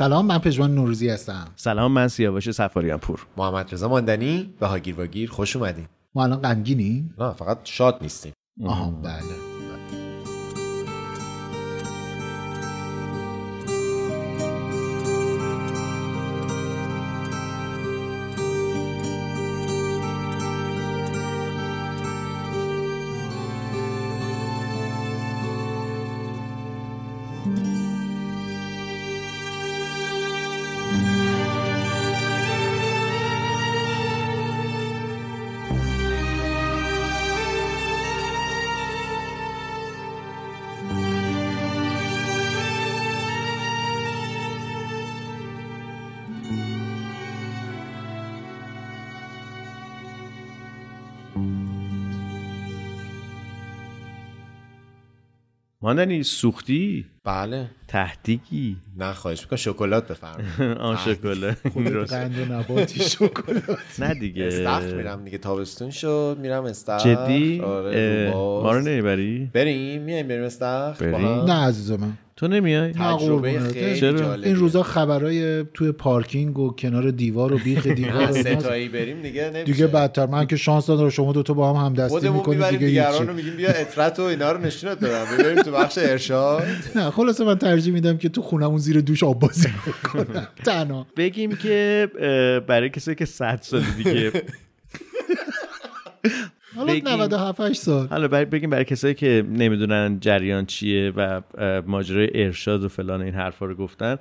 سلام من پژمان نوروزی هستم. سلام من سیاوش سفاریان پور محمد رضا ماندنی و هاگیر واگیر خوش اومدین. ما الان غمگینیم. نه فقط شاد نیستیم. آها بله. ماندنی؟ سوختی؟ بله. تهدیگی؟ نه خواهش می‌کنم. شکلات بفرمایید. آن شکلات. قند و نباتی شکلات. نه دیگه. استخر میرم دیگه. تابستون شد. میرم استخر. جدی؟ آره. ما رو نمی‌بری بریم. میایم بریم استخر؟ نه عزیز من تو نمیای؟ تجربه. خیلی؟ جالبیه. این روزا خبرای توی پارکینگ و کنار دیوار و بیخ دیوار. ستایی بریم دیگه نمیشه. دیگه بدتر. من که شانس دادم شما دوتا با هم همدستی می‌کنید دیگه دیگران رو میگیم بیا اطرت و اینا رو نشونت بدم. بریم تو بخش ارشاد. نه خلاصه من ترجیح میدم که تو خونمون زیر دوش آب بازی بکنم. تنها. بگیم که برای کسی که 100 سال دیگه حالا بگیم. 97 8 سال. حالا برای بگیم برای کسایی که نمی‌دونن جریان چیه و ماجرای ارشاد و فلان این حرفا رو گفتن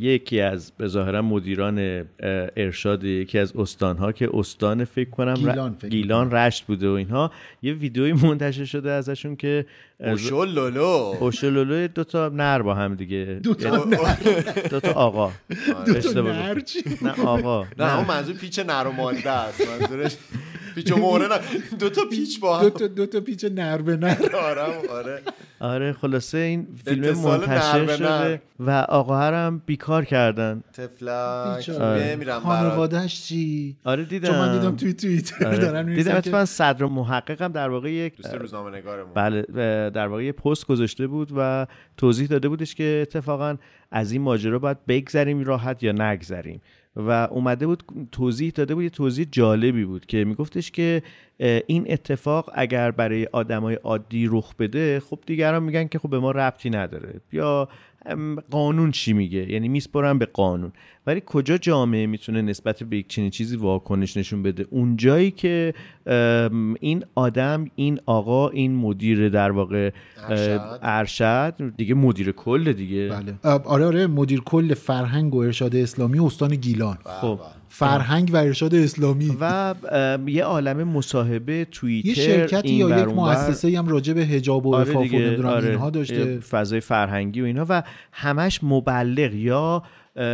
یکی از به ظاهرا مدیران ارشاد یکی از استانها که استان فکر کنم گیلان فکر گیلان رشت بوده و اینها یه ویدیوی منتشر شده ازشون که اوشلولو دو تا نر با هم دیگه. دو تا یعنی دو تا آقا. دو تا نر؟ نه آقا. نه اون منظور پیچ نر و ماده است. منظورش پیچ و مهره نه. دو تا پیچ با دو هم تا دو تا پیچ نر به نر. آره آره. آره خلاصه این فیلم منتشر شده. و آقا هم بیکار کردن. تفلک. برات. خانوادهش چی؟ آره دیدم. چون من دیدم توی توییتر. آره. دارن دیدم اتفاقا صدر محققم در واقع یک دوست روزنامه نگارمون بله در واقع یه پست گذاشته بود و توضیح داده بودش که اتفاقا از این ماجرا باید بگذریم راحت یا نگذریم. و اومده بود توضیح داده بود یه توضیح جالبی بود که میگفتش که این اتفاق اگر برای آدمای عادی رخ بده خب دیگران میگن که خب به ما ربطی نداره. یا قانون چی میگه؟ یعنی میسپرن به قانون. ولی کجا جامعه می‌تونه نسبت به یک چنین چیزی واکنش نشون بده؟ اونجایی که این آدم این آقا این مدیر در واقع ارشد. ارشد دیگه مدیر کل دیگه. بله. آره آره مدیر کل فرهنگ و ارشاد اسلامی استان گیلان. خب. فرهنگ و ارشاد اسلامی و یه عالم مصاحبه توییتر یه شرکتی این یا یک. مؤسسه هم راجع به حجاب و آره و آره. اینها داشته فضای فرهنگی و اینا و همش مبلغ یا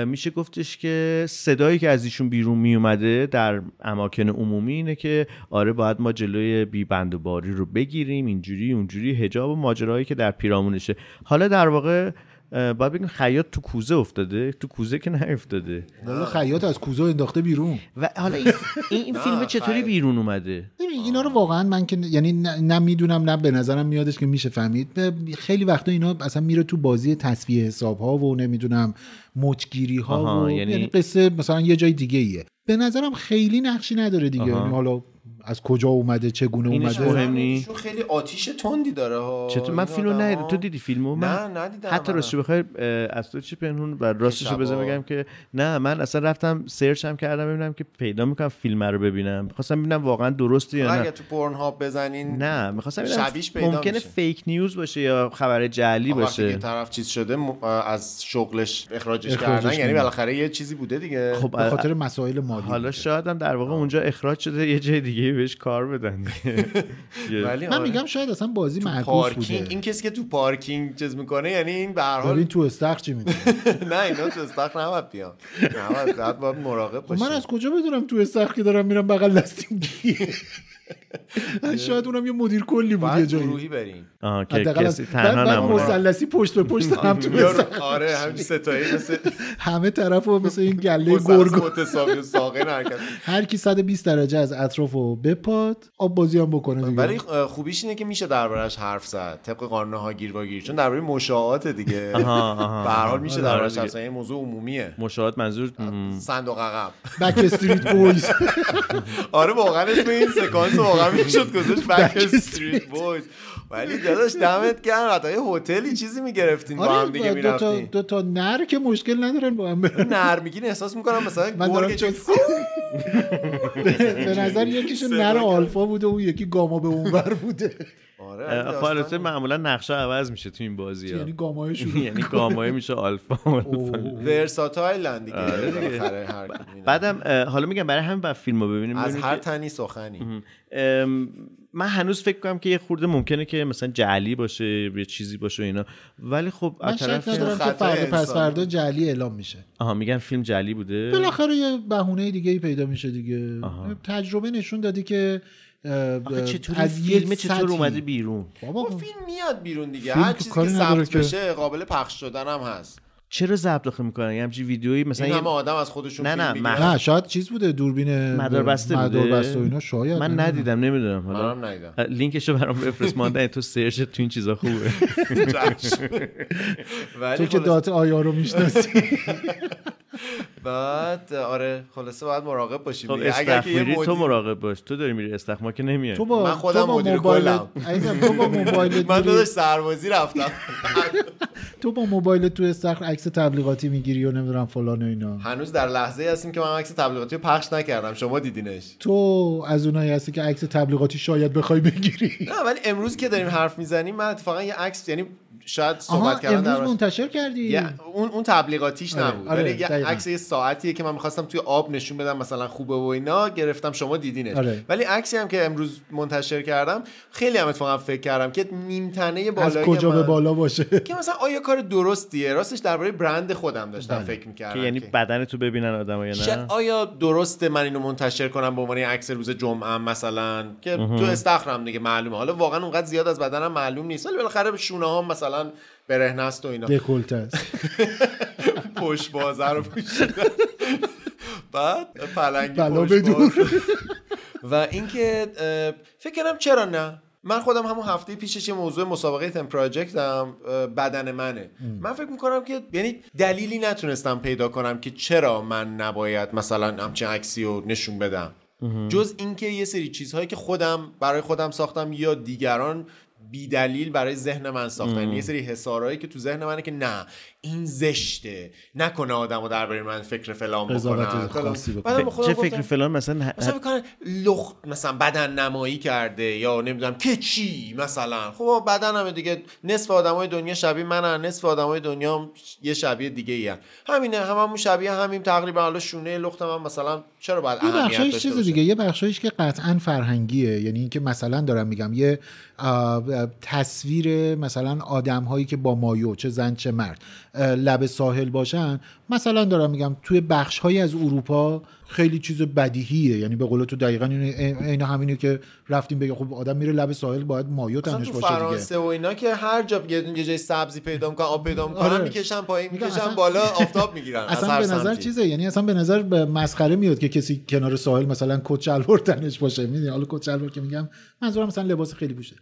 میشه گفتش که صدایی که از ایشون بیرون می اومده در اماکن عمومی اینه که آره باید ما جلوی بی بند و باری رو بگیریم اینجوری اونجوری حجاب و ماجراهایی که در پیرامونشه حالا در واقع باید بگیم خیاط تو کوزه افتاده. تو کوزه که نیفتاده. والا خیاط از کوزه انداخته بیرون. و حالا این, این, فیلم چطوری. بیرون اومده؟ اینا رو واقعا من که یعنی نه, نه می‌دونم نه به نظرم میادش که میشه فهمید. به- خیلی وقتا اینا اصلا میره تو بازی تصفیه حساب ها و نمی‌دونم مچگیری ها و یعنی- یعنی... قصه مثلا یه جای دیگه ایه به نظرم خیلی نقشی نداره دیگه. یعنی حالا از کجا اومده چگونه اینش اومده مهم نی؟ ایشون خیلی آتیش تندی داره ها چطور من فیلمو. ندیدم تو دیدی فیلمو من نه ندیدم حتی. راستش بخوای اه، از تو چی پنهون و راستش شبا. بگم که نه من اصلا رفتم سرچ هم کردم ببینم که پیدا می‌کنم فیلم رو ببینم می‌خواستم ببینم واقعا درسته یا حالا نه اگه تو پورن هاب بزنین نه می‌خواستم ببینم شبیش پیدا ممکنه میشه. فیک نیوز باشه یا خبر جعلی باشه این طرف چیز شده م- از شغلش اخراجش, اخراجش کردن یعنی. بالاخره یه چیزی بوده دیگه خب به خاطر مسائل مالی حالا. شاید هم در واقع اونجا اخراج شده یه جای دیگه بهش کار بدن. ولی من آره. میگم شاید اصلا بازی معکوس پارکینگ بوده. این کسی که تو پارکینگ چیز می‌کنه یعنی این به هر ببین حال تو استخر چی می‌کنه نه اینا تو استخر نباید بیان. نباید باید, مراقب خب باشی من از کجا بدونم تو استخر که دارم میرم بغل دستیم شاید اونم یه مدیر کلی بود یه جایی. گروهی بریم. آها که حداقل کسی تنها مثلثی پشت به پشت هم تو. آره همین ستایی مثل همه طرف رو مثل این گله گرگ متساوی و ساقه حرکت. هر کی 120 درجه از اطراف رو بپاد آب بازی هم بکنه دیگه. ولی خوبیش اینه که میشه دربارش حرف زد طبق قانون ها گیر و گیر چون درباره مشاعات دیگه. به هر حال میشه آره، دربارش دیگه. حرف زد. این موضوع عمومیه. مشاهد منظور صندوق عقب. Back street Boys آره واقعا اسم این سکانس واقعا می‌شد گذاشت Backstreet Boys ولی داداش دمت گرم حتی یه هتلی چیزی می‌گرفتین با هم دیگه آره دو تا, می‌رفتین دو تا نر که مشکل ندارن با هم برن. نر میگین احساس می‌کنم مثلا گرگ چون به نظر یکیشون نر. آلفا بوده و اون یکی گاما به اونور بوده. آره داستان- خب معمولا نقشه عوض میشه تو این بازی یعنی ها. گامای شروع یعنی گامای میشه آلفا. اوه. ورساتایلن دیگه آره کدوم. بعدم حالا میگم برای همین بعد فیلم رو ببینیم. از هر تنی سخنی. من هنوز فکر کنم که یه خورده ممکنه که مثلا جعلی باشه یه چیزی باشه و اینا. ولی خب من از طرف ندارم که فردا پس. فردا جعلی اعلام میشه. آها میگن فیلم جعلی بوده. بالاخره یه بهونه دیگه ای پیدا میشه دیگه. آها. تجربه نشون دادی که آخه چطور از فیلم چطور سطحی- اومده بیرون؟ بابا. فیلم میاد بیرون دیگه. فیلم هر چیزی که ثبت بشه قابل پخش شدن هم هست. چرا ضبط آخه می‌کنن؟ یه همچین ویدیویی مثلا این یه- همه آدم از خودشون نه، نه،. مح- نه شاید چیز بوده دوربین مدار بسته مدار بوده بسته و اینا شاید. من. ندیدم نمی‌دونم. حالا منم ندیدم. لینکشو برام بفرست. ماندن تو سرچ تو این چیزا خوبه. تو که دات آیا رو می‌شناسی. بعد آره خلاصه باید مراقب باشیم خب. اگر که تو مراقب باش. تو داری میری استخ ما که نمیای. تو با من خودم تو با مدیر موبایلت کلم. تو با موبایلت من داداش سربازی رفتم. تو با موبایلت تو استخر عکس تبلیغاتی می‌گیری و نمی‌دونم فلان و اینا؟ هنوز در لحظه هستیم که من عکس تبلیغاتی رو پخش نکردم. شما دیدینش. تو از اونایی هستی که عکس تبلیغاتی شاید بخوای بگیری. نه ولی امروز که داریم حرف می‌زنیم من اتفاقا یه عکس یعنی شاید صحبت کردن امروز در منتشر کردی؟ اون اون تبلیغاتیش آره، نبود. آره، ولی یه. عکس یه ساعتیه که من می‌خواستم توی آب نشون بدم مثلا خوبه و اینا گرفتم شما دیدینش. آره. ولی عکسی هم که امروز منتشر کردم خیلی هم اتفاقا فکر کردم که نیمتنه از بالایی کجا به بالا باشه؟ که مثلا آیا کار درستیه؟ راستش درباره برند خودم داشتم بله. فکر که می‌کردم یعنی بدن تو ببینن آدم یا نه؟ آیا درسته من اینو منتشر کنم به عنوان عکس روز جمعه مثلا؟ که تو استخرم دیگه معلومه. حالا واقعا اونقدر زیاد از بدنم معلوم نیست. ولی بالاخره شونه ها مثلا برهنه است و اینا. دکولت است. پشت بازه رو پوشیدن. بعد پلنگی بلا پشت. باز. و اینکه فکر کردم چرا نه؟ من خودم همون هفته پیشش یه موضوع مسابقه تم پراجکتم بدن منه. من فکر می‌کنم که یعنی دلیلی نتونستم پیدا کنم که چرا من نباید مثلا همچین عکسی رو نشون بدم. جز اینکه یه سری چیزهایی که خودم برای خودم ساختم یا دیگران بی دلیل برای ذهن من ساختن. یعنی یه سری حسارهایی که تو ذهن منه که نه این زشته. نکنه آدمو درباره من فکر فلان بکنن. بکنه. چه فکر فلان؟ مثلا مثلا بکنن لخت مثلا بدن نمایی کرده یا نمی‌دونم که چی مثلا. خب بدنم دیگه. نصف آدمای دنیا شبیه منن نصف آدمای دنیا هم یه شبیه دیگه ای همینه هممون شبیه همیم. تقریبا حالا شونه لختم هم مثلا چرا باید یه اهمیت بخشایش چیز؟ دیگه یه بخشایش که قطعا فرهنگیه. یعنی اینکه مثلا دارم میگم یه تصویر مثلا آدم هایی که با مایو چه زن چه مرد. لب ساحل باشن. مثلا دارم میگم توی بخش هایی از اروپا خیلی چیز بدیهیه. یعنی به قول تو دقیقا این عین همینه که رفتیم بگه خب آدم میره لب ساحل باید مایو تنش باشه دیگه. فرانسه و اینا که هر جا یه جای سبزی پیدا می‌کنن آب پیدا می‌کنن آره. می‌کشن پایین می‌کشن اصلا- بالا آفتاب می‌گیرن اصلا به نظر سمتی. چیزه. یعنی اصلا به نظر به مسخره میاد که کسی کنار ساحل مثلا کت شلوار تنش باشه. می‌دونی؟ حالا کت شلوار که میگم منظورم مثلا لباس خیلی پوشه.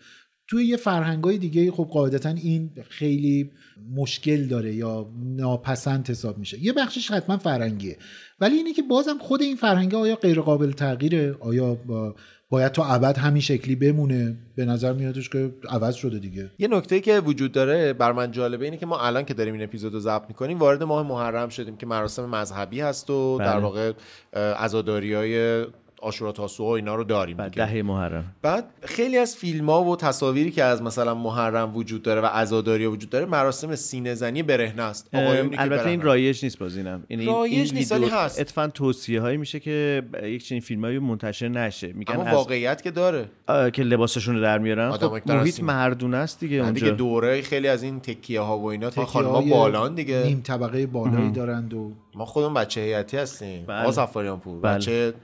توی یه فرهنگای دیگه خب قاعدتا این خیلی مشکل داره یا ناپسند حساب میشه. یه بخشش حتما فرهنگیه. ولی اینه که بازم خود این فرهنگ آیا غیر قابل تغییره؟ آیا با باید تا ابد همین شکلی بمونه؟ به نظر میادش که عوض شده دیگه. یه نکته که وجود داره بر من جالبه اینه که ما الان که داریم این اپیزود رو ضبط می‌کنیم وارد ماه محرم شدیم که مراسم مذهبی هست و در بله. واقع عزاداری های آشورا تاسوعا و اینا رو داریم بعد. دهه محرم بعد خیلی از فیلم ها و تصاویری که از مثلا محرم وجود داره و عزاداری وجود داره مراسم سینه زنی برهنه است البته این. رایج نیست بازینم یعنی این- رایج نیست، ولی هست. اتفاقا توصیه هایی میشه که یک چنین فیلم هایی منتشر نشه میگن اما از واقعیت که داره که لباسشون رو در میارن خب محیط. مردونه است دیگه من دیگه اونجا دوره خیلی از این تکیه ها و اینا تا خانم تکیه‌های بالان دیگه نیم طبقه بالایی دارند و ما خودمون بچه هیئتی هستیم بله. آقا سفاریان پور بله. بچه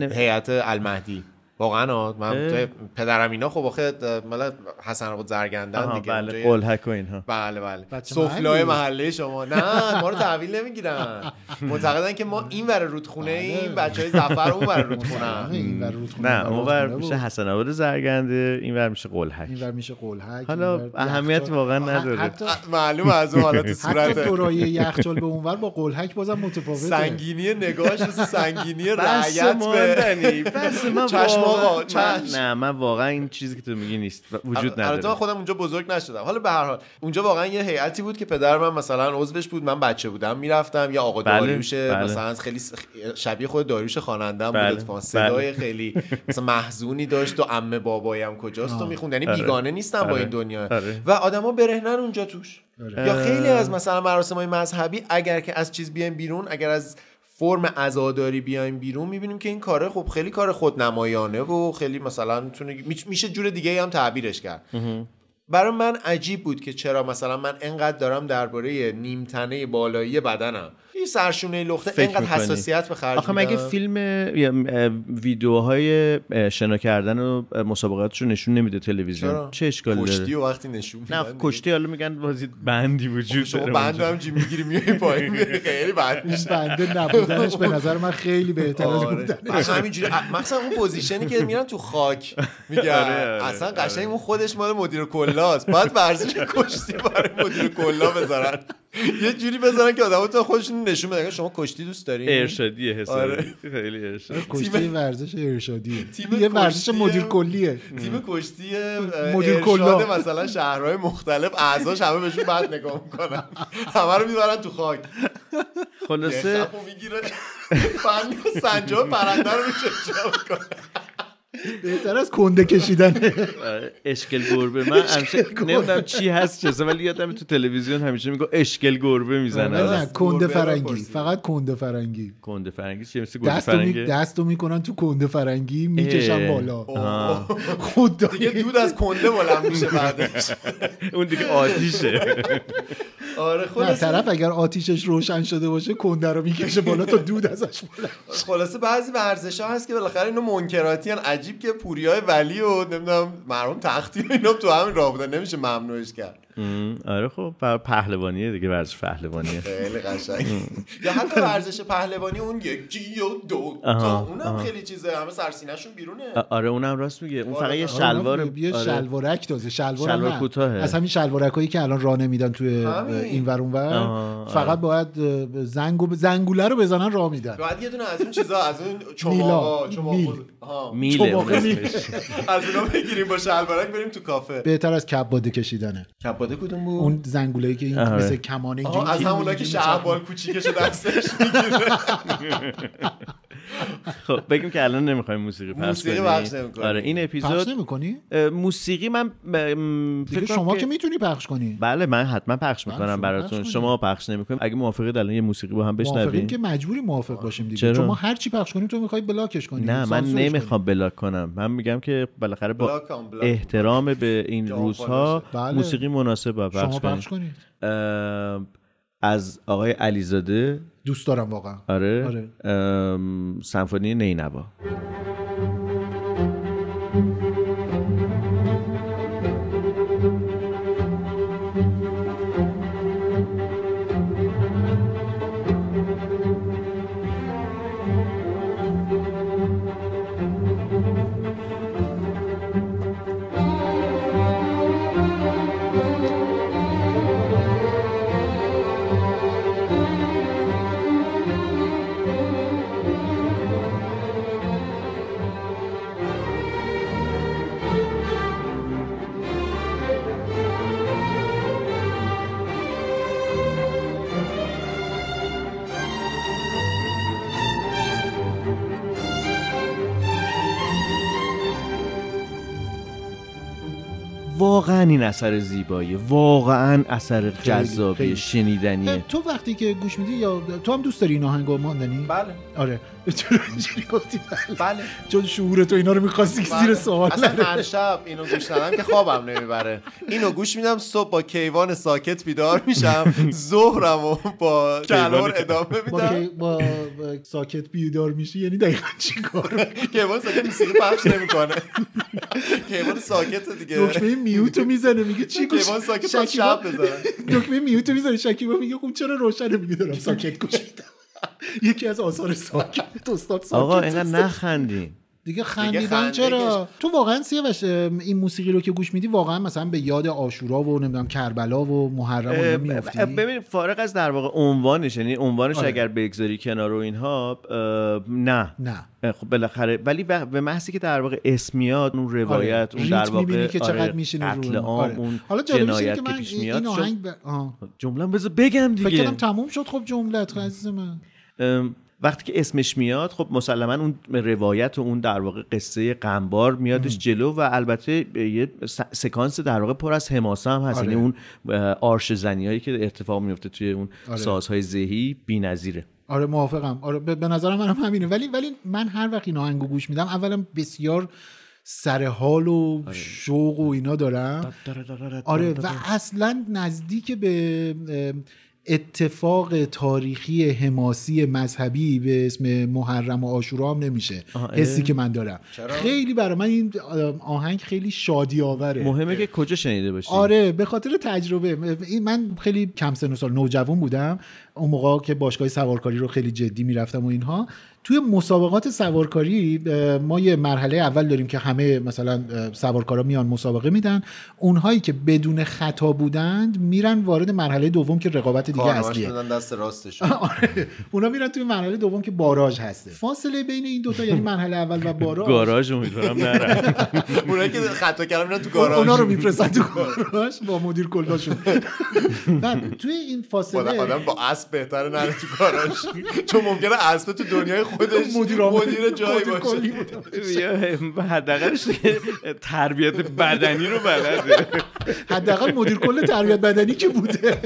هیئت المهدی. واقعا. من. توی پدرم اینا خب آخه مال حسن آباد زرگندن دیگه بله قلهک و اینها بله بله سفلای. محله شما نه ما رو تحویل نمی‌گیرن معتقدن که ما این ور رودخونه ایم بچه های زفر اون ور رودخونه این ور رودخونه، نه این ور میشه حسن آباد زرگنده اینور میشه قلهک این ور میشه قلهک حالا این ور اهمیت. واقعا نداره. حتی معلوم از اون تو حتی صورت دورای یخچال به اونور با قلهک بازم متفاوته سنگینی نگاهش مثل سنگینی بس رعیت به بس من واقعا- آقا،. نه من واقعا این چیزی که تو میگی نیست وجود البته من نداره خودم اونجا بزرگ نشدم حالا به هر حال اونجا واقعا یه هیئتی بود که پدر من مثلا عضوش بود من بچه بودم می‌رفتم یا آقا بله، داریوش بله. مثلا خیلی شبیه خود داریوش خواننده بود بله، اتفاقا صدای بله. خیلی مثلا محزونی داشت و عمه بابایم کجاست و می‌خوند یعنی آره. بیگانه نیستم با آره. این دنیا آره. و آدما برهنن اونجا توش. یا خیلی از مثلا مراسم های مذهبی اگر که از چیز بیایم بیرون اگر از فرم عزاداری بیایم بیرون می‌بینیم که این کاره خب خیلی کار خودنمایانه و خیلی مثلا می‌تونه میشه جور دیگه هم تعبیرش کرد. برای من عجیب بود که چرا مثلا من انقدر دارم درباره نیمتنه بالایی بدنم. این سرشونه لخته می‌کنی. حساسیت به خرج آخه مگه. فیلم ویدیوهای شنا کردن و مسابقاتش رو نشون نمیده تلویزیون چرا؟ چه اشکالی کشتی داره و وقتی نشون نه کشتی حالا میگن بازی بندی وجود شما داره بند. هم جی می‌گیری میای پایین خیلی بد این میشه بنده نبودنش به نظر من خیلی بهتر از آره. بودنش بعد همینجوری مثلا اون position ی که میرن تو خاک میگن آره، آره، اصلا قشنگ اون خودش مال مدیر کلاست بعد ورزش کشتی برای مدیر کلا بذارن یه جوری بذارن که آدم‌ها تا خودشون نشون بدن که شما کشتی دوست دارین. ارشادیه حسابی. آره. خیلی ارشادی. کشتی ورزش ارشادی. تیم یه ورزش مدیر کلیه تیم کشتی مدیر ارشاد کلا. مثلا شهرهای مختلف اعضاش همه بهشون بد نگاه می‌کنن. همه رو می‌برن تو خاک. خلاصه می‌گیره. فن سنجا پرنده رو میشه بهتر از کنده کشیدن. آره، اشکل گربه. من همیشه. نمی‌دونم چی هست چه ولی یادم تو تلویزیون همیشه میگه اشکل گربه نه می‌زنه نه کنده فرنگی. فقط کنده فرنگی. کنده فرنگی چیه؟ مثل گربه دستو, می... فرنگی دستو می‌کنن تو کنده فرنگی می‌کشن. بالا. خود دیگه دود از کنده بلند میشه بعدش. اون دیگه آتیشه. آره نه خلاصه. طرف اگر آتیشش روشن شده باشه کنده رو می‌کشه بالا تا دود ازش بالا خلاصه بعضی ورزش ها هست که بالاخره اینو منکراتی هن. عجیب که پوری های ولی و نمی‌دونم مرحوم تختی و اینا تو همین راه بودن. نمیشه ممنوعش کرد. آره خب بر پهلوانیه دیگه ورزش پهلوانیه خیلی قشنگ یا حتی ورزش پهلوانی اون یکی و دو اونم. خیلی چیزه همه سرسینه‌شون بیرونه آره اونم راست میگه اون فقط یه آره، شلوار یه آره. شلوارک تازه شلوار, شلوار نه. کوتاهه. از همین شلوارکایی که الان راه نمیدن توی. این ور اون ور فقط آره. باید اه، زنگ و زنگوله رو بزنن راه میدن بعد یه دونه از اون چیزا از اون چماقا میلا. چماق میل. آها. میله. از اونا بگیریم با شلوارک بریم تو کافه بهتر از کباده کشیدنه کباده کدوم بود اون زنگوله‌ای که این آره. مثل کمانه اینجوری از کیل همونا که شهبال کوچیکشو دستش می‌گیره. خب بگیم که الان نمی‌خوایم موسیقی پخش موسیقی کنیم. پخش نمی‌کنیم. آره این پخش اپیزود نمی‌کنی اه، موسیقی من دیگه شما که می‌تونی پخش کنی بله من حتما پخش می‌کنم شما براتون پخش شما پخش نمی‌کنیم اگه موافقید الان یه موسیقی با هم موافقیم بشنویم که مجبوری موافق باشیم دیگه چرا؟ چون ما هر چی پخش کنیم تو می‌خوای بلاکش کنی نه من. نمی‌خوام بلاک کنم من میگم که بالاخره با. احترام به این روزها بله. موسیقی مناسب شما پخش پخش کنیم کنید از آقای علیزاده دوست دارم واقعا. آره, آره. سمفونی نینوا. این اثر زیباییه واقعا اثر جذابی. شنیدنیه تو وقتی که گوش میدی یا تو هم دوست داری این آهنگو ماندنی؟ بله. آره. چرا اینجوری گفتی؟ بله. چون شعور تو اینا رو می‌خواستی که زیر بله. سوال اصلا. هر شب اینو گوش ندم که خوابم نمی‌بره. اینو گوش میدم صبح با کیوان ساکت بیدار میشم. ظهرم و با کلور ادامه میدم. با, ساکت بیدار میشی؟ یعنی دقیقا چی کار؟ کیوان ساکت موسیقی پخش نمی‌کنه. کیوان ساکت دیگه. دکمه میوتو می‌زنه میگه چی گوش کیوان ساکت شب بزنه. دکمه میوتو می‌زنه شکیبا میگه خب چرا روشنه؟ میگه دارم ساکت گوش میدم. یکی از آثار ساکت استاد ساکت آقا اینقدر نخندین دیگه خندیدن. چرا تو واقعا سیاوش این موسیقی رو که گوش میدی واقعا مثلا به یاد آشورا و نمی‌دونم کربلا و محرم میافتی ببین فارغ از در واقع عنوانش یعنی عنوانش آره. اگر بگذاری کنار و اینها نه نه خب بالاخره ولی به محضی که در واقع اسم میاد اون روایت اون ریتم در واقع که چقدر آره، میشینه رو قتل اون. عام آره. اون حالا جنایت که که من پیش میاد شد- آهنگ ب... آه. جمله بذار بگم فکر دیگه کردم تموم شد خب جملت عزیز من وقتی که اسمش میاد خب مسلما اون روایت و اون در واقع قصه غمبار میادش جلو و البته یه سکانس در واقع پر از حماسه هم هست. آره. یعنی اون اه، آرش زنی هایی که اتفاق میفته توی اون آره. سازهای ذهی بی‌نظیره. آره موافقم. آره به به نظرم منم همینه. ولی ولی من هر وقت این آهنگو گوش میدم اولا بسیار سر حال و شوق و اینا دارم. آره و اصلا نزدیک به اتفاق تاریخی حماسی مذهبی به اسم محرم و آشورا هم نمیشه. آه، حسی. که من دارم. خیلی برای من این آهنگ خیلی شادی آوره مهمه که کجا شنیده باشی؟ آره به خاطر تجربه. من خیلی کم سن و سال نوجوان بودم. اون موقع که باشگاه سوارکاری رو خیلی جدی می‌رفتم و اینها. توی مسابقات سوارکاری ما یه مرحله اول داریم که همه مثلا سوارکارا میان مسابقه میدن. اونهایی که بدون خطا بودند میرن وارد مرحله دوم که رقابت دیگه اصلیه. دست راستش. آره. اونا میرن توی مرحله دوم که باراژ هسته. فاصله بین این دوتا یعنی مرحله اول و باراژ. گاراژ امیدوارم نرم اونایی که خطا کردن میرن تو گاراژ. اونا رو میفرستن تو گاراژ با مدیر کلاشون بعد توی این فاصله آدم با اسب بهتره نره تو گاراژ. چون ممکنه اسب تو دنیای خودش مدیر مدیر جایی باشه. حداقلش تربیت بدنی رو بلده. حداقل مدیر کل تربیت بدنی که بوده.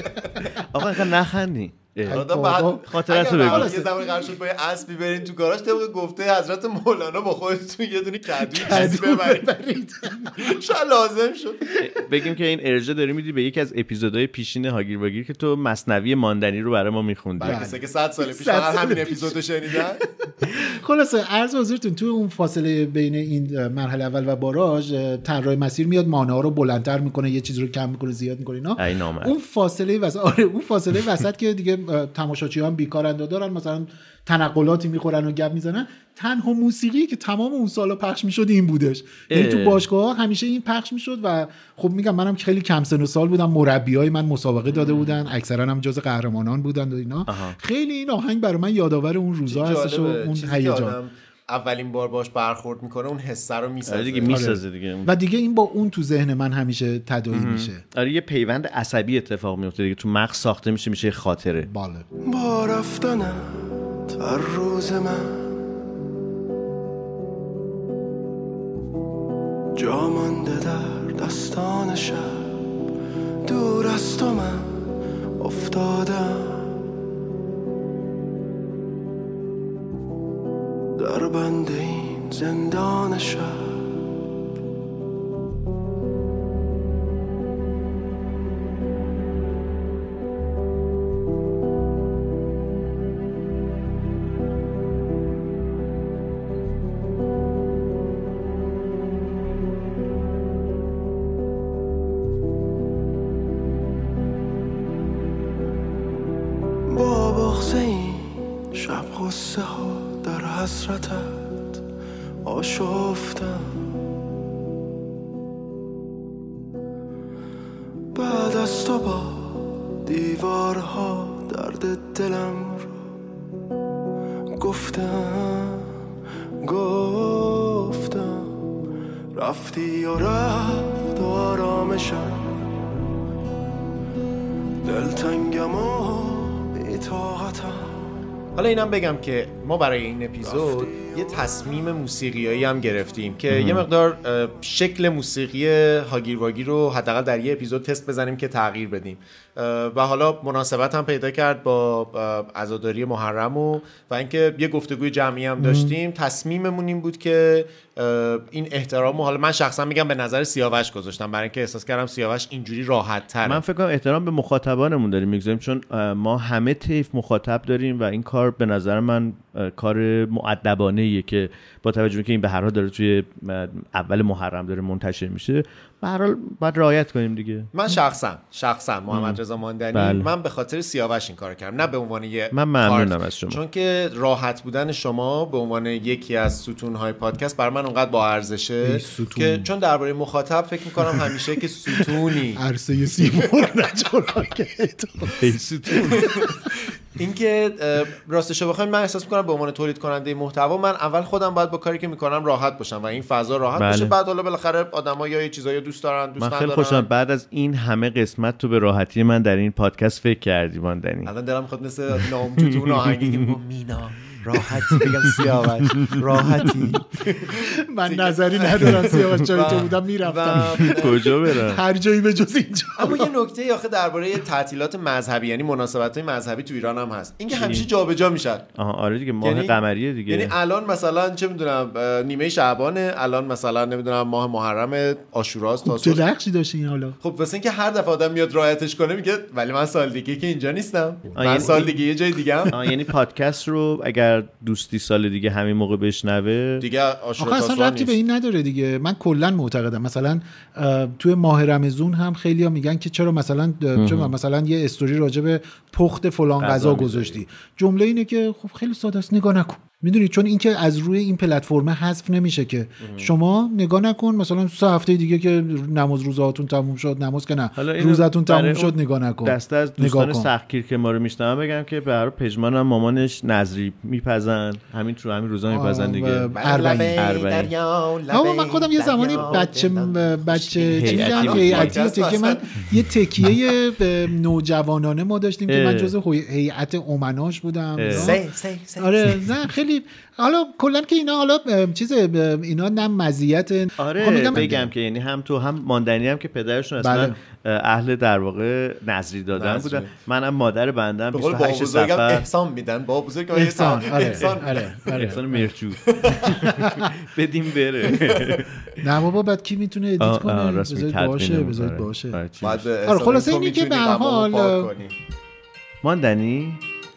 آقا نخندی آدم بابا، بعد خاطرت رو بگو. یه زمانی قرار شد با یه اسبی برین تو گاراژ طبق گفته حضرت مولانا با خودتون یه دونه کدوی چیزی کدو ببرید ببرید. شاید لازم شد بگیم که این ارجا داری میدی به یکی از اپیزودهای پیشین هاگیر واگیر که تو مصنوی ماندنی رو برای ما میخوندی برای بله. کسایی که 100 سال پیش همین. اپیزودو شنیدن خلاصه عرض حضورتون تو اون فاصله بین این مرحله اول و باراژ طراح مسیر میاد مانع ها رو بلندتر می‌کنه یه چیز رو کم می‌کنه زیاد می‌کنه اینا. اون فاصله وسط آره اون فاصله وسط که دیگه تماشاچی هم بیکارند و دارن مثلا تنقلاتی می‌خورن و گپ می‌زنن. تنها موسیقی که تمام اون سالا پخش می‌شد این بودش. یعنی تو اه. باشگاه همیشه این پخش می‌شد و خب میگم منم خیلی کم سن و سال بودم. مربی های من مسابقه داده بودن اکثرا هم جز قهرمانان بودن و اینا. آها. خیلی این آهنگ برای من یادآور اون روزا هستش و اون هیجان. اولین بار باش برخورد می‌کنه اون حسه رو آره می‌سازه دیگه می‌سازه دیگه. و دیگه این با اون تو ذهن من همیشه تداعی میشه. آره یه پیوند عصبی اتفاق میفته دیگه. تو مغز ساخته میشه میشه یه خاطره. باله با رفتنت هر روز من. جا مانده در دستان شب. دور از تو من افتادم. در بند این زندان شب. با این شب غصه ها. حسرتت آشفتم. بعد از تو با دیوارها درد دلم رو گفتم گفتم. رفتی و رفت و آرامشم حالا اینم بگم که ما برای این اپیزود یه تصمیم موسیقیایی هم گرفتیم که یه مقدار شکل موسیقی هاگیر واگیر رو حداقل در یه اپیزود تست بزنیم که تغییر بدیم. و حالا مناسبت هم پیدا کرد با عزاداری محرم و و اینکه یه گفتگوی جمعی هم داشتیم. تصمیممون این بود که این احترام حالا من شخصا میگم به نظر سیاوش گذاشتم. برای اینکه احساس کردم سیاوش اینجوری راحت تره من فکر کنم احترام به مخاطبانمون داریم می‌گذاریم. چون ما همه طیف مخاطب داریم و این کار به نظر من کار معدبانه که با توجه به که این به هر حال داره توی اول محرم داره منتشر میشه به هر حال باید رعایت کنیم دیگه من شخصا شخصا محمد رضا ماندنی بله. من به خاطر سیاوش این کار کردم نه به عنوان یه من ممنونم. از شما. چون که راحت بودن شما به عنوان یکی از ستون های پادکست بر من اونقدر با ارزشه ستون. که چون درباره مخاطب فکر می‌کنم همیشه که ستونی عرصه سیمور نجلاکت اینکه اه، راستش رو بخوایم من احساس می‌کنم به عنوان تولید کننده محتوا من اول خودم باید با کاری که می‌کنم راحت باشم و این فضا راحت بله. باشه بعد حالا بالاخره آدما یا یه چیزایی دوست دارن دوست من خیلی. خوشم بعد از این همه قسمت تو به راحتی من در این پادکست فکر کردی ماندنی الان دلم می‌خواد مثل نامجو تو اون آهنگی مینا راحتی بگم سیاوش. راحتی. من نظری ندارم سیاوش جای تو بودم می‌رفتم. کجا برم؟ هر جایی به جز اینجا. اما یه نکته آخه درباره تعطیلات مذهبی یعنی مناسبت های مذهبی تو ایران هم هست. اینکه همیشه جابجا میشن. آها آره دیگه ماه یعنی- قمریه دیگه. یعنی الان مثلا چه می‌دونم نیمه شعبانه الان مثلا نمی‌دونم ماه محرم آشوراست چه تاسوس نقشی داشتی این حالا. خب واسه اینکه هر دفعه آدم میاد رعایتش کنه میگه ولی من سال دیگه که اینجا نیستم. من یعنی- سال دیگه یه جای دیگه یعنی پادکست رو اگر دوستی سال دیگه همین موقع بشنوه دیگه آخه اصلا ربطی به. این نداره دیگه. من کلا معتقدم. مثلا توی ماه رمزون هم خیلی میگن که چرا مثلا چرا مثلا یه استوری راجع به پخت فلان غذا. گذاشتی. جمله اینه که خب خیلی ساده است. نگاه نکن. می‌دونی؟ چون اینکه از روی این پلتفرم حذف نمیشه که. شما نگاه نکن مثلا سه هفته دیگه که نماز روزهاتون تموم شد نماز که نه روزتون تموم شد نگاه نکن. دسته از دوستان. سختگیر که ما رو میشنم بگم که به هر پژمان هم مامانش نظری میپزن. همین تو همین روزا میپزن دیگه. اربعین. اربعین. اما من خودم یه زمانی بچه بچه چیزی هیئتی که من یه تکیه به نوجوانانه ما داشتیم که من اه. جز هیئت امناش بودم. آره نه خیلی حالا کلا که اینا حالا چیز اینا نه مزیت. آره خب میگم- بگم که یعنی هم تو هم ماندنی هم که پدرشون اصلا بله. اهل در واقع نظری دادن نظری. بودن. منم مادر بندم به قول بابا 28 بزرگم سفر. احسان میدن. بابا بزرگم احسان آره احسان. آره آره. احسان مرچو بدیم بره. نه بابا بعد کی می‌تونه ادیت کنه؟ بذارید باشه بذارید. باشه. آره، احسان خلاصه اینی که به حال، پاک کنی. ماندنی؟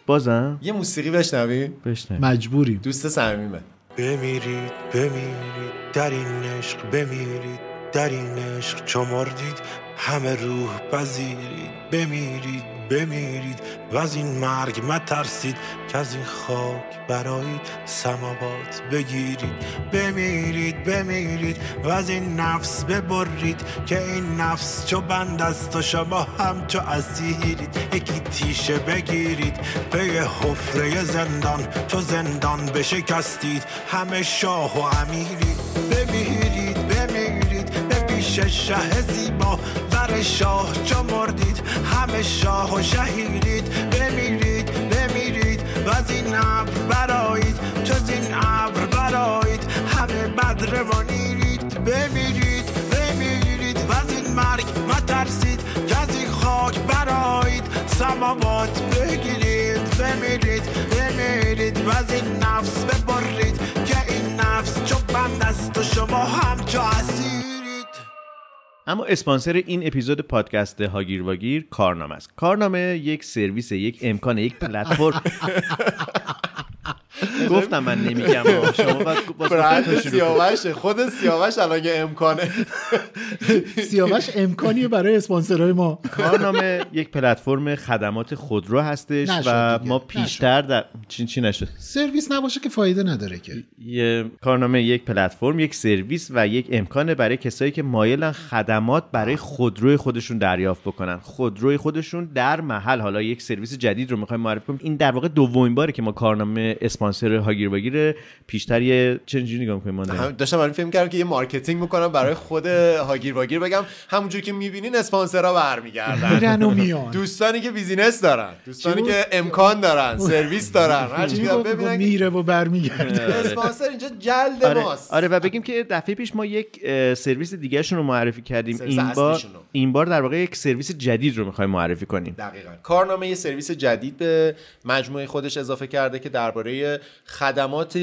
بازم؟ یه موسیقی بشنوی؟ بشنه مجبوریم. دوست صمیمه. بمیرید بمیرید در این عشق بمیرید در این عشق چو مردید همه روح پذیرید. بمیرید بمیرید و از این مرگ مترسید که از این خاک برایید سماوات بگیرید. بمیرید بمیرید و از این نفس ببرید که این نفس چو بند است و شما هم چو اسیرید. یکی تیشه بگیرید به حفره زندان چو زندان بشکستید. همه شاه و امیرید بمیرید. پیش شه زیبا بر شاه چو مردید. همه شاه و شهیرید بمیرید بمیرید و از این ابر برایید چو از این ابر برایید همه بدروانیرید بمیرید بمیرید و از این مرگ مترسید که از این خاک برایید سماوات بگیرید. بمیرید بمیرید و از این نفس ببرید. که این نفس چو بند است و شما هم چو اسیرید اما اسپانسر این اپیزود پادکست هاگیر واگیر کارنامه است. کارنامه یک سرویس یک امکان یک پلتفرم. گفتم من نمیگم. شما باید. سیاوشه خود سیاوش الان یه امکانه. سیاوش امکانیه برای اسپانسرهای ما. کارنامه یک پلتفرم خدمات خودرو هستش و. ما پیشتر در چی چی نشد؟ سرویس نباشه که فایده نداره که. یه کارنامه یک پلتفرم یک سرویس و یک امکانه برای کسایی که مایلن خدمات برای خودروی خودشون دریافت بکنن. خودروی خودشون در محل. حالا یک سرویس جدید رو می‌خوایم معرفی کنیم. این در واقع دومین باره که ما کارنامه اسپانسر اسپانسر هاگیر واگیر پیشتر یه چه اینجوری نگاه می‌کنیم ما داشتم الان فکر کردم که یه marketing می‌کنم برای خود هاگیر واگیر بگم همونجور که می‌بینین اسپانسرها برمیگردن. میرن و میان. دوستانی که business دارن دوستانی که امکان دارن سرویس دارن هر چی چی که گفت؟ ببینن میره و برمیگرده. اسپانسر اینجا جلد آره, ماست. آره و بگیم که دفعه پیش ما یک سرویس دیگهشون رو معرفی کردیم. این بار. این بار در واقع یک سرویس جدید رو می‌خوایم معرفی کنیم. دقیقا. کارنامه یه سرویس جدید به مجموعه خودش اضافه کرده که درباره خدمات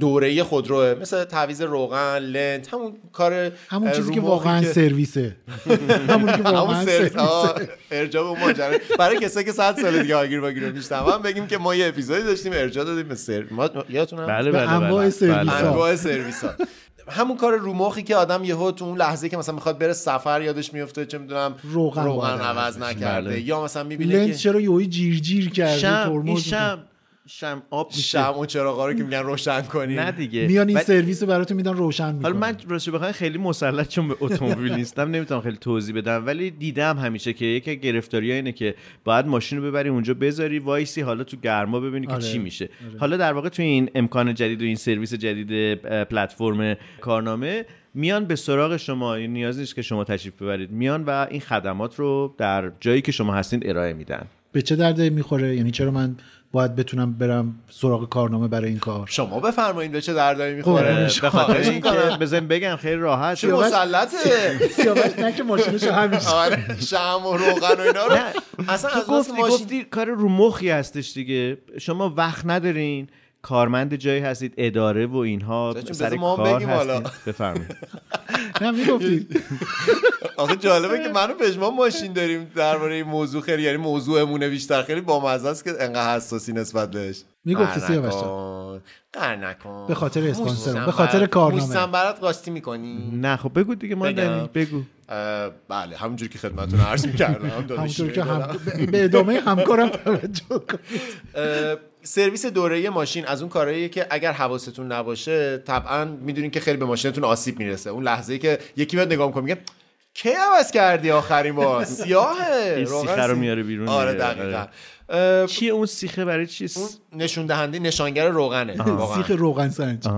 دوره خودروه مثل تعویض روغن لنت همون کار همون چیزی که واقعا سرویسه همون که واقعا همون سرویس سرویسه ارجاع به اون ماجرا برای کسایی که 100 سال دیگه آگیر باگیر رو میشنون بگیم که ما یه اپیزودی داشتیم ارجاع دادیم به سر ما یادتونه بله بله انواع بله. بله. انواع سرویس ها همون کار رو مخی که آدم یهو تو اون لحظه که مثلا می‌خواد بره سفر یادش میفته چه می‌دونم روغن روغن عوض نکرده بله. یا مثلا می‌بینه که چرا یهویی جیر جیر کرده ترمز؟ شم شم آب میشه. شمع اون چراغا رو که میگن روشن کنی. نه دیگه. میان این سرویس رو براتون میدن روشن می‌کنن. حالا من راستش بخوام خیلی مسلط چون به اتومبیل نیستم نمی‌تونم خیلی توضیح بدم. ولی دیدم همیشه که یکی گرفتاری اینه که باید ماشین رو ببری اونجا بذاری وایسی حالا تو گرما ببینی که آره. چی میشه. حالا در واقع تو این امکان جدید و این سرویس جدید پلتفرم کارنامه میان به سراغ شما. این نیاز نیست که شما تشریف ببرید. میان و این خدمات رو در جایی که شما هستین ارائه میدن. به چه درده می‌خوره؟ یعنی چرا من باید بتونم برم سراغ کارنامه برای این کار. شما بفرمایید به چه دردایی خب، می‌خوره به خواهش خاطر اینکه. بزن بگم خیلی راحت. چه مسلطه. سیاوش نه که ماشینش همیشه آره شم و روغن و اینا رو. اصلا تو از گفتی کار رو مخی هستش دیگه. شما وقت ندارین. کارمند جایی هستید اداره و اینها سر کار. هستید. بفرمایید. نه می‌گفتی. آخه جالبه که منو پژمان ماشین داریم درباره این موضوع خیلی یعنی موضوعمونه بیشتر. خیلی بامزه است که انقدر حساسی نسبت بهش. می‌گفتی سیاوش نکن. قهر نکن به خاطر اسپانسر، به خاطر کارنامه. موسم برات قاسطی می‌کنی؟ نه خب بگو دیگه ما. بگو. بله همونجوری که خدمتتون عرض می‌کردم. همونطور که هم... به- ادامه همکارم توجه کنید. سرویس دوره ماشین از اون کارهاییه که اگر حواستون نباشه طبعا می‌دونین که خیلی به ماشینتون آسیب می‌رسه اون لحظه که یکی میاد نگاه می‌کنه میگه کی عوض کردی آخرین بار سیاهه این سیخه رو میاره بیرون آره. دقیقا آره. چیه اون سیخه برای چی اون نشون دهنده نشانگر روغنه. واقعا. سیخ روغن سنج.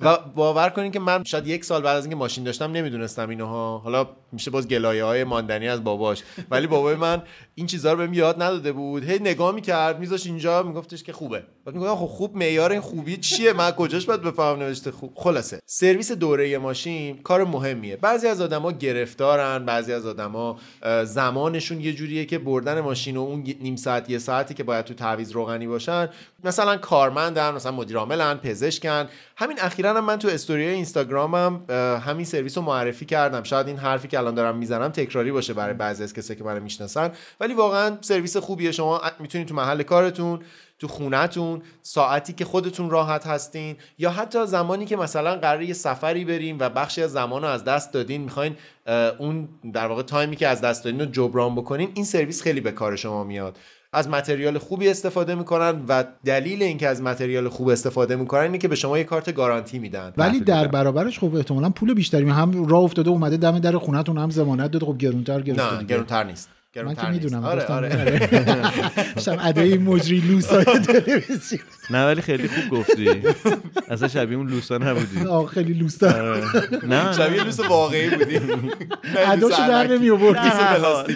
و باور کنین که من شاید یک سال بعد از اینکه ماشین داشتم نمی‌دونستم اینها حالا میشه باز گلایه های ماندنی از باباش. ولی بابای من این چیزها رو بهم یاد نداده بود. هی نگاه می‌کرد میذاش اینجا میگفتش که خوبه. بعد می‌گفتم خب خوب معیار این خوبی چیه؟ من کجاش باید بفهمم نوشته خوب؟ خلاصه. سرویس دوره ماشین کار مهمیه. بعضی از آدما گرفتارن بعضی از آدما زمانشون یه جوریه که بردن ماشین و اون نیم ساعت یه ساعتی که باید تو تعویض روغنی باشن. مثلا کارمندن مثلا مدیر عاملن پزشکن. همین اخیرا هم من تو استوری اینستاگرامم اه، همین سرویس رو معرفی کردم. شاید این حرفی که الان دارم می‌زنم تکراری باشه برای بعضی از کسایی که منو می‌شناسن. ولی واقعا سرویس خوبیه. شما می‌تونید تو محل کارتون تو خونتون ساعتی که خودتون راحت هستین یا حتی زمانی که مثلا قراره یه سفری بریم و بخشی از زمان رو از دست دادین می‌خواین اون در واقع تایمی که از دست دادین رو جبران بکنین این سرویس خیلی به کار شما میاد. از متریال خوبی استفاده می‌کنن و دلیل اینکه از متریال خوب استفاده می‌کنن اینه که به شما یه کارت گارانتی میدن ولی در. برابرش خب احتمالا پول بیشتری هم راه افتاده اومده دم در خونتون هم ضمانت داده خب گرونتر گرفته نه. گرونتر نیست من که. می‌دونم آره آره. داشتم ادای مجری لوسای تلویزیون نه ولی خیلی خوب گفتی. اصلا شبیه اون لوسا نبودی. آه، خیلی لوستر آره. نه شبیه لوس واقعی بودی. اداشو در نمی آورد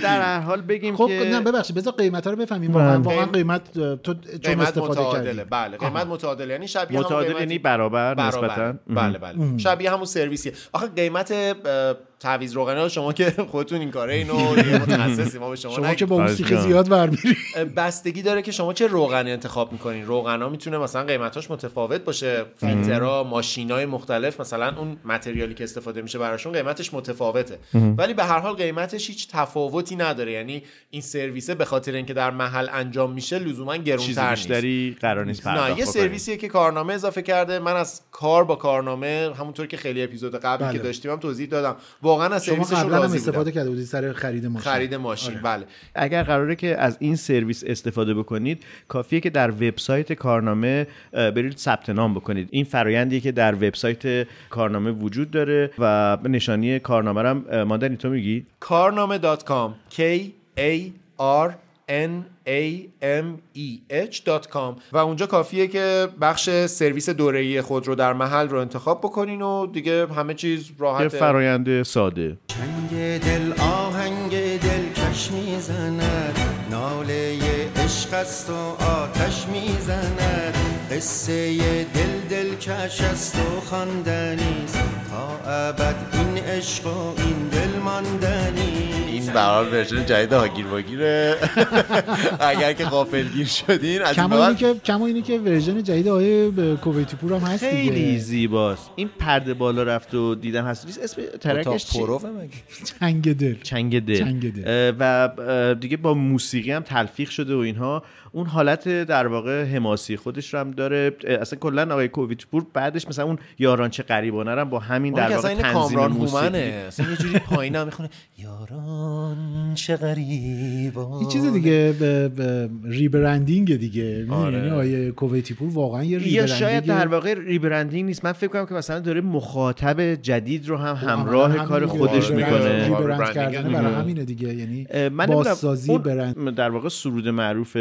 در هر حال- بگیم خب که نه ببخشید بذار قیمتا رو بفهمیم. واقعا. واقعا قیمت تو چون قیمت استفاده متعادله. کردی بله قیمت متعادل یعنی شبیه همون متعادل یعنی برابر. نسبتا. بله بله. شبیه همون سرویسیه. آخه قیمت تعویض روغنی رو شما که خودتون این کاره اینو متخصصی ما به شما, شما. که با جان. زیاد برمیری بستگی داره که شما چه روغنی انتخاب می‌کنین. روغنا می‌تونه مثلا قیمتاش متفاوت باشه. فیلترها ماشینای مختلف مثلا اون متریالی که استفاده میشه براشون قیمتش متفاوته. ولی به هر حال قیمتش هیچ تفاوتی نداره. یعنی این سرویسه به خاطر اینکه در محل انجام میشه لزوما گرونتر نیست. قرار نیست نه یه. سرویسیه که کارنامه اضافه کرده. من از کار با کارنامه همونطور که خیلی اپیزود قبلی بله. که داشتیم هم توضیح دادم. واقعا از شما سرویسشون قبلا هم استفاده کرده بودی سر خرید ماشین. خرید ماشین بله. اگر قراره که از این سرویس استفاده بکنید کافیه که در وبسایت کارنامه برید ثبت نام بکنید. این فرایندیه که در وبسایت کارنامه وجود داره و نشانی کارنامه رو هم ماندنی تو میگی؟ کارنامه.com K A R N a m e h.com و اونجا کافیه که بخش سرویس دوره‌ای خود رو در محل رو انتخاب بکنین و دیگه همه چیز یه راحت فرایند ساده. چنگ دل آهنگ دل کش می‌زند. ناله عشق است و آتش می‌زند. قصه دل دل کش است و خواندنیست تا ابد این عشق و این دل ماندنی برحال version جدید هاگیر واگیره اگر که غافلگیر شدین از کما اینکه بعد که کما اینکه version جدید آقای ب- کویتی پور هم هست دیگه. خیلی زیباست. این پرده بالا رفت و دیدن هست. نیست اسم ترکش چی؟ چنگ دل. چنگ دل, چنگ دل. اه، و دیگه با موسیقی هم تلفیق شده و اینها. اون حالت در واقع حماسی خودش رو هم داره. اصلا کلا آقای کویتی پور بعدش مثلا اون یاران چه غریبانه رو با همین در واقع تنظیم کامران موسیقی. هومنه. اصلا یه جوری پایین هم می‌خونه. یاران چه غریبانه یه چیز دیگه rebranding دیگه. آره. یعنی آقای کویتی پور واقعا یه یا rebranding. شاید در واقع rebranding نیست. من فکر کنم که مثلا داره مخاطب جدید رو هم عملاً همراه کار دیگه. خودش آره، می‌کنه. آره. rebrand rebranding کردن دیگه. برای همینه دیگه. یعنی بازسازی برند. در واقع سرود معروف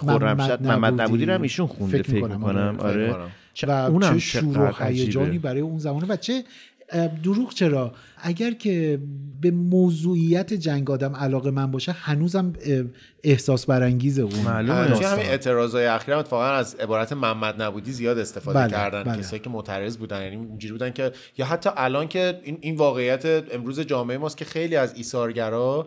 خرمشهر ممد نبودی. رو هم ایشون خونده فکر فکر می‌کنم، می‌کنم. آره. آره. و اونم چه شور و هیجانی. برای اون زمانه. و چه دروغ چرا؟ اگر که به موضوعیت جنگ آدم علاقه من باشه هنوزم احساس برانگیزه اون معلومه. داستان. همین اعتراضای اخیر هم اتفاقا از عبارت محمد نبودی زیاد استفاده بله، کردن بله. کسایی که معترض بودن یعنی اینجوری بودن که یا حتی الان که این, این واقعیت امروز جامعه ماست که خیلی از ایثارگرا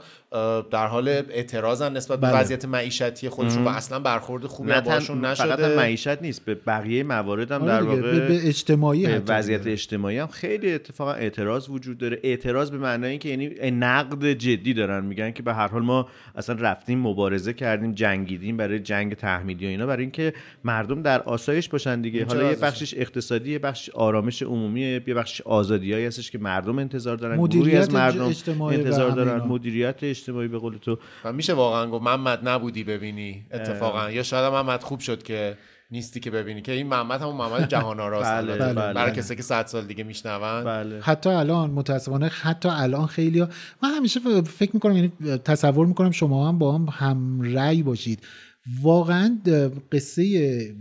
در حال اعتراضن نسبت به بله. وضعیت معیشتی خودشون و اصلا برخورد خوبی نه باشون تن... فقط نشده معیشت نیست به بقیه موارد هم آره در واقع به, به اجتماعی به وضعیت. اجتماعی هم خیلی اتفاقا اعتراض وجود داره اعتراض به معنای که یعنی نقد جدی دارن میگن که به هر حال ما اصلا رفتیم مبارزه کردیم جنگیدیم برای جنگ تحمیلی و اینا برای اینکه مردم در آسایش باشن دیگه. حالا یه؟ بخشش اقتصادی یه بخش آرامش عمومی یه بخش آزادیایی هستش که مردم انتظار دارن. گروهی مدیریت از مردم اجتماعی انتظار دارن. مدیریت اجتماعی به قول تو. و میشه واقعا گفت محمد نبودی ببینی اتفاقا. یا شاید محمد خوب شد که نیستی که ببینی که این محمد همون محمد جهان آراست بله،. بله، برای. کسی که 100 سال دیگه میشنون بله حتی الان متاسفانه حتی الان خیلی من همیشه فکر می‌کنم یعنی تصور می‌کنم شما هم با هم هم رأی باشید واقعا قصه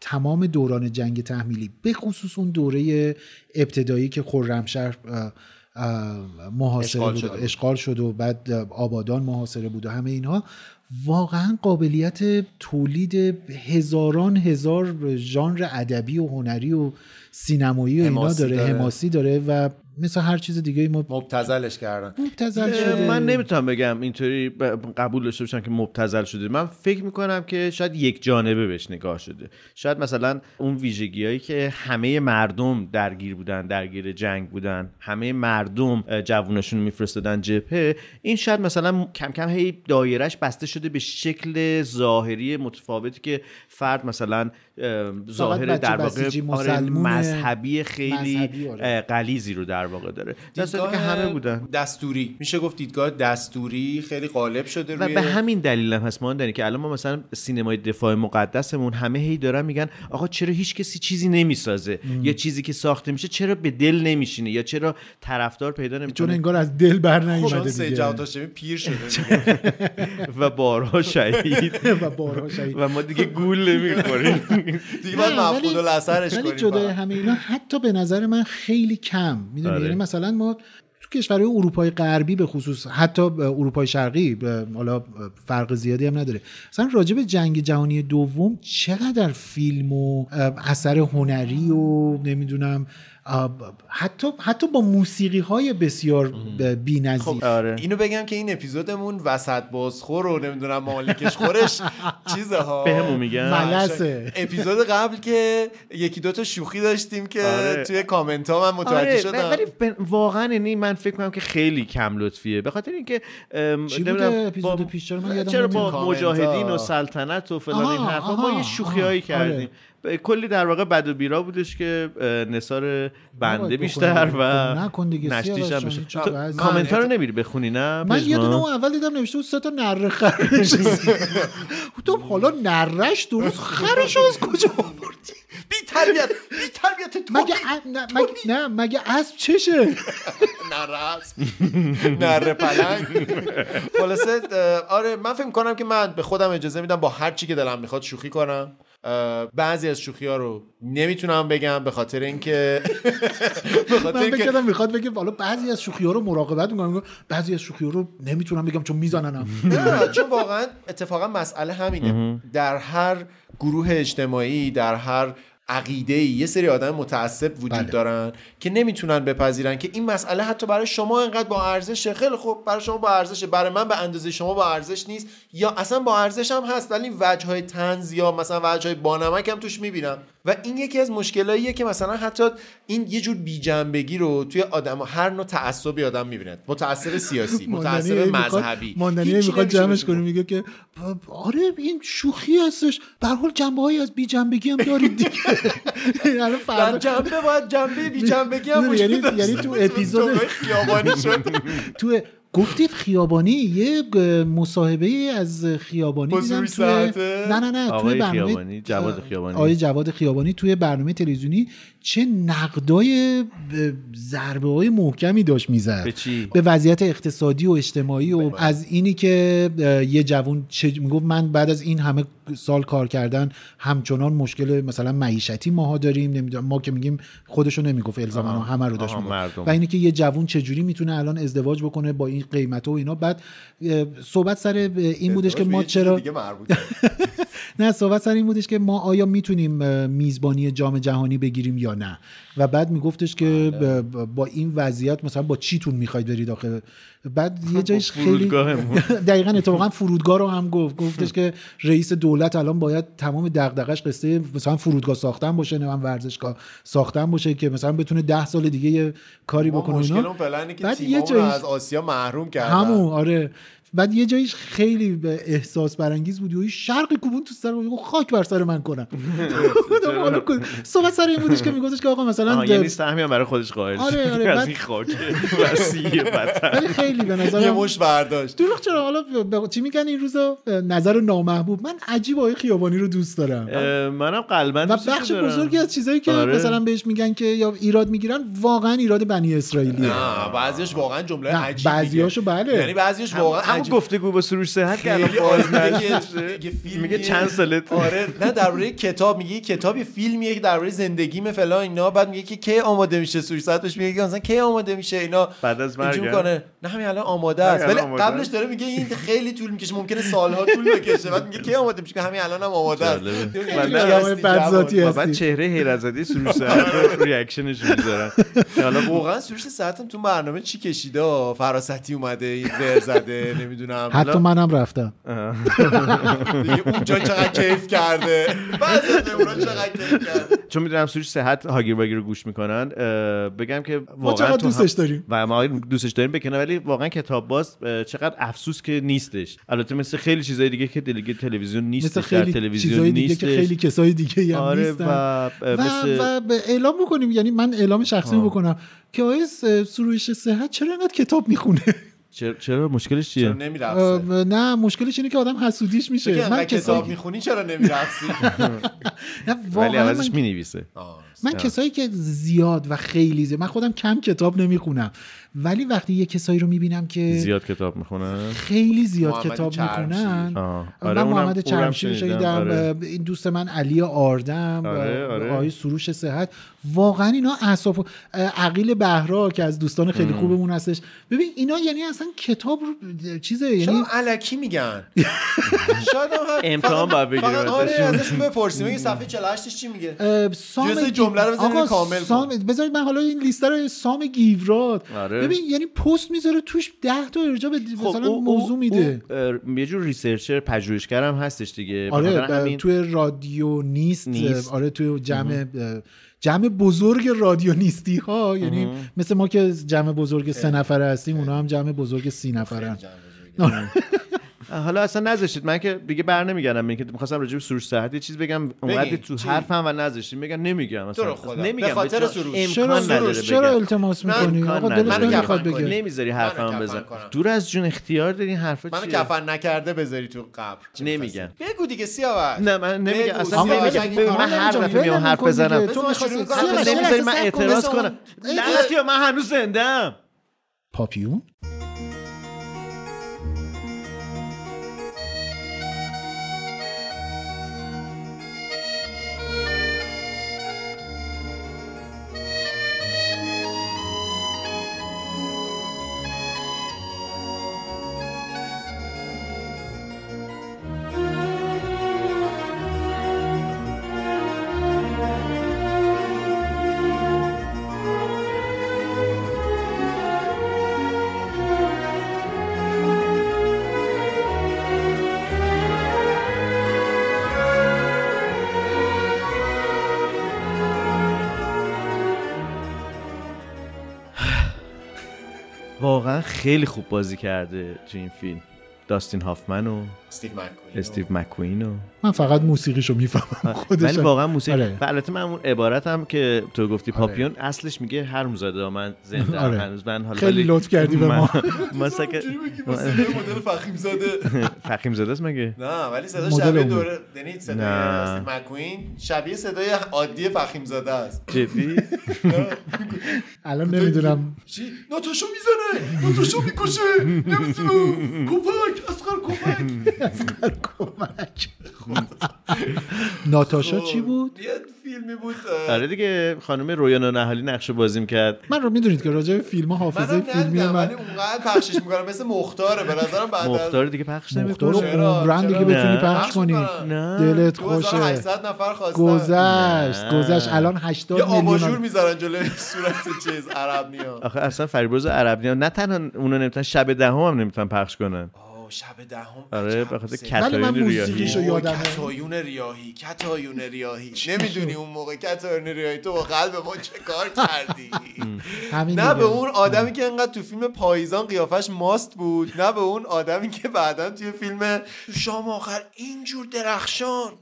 تمام دوران جنگ تحمیلی به خصوص اون دوره ابتدایی که خرمشهر محاصره اشغال بود شده. اشغال شد و بعد آبادان محاصره بود و همه اینها واقعا قابلیت تولید هزاران هزار ژانر ادبی و هنری و سینمایی و اینا داره داره. حماسی داره و مثل هر چیز دیگه ما مبتزلش کردن. مبتزل شده. من نمی‌تونم بگم اینطوری قبول داشته باشم که مبتزل شده. من فکر می‌کنم که شاید یک جانبه بهش نگاه شده. شاید مثلا اون ویژگی هایی که همه مردم درگیر بودن درگیر جنگ بودن همه مردم رو میفرستادن جبهه این شاید مثلا کم کم هی دایرش بسته شده به شکل ظاهری متفاوتی که فرد مثلا ظاهر در واقع آره،. مذهبی خیلی مذهبی، آره. غلیظی رو در واقع داره. صورتی که دیدگاه همه بودن. دستوری. میشه گفت دیدگاه دستوری خیلی غالب شده و روی به همین دلیل هم هست. ماندنی که الان ما مثلا سینمای دفاع مقدسمون همه هی دارن میگن آقا چرا هیچ کسی چیزی نمی‌سازه؟ یا چیزی که ساخته میشه چرا به دل نمیشینه؟ یا چرا طرفدار پیدا چون نمی‌کنه انگار از دل بر چون نیومده دیگه. جواد هاشمی پیر شده. و بارها شهید. و بارها شهید. و ما دیگه گول نمی‌خوریم. دیگه باید مفقود ولی- الاثرش ولی کنیم جدای فقط. همه اینا حتی به نظر من خیلی کم می‌دونی آره. یعنی مثلا ما تو کشورهای اروپای غربی به خصوص حتی اروپای شرقی حالا فرق زیادی هم نداره مثلا راجع به جنگ جهانی دوم چقدر فیلم و اثر هنری و نمی‌دونم حتی حتی با موسیقی های بسیار بی‌نظیر خب آره اینو بگم که این اپیزودمون وسط بازخور و نمی‌دونم مالکش خورش چیزه ها بهمون میگن ملسه. اپیزود قبل که یکی دوتا شوخی داشتیم که آره. توی کامنت ها من متوجه آره شدم ولی ب- واقعا یعنی من فکر کنم که خیلی کم لطفیه به خاطر اینکه ام، چی بوده با- پیش؟ چرا من یادم چرا نمیاد. با مجاهدین. و سلطنت و فلان این حرفا ما یه شوخی هایی کردیم آره. ب- کلی در واقع بد و بیرا بودش که نثار بنده بیشتر. و نکن دیگه، نشتیش هم بشه تو وضعی؟ کامنت رو نمیری بخونی نه؟ من یه؟ دونه اون اول دیدم نوشته بود سه تا نره خر نشسته. گفتم حالا نرش درست خرش از کجا آوردی؟ بی تربیت بی تربیت تو مگه مگه نه مگه اسب چشه؟ نره اسب. نره پلنگ. خلاصه آره من فکر کنم که من به خودم اجازه میدم با هر چی که دلم می‌خواد شوخی کنم. بعضی از شوخی ها رو نمی‌تونم بگم به خاطر اینکه به خاطر من فکر می‌خواد بگه حالا بعضی از شوخی ها رو مراقبت می‌کنم بعضی از شوخی ها رو نمی‌تونم بگم چون میزننم. نه چون واقعا اتفاقا مسئله همینه. در هر گروه اجتماعی در هر عقیده یه سری آدم متعصب وجود بله. دارن که نمی‌تونن بپذیرن که این مسئله حتی برای شما انقدر با ارزشه خیلی خوب برای شما با ارزشه. برای من به اندازه شما با ارزش نیست. یا اصلا با ارزش هم هست ولی وجه های تنز یا مثلا وجه های بانمک هم توش می‌بینم. و این یکی از مشکلاییه که مثلا حتی این یه جور بیجنبگی رو توی آدم هر نوع تعصبی آدم می‌بینه. متعصب سیاسی متعصب میخواد- مذهبی. ماندنی می‌خواد جمعش کنه میگه که آره این شوخی هستش. به هر حال جنبه از بی جنبگی هم دارید دیگه. یعنی در فردا جنبه باید جنبه بی جنبگی هم یعنی- یعنی تو. اپیزود- خیابانی شد. تو گفتید خیابانی یه مصاحبه از خیابانی با دیدم توی؟ نه نه نه توی برنامه خیابانی، جواد خیابانی. آقای جواد خیابانی توی برنامه تلویزیونی چه نقدای ضربه های محکمی داشت می‌زد به چی؟ به وضعیت اقتصادی و اجتماعی و از اینی که یه جوون چه می‌گفت من بعد از این همه سال کار کردن همچنان مشکل مثلا معیشتی ماها داریم نمی‌دونم ما که میگیم خودشو نمی‌گفت الزاما همه رو داشت. و اینی که یه جوون چجوری می‌تونه الان ازدواج بکنه با این قیمت و اینا بعد صحبت سر این بودش که ما چرا. نه صحبت سر این بودش که ما آیا می‌تونیم میزبانی جام جهانی بگیریم یا نه. و بعد میگفتش که بله. با این وضعیت مثلا با چیتون می‌خواید برید آخه؟ بعد یه جایش خیلی. دقیقا اتفاقا فرودگاه رو هم گفت. گفتش که رئیس دولت الان باید تمام دغدغش قصه مثلا فرودگاه ساختن باشه نه من ورزشگاه ساختن باشه که مثلا بتونه ده سال دیگه یه کاری بکنه اینا. بعد یه جایش- از آسیا محروم کردن. همون آره. بعد یه جایش خیلی به احساس برانگیز بود و یه شرقی کوبون تو سر و خاک بر سر من کنم. صحبت سر این بودش که میگفتش که آقا مثلا یعنی سهمی هم برای خودش قائل شد. آره، آره، از بعد- این خاک ولی خیلی به یه نظرم مش برداشت دروغ چرا حالا چی میگن این روزا نظر نامحبوب من عجیب آقای خیابانی رو دوست دارم منم قلبا و بخش دارم. بزرگی از چیزایی که آره. مثلا بهش میگن که یا ایراد می‌گیرن واقعا ایراد بنی اسرائیلیه نه بعضیش واقعا جمله عجیبیه بعضیاشو بله. یعنی بعضیش واقعا همون گفتگو با سروش صحت که الان باز. میگه چند سالت آره نه درباره کتاب. میگه یه کتاب یه فیلمیه که درباره زندگیم فلان اینا. بعد میگه که کی آماده میشه سوری ساعت بهش میگه که مثلا کی آماده میشه اینا. بعد از مرگم؟ می‌کنه نه همین الان آماده است. ولی قبلش. داره میگه این خیلی طول می‌کشه ممکنه سالها طول بکشه. بعد میگه کی آماده میشه؟ که همین الان هم آماده است. بعد. چهره حیرت زده سروش صحت. ریاکشنش می‌ذارن حالا واقعا سروش ساعتم تو برنامه چی کشیده؟ فراستی اومده این زده نمی‌دونم. حتی منم رفتم. دیگه اونجا چقدر کیف کرده. بعد نمونه چقدر کیف کرده. چون می‌دونم سروش صحت هاگیر واگیر رو گوش می‌کنن بگم که ما واقعا چقدر تو دوستش هم- داریم. و ما دوستش داریم بکنه ولی واقعا کتاب باز چقدر افسوس که نیستش. البته مثل خیلی چیزای دیگه که دیگه تلویزیون نیستش مثل خیلی تلویزیون چیزای دیگه نیستش. که خیلی کسای دیگه هم آره نیستن. و, و, اعلام بکنیم یعنی من اعلام شخصی. بکنم که س- سروش صحت چرا اینقدر کتاب می‌خونه؟ چرا, چرا مشکلش چرا چیه نمیرقصه نه مشکلش اینه که آدم حسودیش میشه. من کتاب می‌خونی چرا نمیرقصی؟ نه، ولی واقعا عوضش من, من کسایی که زیاد و خیلی زیاد من خودم کم کتاب نمی‌خونم ولی وقتی یه کسایی رو می‌بینم که زیاد کتاب می‌خونن خیلی زیاد محمد کتاب چرمشیر. می‌خونن. من آره، اونم- محمد چرمشیر رو شنیدم. آره. این دوست من علی آردم آره، آره. آقای سروش صحت واقعا اینا اعصاب عقیل بهرا که از دوستان خیلی خوبمون هستش ببین اینا یعنی اصلا کتاب رو چیزه یعنی علکی میگن شاید امتحان باید بگیریم آره ازشون. ازشون بپرسیم این صفحه 48 چی میگه سام جمله رو آقا، کامل. سام... بذارید من حالا این لیست رو سام گیوراد. آره. ببین یعنی پست می‌ذاره توش ده تا ارجاع به مثلا او- موضوع میده. یه جور ریسرچر پژوهشگر هم هستش دیگه. آره همین توی رادیو نیست, نیست. آره توی جمع جمع بزرگ رادیو نیستی ها یعنی مثل ما که جمع بزرگ سه نفره هستیم اونا هم جمع بزرگ سی نفرن. حالا اصلا نذاشتید. من که دیگه بر نمیگردم من که می‌خواستم راجع به سروش صحت یه چیز بگم. اومدی تو؟ حرفم و نذاشتید میگم نمیگم تو اصلا. نمیگم. به خاطر سروش. چرا سروش؟ چرا. التماس می‌کنی؟ آقا دلش. منو نمی‌خواد بگه. نمی‌ذاری منو حرفم بزن. دور از جون اختیار داری حرفا منو چیه؟ کفن نکرده بذاری تو قبر. نمیگم. بگو دیگه سیاوش. نه من نمیگم. اصلا نمیگم. من هر دفعه میام حرف بزنم. تو نمی‌ذاری من. اعتراض کنم. ها، من هنوز زنده پاپیون؟ خیلی خوب بازی کرده تو این فیلم. داستین هافمن و استیو مکوین و من فقط موسیقیشو می‌فهمم. خودش ولی واقعا موسیقی آره. و البته من اون عبارت هم که تو گفتی پاپیون اصلش میگه هر زاده من زنده آره. هنوز من حالا خیلی لطف کردی به ما. من- من سکه با صدای مدل فخیم زاده. فخیم زاده است مگه؟ نه ولی صدا شبیه. دوره یعنی صدای نه. استیو مک‌کوین شبیه صدای عادی فخیم زاده است. جدی؟ الان نمی‌دونم. چی؟ ناتاشو می‌زنه. ناتاشو می‌کشه. نمی‌تونم. کمک اسقر کمک کمک ناتاشا چی بود؟ یه فیلمی بود آره دیگه خانم رویانا نهالی نقش بازی کرد من رو می‌دونید که راجع به فیلم حافظه فیلمی من. ولی اونقدر پخشش می‌کنم مثل مختاره به نظرم بعد مختار دیگه پخش مختار نمی‌کنه چرا؟ عمرن دیگه؟ بتونی. پخش کنی. دلت خوشه. 2800 نفر خواستن. گذشت. گذشت. الان 80 یه آباژور میلیون می‌ذارن جلوی صورت چیز عرب نیا آخه اصلا فریبرز عربی نه تنها اونو نمی‌تونن شب دهم هم نمی‌تونن پخش کنن. شب دهم آره به خاطر کتایون ریاهی. کتایون ریاهی کتایون ریاهی. نمی‌دونی اون موقع کتایون ریاهی تو با قلب ما چه کار کردی؟ نه. به اون آدمی که انقدر تو فیلم پاییزان قیافش ماست بود نه به اون آدمی که بعدا توی فیلم شام آخر اینجور درخشان.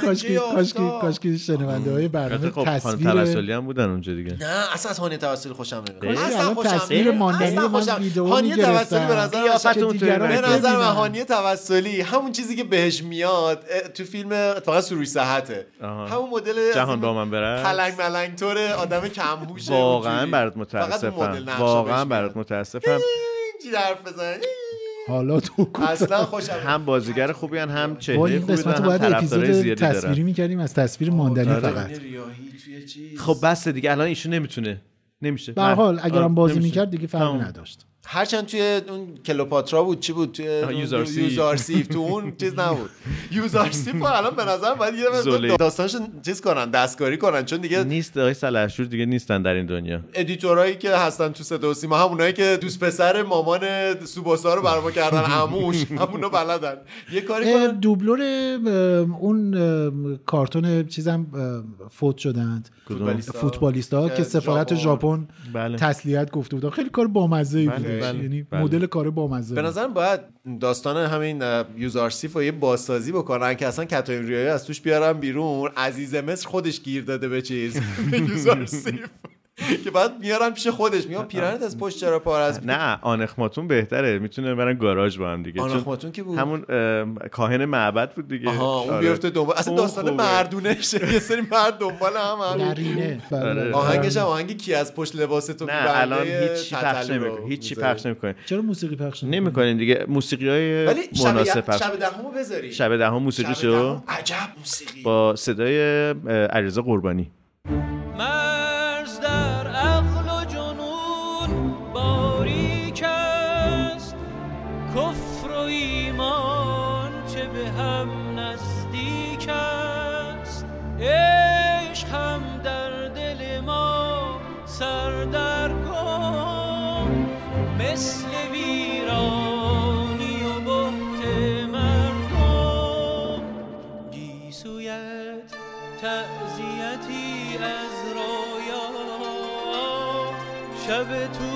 کاشکی کاشکی. کاشکی شنونده های برنامه خب تصویر توسلی هم بودن اونجا دیگه نه اصلا از هانیه توسلی خوشم نمیاد اصلا خوشم تصویر نمیاد. ماندنی من ویدئو هانیه. توسلی به نظر قیافتون که تو دیگران به. نظر من. هانیه توسلی همون چیزی که بهش میاد تو فیلم فقط سروش صحته. همون مدل جهان با من برست پلنگ ملنگ طور آدم کمهوشه واقعا اونجوری. برات فقط اون مدل متاسفم واقعا برات. متاسفم اینجوری حرف بزن حالا تو. اصلا خوشم هم بازیگر خوبی هن هم چهره خوبی قسمت هم باید اپیزود تصویری دارن می‌کردیم از تصویر ماندنی. فقط ریاهی توی چیز خب بس دیگه الان ایشون نمی‌تونه نمیشه به هر حال اگرم بازی نمیشه. می‌کرد دیگه فرقی. نداشت هرچند توی اون کلوپاترا بود چی بود؟ توی یوزارسیف. تو اون چیز نبود. یوزارسیف رو الان به نظر باید یه داستانش چیز کنن دستکاری کنن چون دیگه نیست آقای سلحشور دیگه نیستن در این دنیا. ادیتورایی که هستن تو صدا و سیما همونایی که دوست پسر مامان سوباسا رو برما کردن عموش همونو بلدن. یه کاری کنن. دوبلور اون کارتون چیزم فوت شدند. فوتبالیستا. فوتبالیست ها که سفارت ژاپن. بله. تسلیت گفته بودن. خیلی کار بامزه ای بله، بله، یعنی بله. مدل کار بامزه. به بود. نظرم باید داستان همین یوزارسیف رو یه بازسازی بکنن که اصلا کتاین ریایی از توش بیارن بیرون. عزیز مصر خودش گیر داده به چیز. به یوزارسیف که بعد میارن پیش خودش میگن پیرنت از پشت چرا پار از نه آنخماتون بهتره. می‌تونه برن گاراژ با هم دیگه. چون آناخماتون کی بود؟ همون اه، کاهن معبد بود دیگه. آها اون آره. بیفته دنبال اصلا داستان خوبه. مردونشه یه سری مرد دنبال هم هم. نرینه آره. آهنگش هم آهنگ کی از پشت لباس تو نه الان هیچی پخش نمی‌کنه. هیچی می‌ذاره. پخش نمی‌کنه. چرا موسیقی پخش نمی‌کنی؟ نمی‌کنین دیگه. موسیقی های شب مناسب شب پخش دهمو بذاری. شب دهم شب موسیقیشو دهم عجب موسیقی. با صدای علیرضا قربانی. سردرگم مثل ویرانی و بهت مردم گیسویت تعذیتی از رویا شب طولانی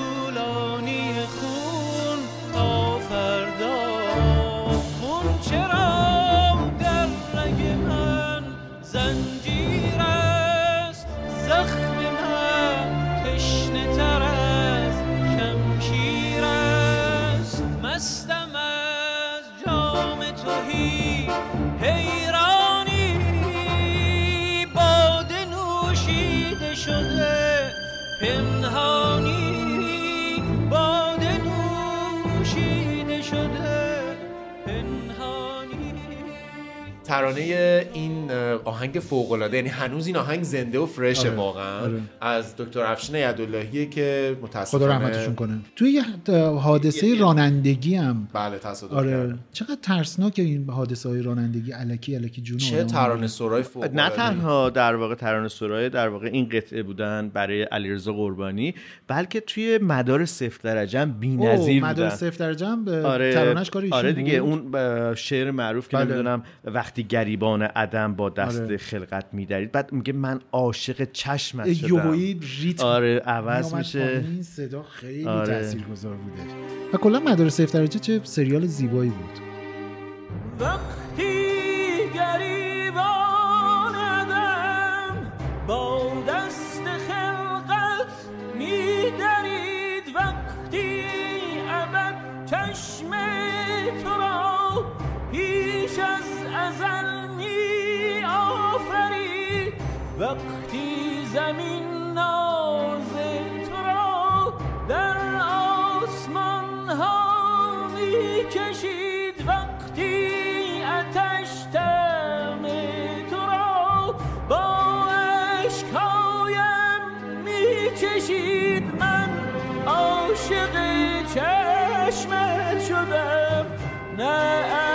ترانه این آهنگ فوق العاده یعنی هنوز این آهنگ زنده و فرشه آره، واقعا آره. از دکتر افشین یداللهیه که متاسفانه خدا رحمتشون کنه توی یه حادثه رانندگی هم بله تصادف آره کرده. چقدر ترسناک این حادثه های رانندگی الکی الکی جون چه. ترانه سرای فوق نه. تنها در واقع ترانه سرای در واقع این قطعه بودن برای علیرضا قربانی بلکه توی مدار صفر درجه هم بی‌نظیر مدار بودن صفر درجه هم به آره ترانش کار ایشون آره دیگه بود. اون شعر معروف که بله. نمی‌دونم وقتی گریبان عدم با دست آره. خلقت میدرید بعد میگه من عاشق چشمت شدم. ریتم آره عوض میشه. این صدا خیلی آره. تاثیرگذار بوده. و کلا مدار صفر درجه چه سریال زیبایی بود. وقتی گریبان آدم با دست خلقت میدرید وقتی ابد چشم تو را پیش از ازل می آفرید وقتی زمین ناز تو را در آسمان ها می کشید وقتی اتش تم تو را با اشکایم می چشید من عاشق چشمت شدم. نه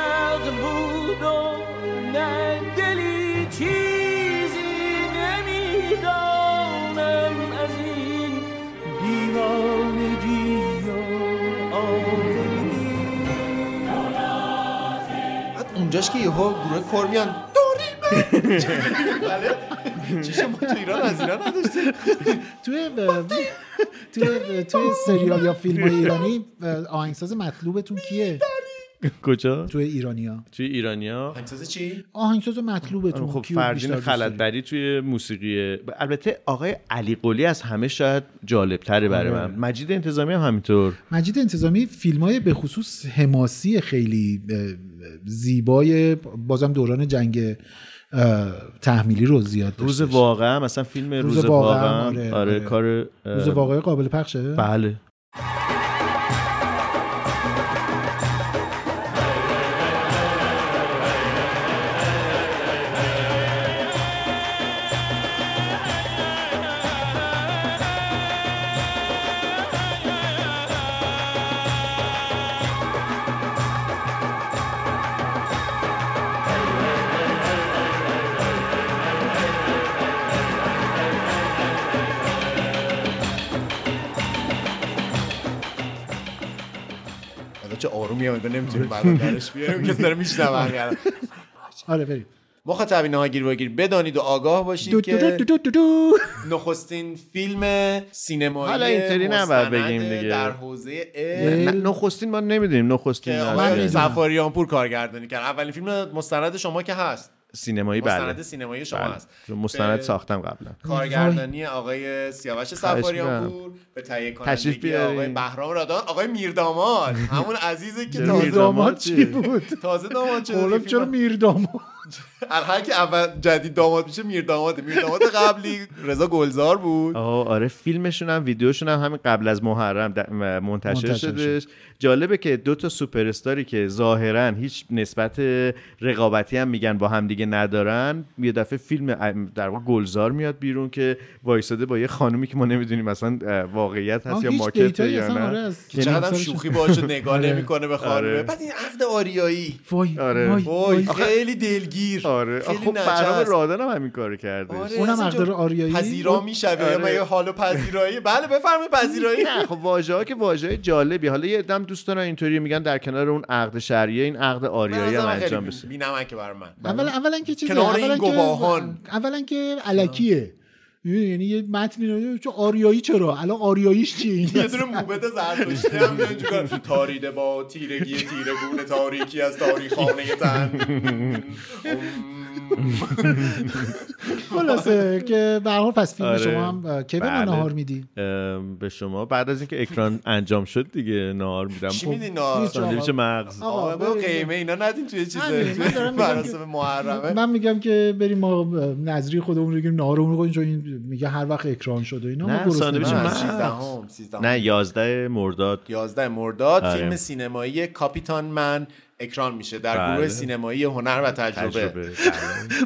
اونجاش که یهو گروه کر میان. بله. چیش ما تو ایران از ایران نداشتیم توی توی توی سریال یا فیلم ایرانی آهنگساز مطلوبتون کیه؟ کجا توی ایرانیا توی ایرانیا هنگساز چی؟ آهنگساز مطلوبتون خب فردین داری؟ خلطبری توی موسیقی البته آقای علی قلی از همه شاید جالب تره برای آره. من مجید انتظامی هم همینطور مجید انتظامی فیلم های به خصوص حماسی خیلی زیبای بازم دوران جنگ تحمیلی رو زیاد روز. واقعا مثلا فیلم روز روز, واقعا، واقعا آره، آره, آره. کار روز واقعی قابل پخشه بله هم نمی‌تونیم بعدا درش بیاریم. کسی داره میشنوه آره. بریم مخاطبین های گیر و گیر بدانید و آگاه باشید که. نخستین فیلم سینمایی حالا اینطوری نباید بگیم دیگه. در حوزه نخستین ما نمی‌دونیم نخستین که من می‌دونم. سفاریانپور کارگردانی کرد اولین فیلم مستند شما که هست. سینمایی مستند بله سینمایی شما بله. هست چون مستند به ساختم قبلا کارگردانی آقای سیاوش سفاریانپور به تهیه کنندگی آقای. بهرام رادان آقای میرداماد همون عزیزی که تازه میرداماد داماد؟ چی بود تازه داماد. چرا میر داماد هر که اول جدید داماد میشه میرداماده میرداماد قبلی رضا گلزار بود آه آره فیلمشون هم ویدیوشون هم همین قبل از محرم منتشر منتشر شدش جالبه که دو تا سوپر استاری که ظاهرا هیچ نسبت رقابتی هم میگن با هم دیگه ندارن یه دفعه فیلم در واقع گلزار میاد بیرون که وایساده با یه خانومی که ما نمی‌دونیم مثلا واقعیت هست یا دیتایی یا آره نه از که چقدر شوخی. باشه نگاه آره. نمی‌کنه به خانومه آره. بعد این عقد آریایی وای آره. وای دلگیر آره. خیلی خب برنامه نچسب. رادان هم همین کارو کرده. آره، اونم جو- آریایی؟ پذیرا می‌شوه یا آره. مگه حال و پذیرایی؟ بله بفرمایید پذیرایی. نه خب واژه ها که واژه جالبی. حالا یه دم دوست دارن اینطوری میگن در کنار اون عقد شرعیه این عقد آریایی هم انجام بشه. بی نمکه برای من. اول اولا که چیزه اولا که. اولا که الکیه یعنی یه متنی رو چه آریایی چرا؟ الان آریاییش چیه این؟ یه دونه موبت زرتشتی هم میاد اینجوری کنه. تاریده با تیرگی تیرگون تاریکی از تاریخانه تن. خلاصه که به هر حال پس فیلم آره. شما هم کی به بله. نهار میدی؟ به شما. بعد از اینکه اکران انجام شد دیگه نهار میدم. چی خب، میدی ناهار ساندویچ مغز؟ آقا،. قیمه اینا ندین توی چیز مراسم محرمه. من میگم که بریم ما نذری خودمون رو بگیریم نهارمون رو این میگه هر وقت اکران شد و اینا نه، ساندویچ میشیم. نه مغز. 13 هم 13 نه 11 مرداد 11 مرداد آره. فیلم سینمایی کاپیتان من اکران میشه در بله. گروه سینمایی هنر و تجربه, تجربه بله.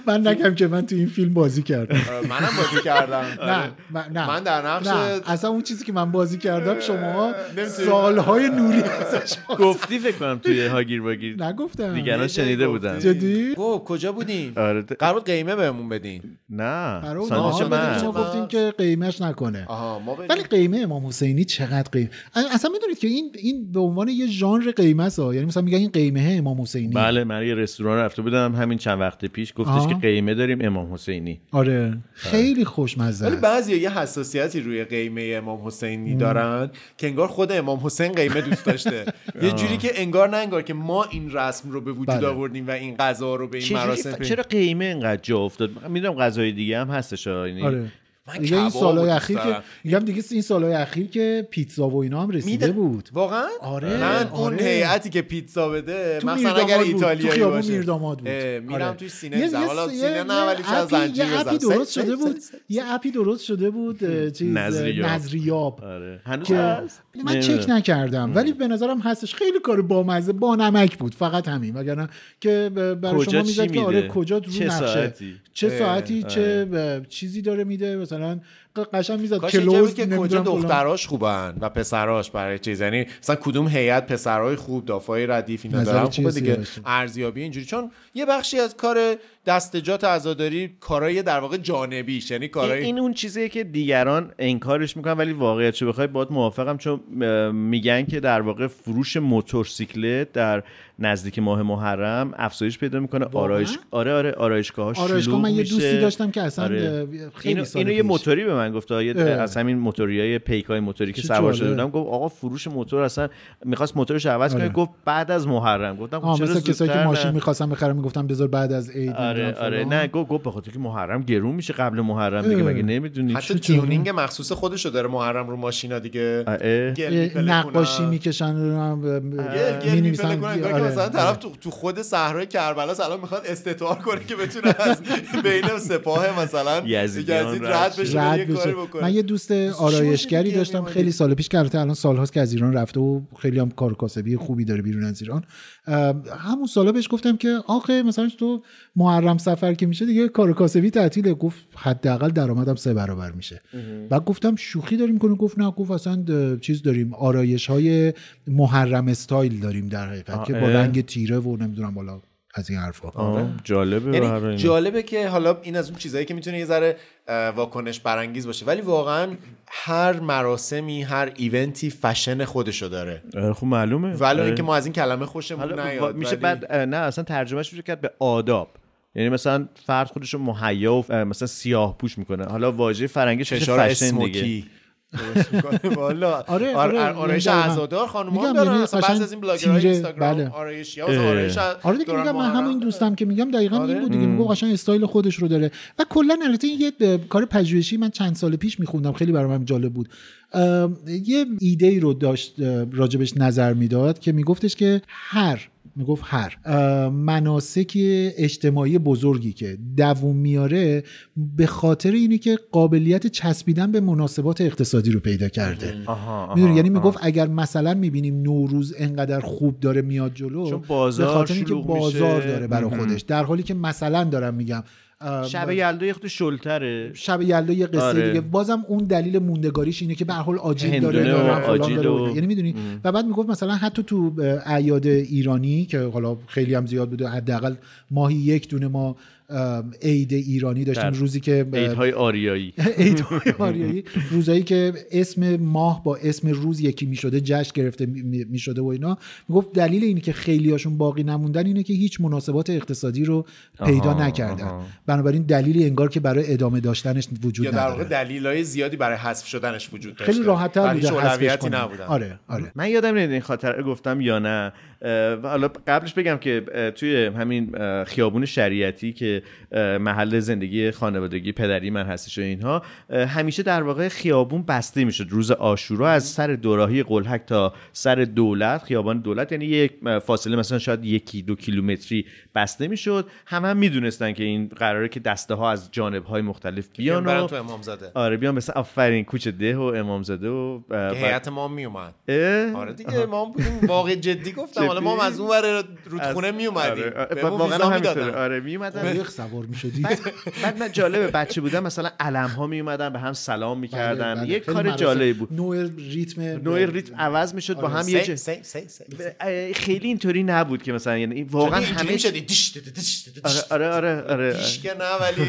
من نگم که من تو این فیلم بازی کردم. آه، منم بازی کردم. نه من, نه. من در نقش نه اصلا اون چیزی که من بازی کردم شما سالهای نوری ازش گفتی فکر کنم توی هاگیر واگیر. نگفتم. دیگران شنیده بودن جدی؟ کجا بودین؟ آره قرار بود قیمه بهمون بدین. نه. بدیم، مغز شما گفتیم که قیمش نکنه. آها ما بدیم ولی قیمه امام حسینی چقدر قیمه؟ اصلا می‌دونید که این این به عنوان یه ژانر قیمه است. یعنی مثلا میگن این قیمه امام حسینی. بله من یه رستوران رفته بودم. همین چند وقت پیش گفتش آها. که قیمه داریم امام حسینی. آره. خیلی خوشمزه ولی. بعضی یه حساسیتی روی قیمه امام حسینی دارن که انگار خود امام حسین قیمه دوست داشته. یه جوری که انگار نه انگار که ما این رسم رو به وجود بله. آوردیم و این غذا رو به این مراسم ف- چرا قیمه اینقدر جا افتاد؟ می‌دونم غذای دیگه هم هستش. یعنی آره. من دیگه این کباب سالهای اخیر که. میگم دیگه این سالهای اخیر که پیتزا و اینا هم رسیده میده- بود واقعا آره، من اون آره. هیئتی که پیتزا بده تو مثلا اگر بود. ایتالیایی تو خیابون باشه میرداماد بود. میرم آره. توی می‌زنم حالا یه- سینه نه یه ولی اپی- زنجیر یه اپی. درست شده بود یه اپی درست شده بود چیز نظریاب. آره هنوز من چک. نکردم ولی به نظرم هستش خیلی کار بامزه با نمک بود فقط همین وگرنه که برای شما می‌زد که آره؟ کجا رو چه نقشه ساعتی؟ چه اه، ساعتی چه چیزی داره میده مثلا مثلا قشنگ می‌زد. کلوز که کجا. دختراش خوبن و پسراش برای چیز. یعنی مثلا کدوم هیئت پسرای خوب دافای ردیف اینا دارن؟ خوبه دیگه. ارزیابی اینجوری. چون یه بخشی از کار دستجات عزاداری کارهای در واقع جانبیش. یعنی این, کارهای این اون چیزیه که دیگران انکارش می‌کنن ولی واقعیت بخوای باید موافقم. چون میگن که در واقع فروش موتورسیکلت در نزدیک ماه محرم افزایش پیدا می‌کنه. آرایش آره آره آرایشگاه آرایشگاه من یه دوستی داشتم که اصلا اه، خیلی اینو, اینو یه. موتوری به من گفت یه اه. از همین موتوری های پیک های موتوری که سوار شده. بودم گفت آقا فروش موتور اصلا می‌خواست موتورش عوض کنه آره. گفت بعد از محرم گفتم خب آه چرا مثل کسایی که ماشین؟ می‌خواستم بخرم می‌گفتم بذار بعد از عید آره آره. نه گفت گفت به خاطر که محرم گرون میشه قبل محرم دیگه. مگه نمی‌دونی حتی تیونینگ مخصوص خودشو داره محرم رو ماشینا دیگه نقاشی. می‌کشن می که مثلا طرف تو, خود صحرای کربلا الان می‌خواد استطار کنه که بتونه از بین سپاه مثلا یزید رد رد بشه من یه دوست آرایشگری داشتم؟ خیلی سال پیش که البته الان سالهاست که از ایران رفته و خیلی هم کار کاسبی خوبی داره بیرون از ایران. همون سالا بهش گفتم که آخه مثلا تو محرم سفر که میشه دیگه کار کاسبی تعطیله. گفت حداقل درآمدم سه برابر میشه. بعد گفتم شوخی داریم کنه. گفت نه گفت اصلا چیز داریم. آرایش های محرم استایل داریم در حقیقت که با. رنگ تیره و نمی‌دونم بالا از این حرفا. آه، جالبه یعنی. جالبه که حالا این از اون چیزایی که می‌تونه یه ذره واکنش برانگیز باشه. ولی واقعا هر مراسمی هر event ی fashion خودشو داره. آره، خب معلومه. آره. اینکه ما از این کلمه خوشمون نیاد میشه ولی- بعد نه اصلا ترجمهش میشه کرد به آداب. یعنی مثلا فرد خودش رو مهیا و مثلا سیاه پوش می‌کنه. حالا واژه فرنگیش میشه فشار فشن دیگه. والا آره، آر- آره، آر- آرایش. عزادار خانوما میگم دارن یعنی اصلا بعضی از این بلاگرهای اینستاگرام بله. آرایشی اه. آرایش آره دیگه میگم من داره. دوستم که میگم دقیقا آره. این بود دیگه میگم قشنگ استایل خودش رو داره و کلا البته این یه کار پژوهشی من چند سال پیش میخوندم خیلی برام جالب بود یه ایده ای رو داشت راجبش نظر می‌داد که میگفتش که هر می‌گفت هر مناسک اجتماعی بزرگی که دووم میاره به خاطر اینه که قابلیت چسبیدن به مناسبات اقتصادی رو پیدا کرده آها، آها، می‌دونی یعنی. می‌گفت اگر مثلا می‌بینیم نوروز انقدر خوب داره میاد جلو چون بازار به خاطر اینکه بازار میشه. داره برای. خودش در حالی که مثلا دارم میگم شب یلدا یه خود شلتره شب یلدا یه قصه آره. دیگه بازم اون دلیل موندگاریش اینه که به هر حال آجیل داره و آجیل داره و-. یعنی می‌دونی و بعد می‌گفت مثلا حتی تو اعیاد ایرانی که حالا خیلی هم زیاد بوده حداقل ماهی یک دونه ما عید ایرانی داشتیم در روزی که عیدهای آریایی. عیدهای آریایی روزایی که اسم ماه با اسم روز یکی می‌شده جشن گرفته می‌شده و اینا. می‌گفت دلیل اینه که خیلی هاشون باقی نموندن اینه که هیچ مناسبات اقتصادی رو پیدا آها، نکردن. آها. بنابراین دلیلی انگار که برای ادامه داشتنش وجود یا در واقع دلیلای زیادی برای حذف شدنش وجود داشته. خیلی راحت تر ولی بوده هیچ حذفش اولویتی کنن. نبودن. آره آره. من یادم نمیاد این خاطر گفتم یا نه. حالا قبلش بگم که توی همین خیابون شریعتی که محل زندگی خانوادگی پدری من هستش و اینها همیشه در واقع خیابون بسته می‌شد. روز آشورا از سر دوراهی قلحک تا سر دولت خیابان دولت یعنی یک فاصله مثلا شاید یکی دو کیلومتری بسته می‌شد. هم هم می‌دونستن که این قراره که دسته ها از جانب های مختلف بیان و تو امامزاده. آره بیان مثلا آفرین کوچه ده و امامزاده و هیئت ما می اومد اه؟ آره دیگه ما هم بودیم واقع جدی گفتم. حالا ما از اون ور رودخونه می اومدیم. آره، آره، بهمون واقعا همینطوره. آره می اومدن. سوار می‌شدید بعد, بعد من جالبه بچه بودم مثلا علم ها می اومدن به هم سلام می‌کردن بله، یک خیلی کار. جالبی بود. نوع ریتم نوع ریتم عوض می‌شد با هم یه خیلی اینطوری نبود که مثلا یعنی واقعا همه می‌شدی. دیش دیش دیش دیش. آره آره آره آره. نه ولی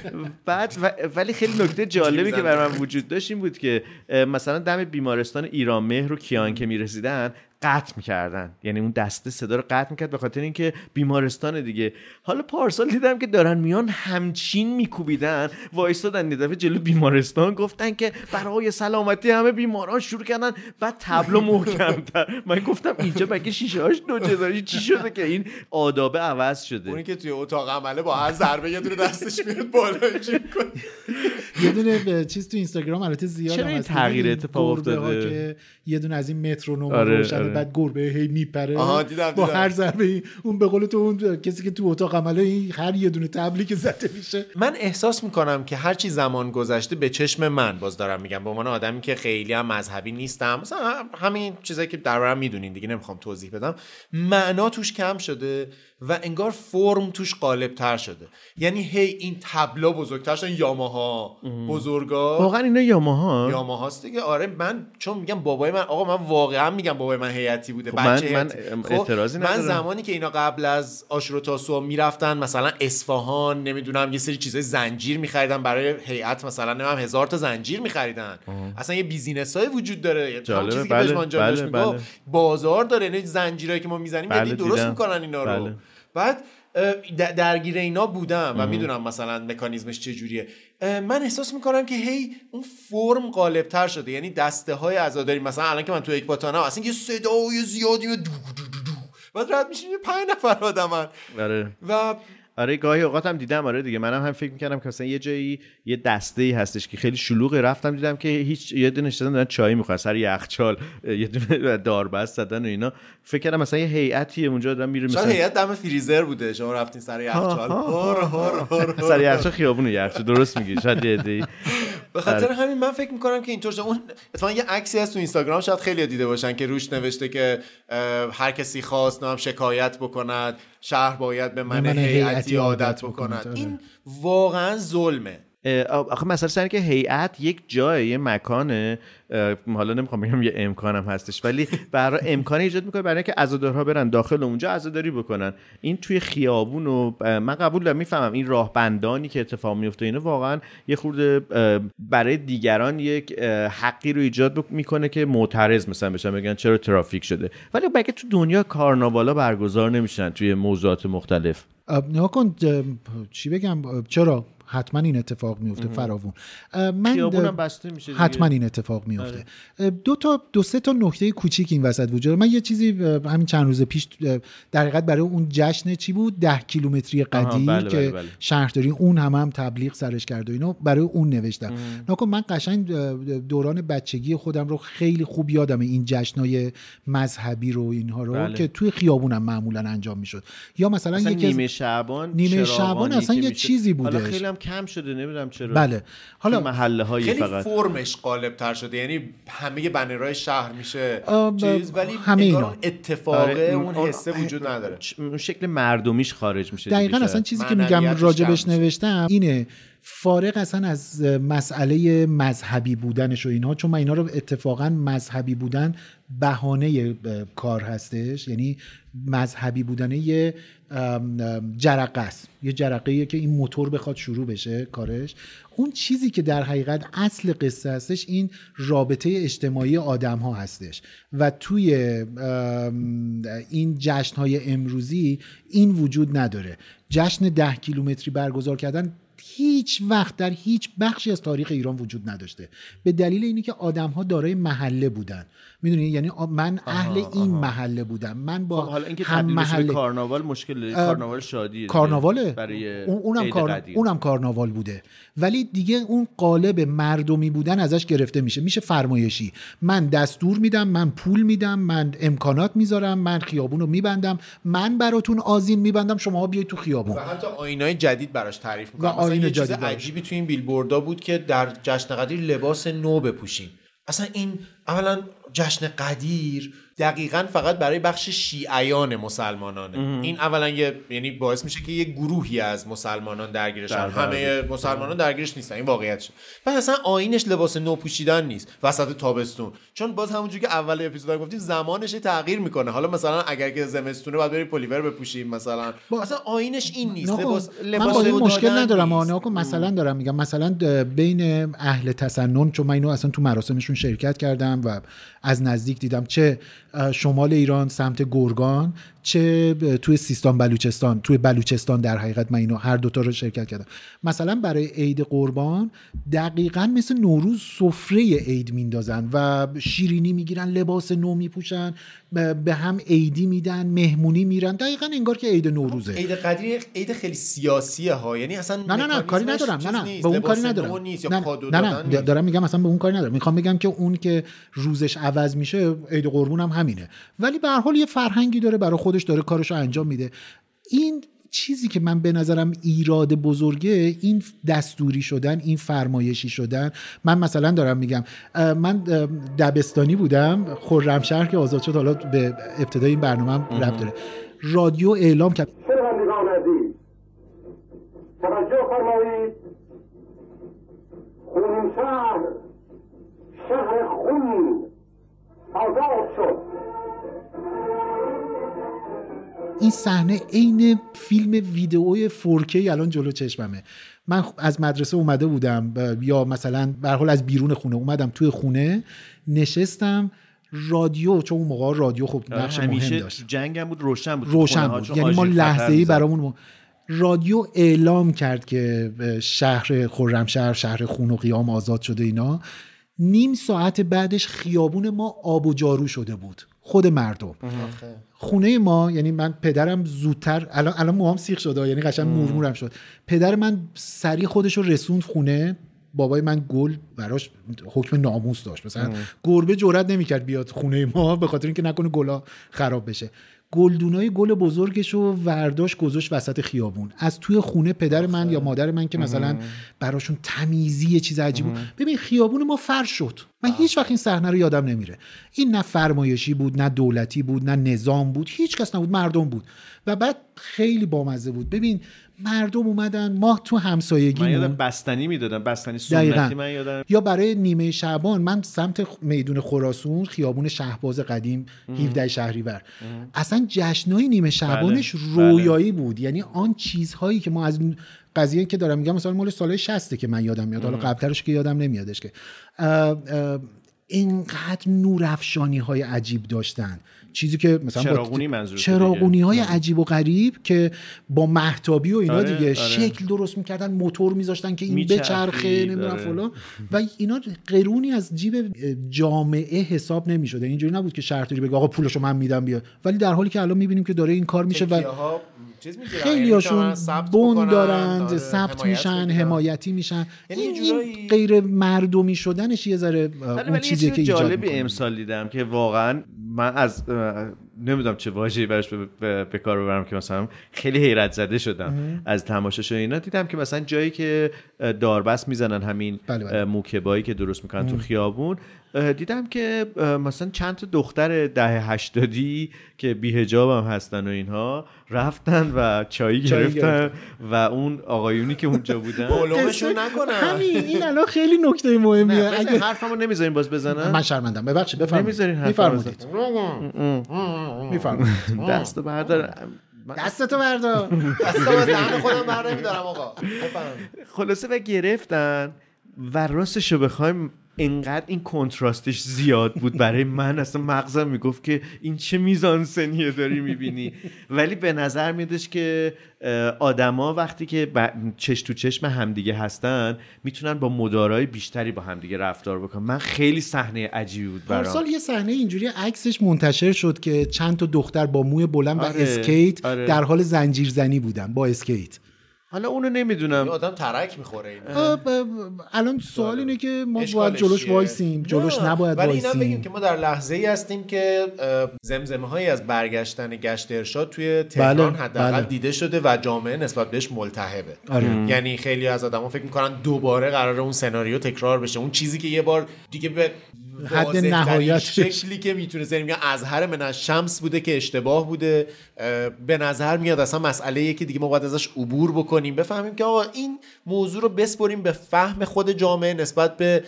بعد ولی خیلی نکته جالبی که برای من وجود داشت این بود که مثلا دم بیمارستان ایران مهر و کیان که می‌رسیدن قطع می‌کردن. یعنی اون دسته صدا رو قطع می‌کرد به خاطر اینکه بیمارستان دیگه. حالا پارسال دیدم که دارن میان همچین میکوبیدن. وایستادن یه دفعه جلو بیمارستان گفتن که برای سلامتی همه بیماران شروع کردن. بعد تبلو محکمتر من گفتم اینجا مگه شیشه هاش دو جدایی؟ چی شده که این آدابه عوض شده؟ اونی که توی اتاق عمله با هر ضربه یه دونه دستش میاد بالا. یه دونه به چیز تو اینستاگرام البته زیاد چرا این هست. تغییر اتفاق افتاده؟ که یه دونه از این مترونوم آره،. بعد گربه هی میپره. آها، دیدم، با. هر ضربه اون به قول تو اون کسی که تو اتاق عمله این هر یه دونه تبلی که زده میشه. من احساس می‌کنم که هرچی زمان گذشته به چشم من باز دارم میگم. به عنوان آدمی که خیلی هم مذهبی نیستم. مثلا همین چیزایی که دربارم می‌دونین دیگه نمی‌خوام توضیح بدم. معنا توش کم شده. و انگار فرم توش غالب تر شده. یعنی هی این تبلا بزرگتر شدن یاماها. بزرگا. واقعا اینا یاماها. یاماهاست دیگه. آره من چون میگم بابای من آقا من واقعا میگم بابای من هیئتی بوده خب بچه من- من هیئتی. اعتراضی من ندارم. زمانی که اینا قبل از آشورا تاسوعا می‌رفتن مثلا اصفهان نمی‌دونم یه سری چیزای زنجیر میخریدن. برای هیئت مثلا نمی‌دونم هزار تا زنجیر میخریدن. اصلا یه بیزینس های وجود داره. یه جالبه، چیزی بله، بله، بله. بازار داره. یعنی زنجیرایی که ما می‌زنیم بله، یعنی درست. می‌کنن اینا رو. بله. بعد درگیر اینا بودم و می‌دونم مثلا مکانیزمش چجوریه. اه، من احساس می‌کنم که هی اون فرم غالبتر شده. یعنی دسته های عزاداری مثلا الان که من تو اکباتانم اصلا یه صدای زیادی و دو دو دو دو. بعد رد میشیم یه پنج نفر آدمن. آره. و آره گاهی اوقات هم دیدم آره دیگه. منم هم فکر می‌کردم که مثلا یه جایی یه دسته ای هستش که خیلی شلوغه. رفتم دیدم که هیچ یه دونه نشستن دارن چای می‌خورن سر یخچال یه دونه داربست زدن و اینا. فکر کردم مثلا یه هیئتی اونجا دارن میره مثلا هیئت دم فریزر بوده. شما رفتین سر یخچال. هر هر هر سر یخچال خیابون یخچال درست میگی شاید یه. به خاطر همین من فکر می‌کنم که اینطور اون اتفاقا یه عکسی هست تو اینستاگرام شاید خیلی دیده باشن که روش نوشته که هر کسی خواست نام شکایت بکند. شهر باید به من من هیئتی عادت بکند. بکند. این واقعا ظلمه. آخه مثلا سر که هیئت یک جای یه مکانه حالا نمی‌خوام بگم یه امکانم هستش ولی برای امکان ایجاد می‌کنه برای اینکه عزادارها برن داخل اونجا عزاداری بکنن. این توی خیابون و من قبول دارم می‌فهمم این راهبندانی که اتفاق میفته اینه واقعا یه خورده برای دیگران یک حقی رو ایجاد می‌کنه که معترض مثلا بشن بگن چرا ترافیک شده. ولی مگه تو دنیا کارناوالا برگزار نمیشن توی موضوعات مختلف؟ نگاه کن چی بگم؟ چرا؟ حتما این اتفاق میفته فراوون من بسته میشه دیگه. حتما این اتفاق میفته دو تا دو سه تا نکته کوچیک این وسط وجود. من یه چیزی همین چند روز پیش در حقیقت برای اون جشن چی بود ده کیلومتری بله، که بله، بله. شهرداری اون هم هم تبلیغ سرش کرد و اینو برای اون نوشتم نکن من قشنگ دوران بچگی خودم رو خیلی خوب یادم این جشنای مذهبی رو اینها رو بله. که توی خیابونم معمولا انجام می‌شد یا مثلا, مثلا یکی نیمه شعبان نیمه شعبان اصلا که یه. چیزی بودش. خیلی هم کم شده نمی‌دونم چرا بله حالا محله هایی خیلی فقط فرمش غالب تر شده یعنی همه بنرهای شهر میشه چیز ولی همه اینا. اتفاقه آره، اون حسه وجود نداره اون شکل مردمیش خارج میشه دیگه دقیقا. اصلا چیزی که میگم راجبش. نوشتم اینه فارغ اصلا از مسئله مذهبی بودنش و اینها چون من اینا رو اتفاقا مذهبی بودن بهانه کار هستش یعنی مذهبی بودن یه جرقه است. یه جرقه که این موتور بخواد شروع بشه کارش. اون چیزی که در حقیقت اصل قصه هستش این رابطه اجتماعی آدم ها هستش. و توی این جشن های امروزی این وجود نداره. جشن ده کیلومتری برگزار کردن هیچ وقت در هیچ بخشی از تاریخ ایران وجود نداشته. به دلیل اینی که آدم ها دارای محله بودن. می‌دونی؟ یعنی من اهل این محله بودم. من با خب حالا اینکه هم محله کارناوال مشکل کارناوال شادی کارناواله. برای اون- اونم کار... اونم کارناوال بوده. ولی دیگه اون قالب مردمی بودن ازش گرفته میشه. میشه فرمایشی. من دستور میدم من پول میدم من امکانات می‌ذارم من خیابون رو میبندم من براتون آزین میبندم شما بیاید تو خیابون. و حتی آینای جدید براش تعریف می‌کنم. مثلا یه چیز جدید براش. عجیبی تو این بیلبوردا بود که در جشن قدیر لباس نو بپوشیم. اصلا این اولا جشن قدیر دقیقا فقط برای بخش شیعیان مسلمانانه. این اولا یه یعنی باعث میشه که یه گروهی از مسلمانان درگیرشن در همه مسلمانان درگیرش نیستن. این واقعیتشه پس اصلا آینش لباس نو پوشیدن نیست. وسط تابستون. چون باز همونجوری که اول اپیزود گفتیم زمانش تغییر می‌کنه. حالا مثلا اگر که زمستونه باید بری پلیور بپوشیم مثلا. اصلا آینش این نیست. لباس من لباس با نو مشکل ندارم. آنها مثلا دارم میگم. مثلا بین اهل تسنن چون من اینو اصلا تو مراسمشون شرکت کردم و از نزدیک دیدم. چه شمال ایران سمت گرگان چه توی سیستان بلوچستان توی بلوچستان در حقیقت من اینو هر دوتا رو شرکت کردم. مثلا برای عید قربان دقیقا مثل نوروز سفره عید میندازن و شیرینی می‌گیرن لباس نو میپوشن به هم عیدی میدن مهمونی میرن. دقیقا انگار که عید نوروزه. عید قدیر عید خیلی سیاسیه ها. یعنی اصلا نه نه نه کاری ندارم. نه نه. به اون کاری ندارم. نیست نه نه, نه نیست. دارم میگم مثلا به اون کاری ندارم. می‌خوام بگم که اون که روزش عوض میشه عید قربون هم همینه. ولی به هر حال یه فرهنگی داره برای خودش داره کارشو انجام میده. این چیزی که من به نظرم ایراد بزرگه این دستوری شدن این فرمایشی شدن. من مثلا دارم میگم من دبستانی بودم خرمشهر که آزاد شد حالا به ابتدای این برنامه هم ربط داره. رادیو اعلام کرد. توجه فرمایید. خونین شهر شهر خون آزاد شد. این صحنه عین فیلم ویدئوی 4K الان جلو چشممه. من از مدرسه اومده بودم یا مثلا به هر حال از بیرون خونه اومدم توی خونه نشستم رادیو چون اون موقع رادیو خب نقش مهم همیشه داشت. جنگ هم بود روشن بود روشن بود. چون یعنی ما لحظه ای. برامون م- رادیو اعلام کرد که شهر خرمشهر شهر خون و قیام آزاد شده اینا. نیم ساعت بعدش خیابون ما آب و جارو شده بود. خود مردم. خونه ما یعنی من پدرم زودتر الان الان موهام سیخ شده یعنی قشنگ مورمورم شد. پدر من سریع خودش رو رسوند خونه. بابای من گل براش حکم ناموس داشت. مثلا گربه جرئت نمی‌کرد بیاد خونه ما به خاطر اینکه نکنه گلا خراب بشه. گلدونای گل بزرگش رو ورداش گذاشت وسط خیابون. از توی خونه پدر من یا مادر من که مثلا براشون تمیزی یه چیز عجیب بود. ببین خیابون ما فرش شد. من هیچ وقت این صحنه رو یادم نمیره. این نه فرمایشی بود نه دولتی بود نه نظام بود. هیچ کس نبود مردم بود. و بعد خیلی بامزه بود. ببین مردم اومدن ما تو من همسایگی یادم بستنی می‌دادم بستنی دقیقاً. سنتی من یادم. یا برای نیمه شعبان من سمت میدون خراسون خیابون شهباز قدیم 17 شهریور. اصلا جشنای نیمه شعبانش بله. رویایی بود. یعنی آن چیزهایی که ما از قضیه که دارم میگم مثلا مال سال 60 که من یادم میاد حالا قبلترش که یادم نمیادش که. اینقدر نورافشانی های عجیب داشتن. چیزی که مثلا چراغونی منظورته چراغونی های عجیب و غریب که با محتابی و اینا آره، دیگه آره. شکل درست می‌کردن موتور میذاشتن که این بچرخه نمی‌دونم آره. فلان. و اینا قرونی از جیب جامعه حساب نمی‌شده. اینجوری نبود که شهرداری بگه آقا پولشو من میدم بیا. ولی در حالی که الان می‌بینیم که داره این کار میشه و چیز می‌گیرن، خیلی یعنی بون آره، ثبت میشن. حمایتی میشن یعنی این, یه این جورایی- غیر مردمی شدنش یه ذره اون ولی یه چیزیه چیز که ایجاد جالبی می‌کنه. امسال دیدم که واقعا من از اه، نمی‌دونم چه واژه‌ای براش به, کار ببرم که مثلا خیلی حیرت زده شدم از تماشاش اینا دیدم که مثلا جایی که اه، داربست می‌زنن همین بله، بله. اه، موکبایی که درست می‌کنن تو خیابون اه، دیدم که مثلا چند تا دختر دهه هشتادی که بیهجاب هم هستن و اینها رفتن و چایی چایی گرفتن و اون آقایونی که اونجا بودن. بلومشون نکنن. همین این الان خیلی نکته مهمیه. اگه حرفمو نمی‌ذاریم باز بزنم. من شرمندم. ببخشید بفرمایید. نمی‌ذارین حرف میفرمایید. میفرمایید. دست بردار. دستتو بردار. اصلا از دهن خودم بر نمیدارم آقا. خلاصه و گرفتن و راستش رو بخوایم انقدر این کنتراستش زیاد بود برای من. اصلا مغزم می‌گفت که این چه میزان سنیه داری می‌بینی. ولی به نظر میادش که آدما وقتی که چش تو چشم همدیگه هستن می‌تونن با مدارای بیشتری با همدیگه رفتار بکنن. من خیلی صحنه عجیبی بود برام. پارسال یه صحنه اینجوری عکسش منتشر شد که چند تا دختر با موی بلند و آره، اسکیت آره. در حال زنجیر زنی بودن با اسکیت. حالا اونو این نمی‌دونم آدم ترک می‌خوره این. الان سوال اینه که ما باید جلوش؟ وایسیم. جلوش نباید ولی اینم بگیم وایسیم که ما در لحظه ای هستیم که زمزمه هایی از برگشتن گشت ارشاد توی تهران بله، حداقل بله. دیده شده و جامعه نسبت بهش ملتهبه. آره. یعنی خیلی از آدما فکر می‌کنن دوباره قرار اون سناریو تکرار بشه. اون چیزی که یه بار دیگه به حد نهایتش. شکلی که می‌تونه یعنی میگن ازهر من از شمس بوده که اشتباه بوده. به نظر میاد اصلا مسئله که دیگه ما باید ازش عبور بکنیم. بفهمیم که آقا این موضوع رو بسپریم به فهم خود جامعه نسبت به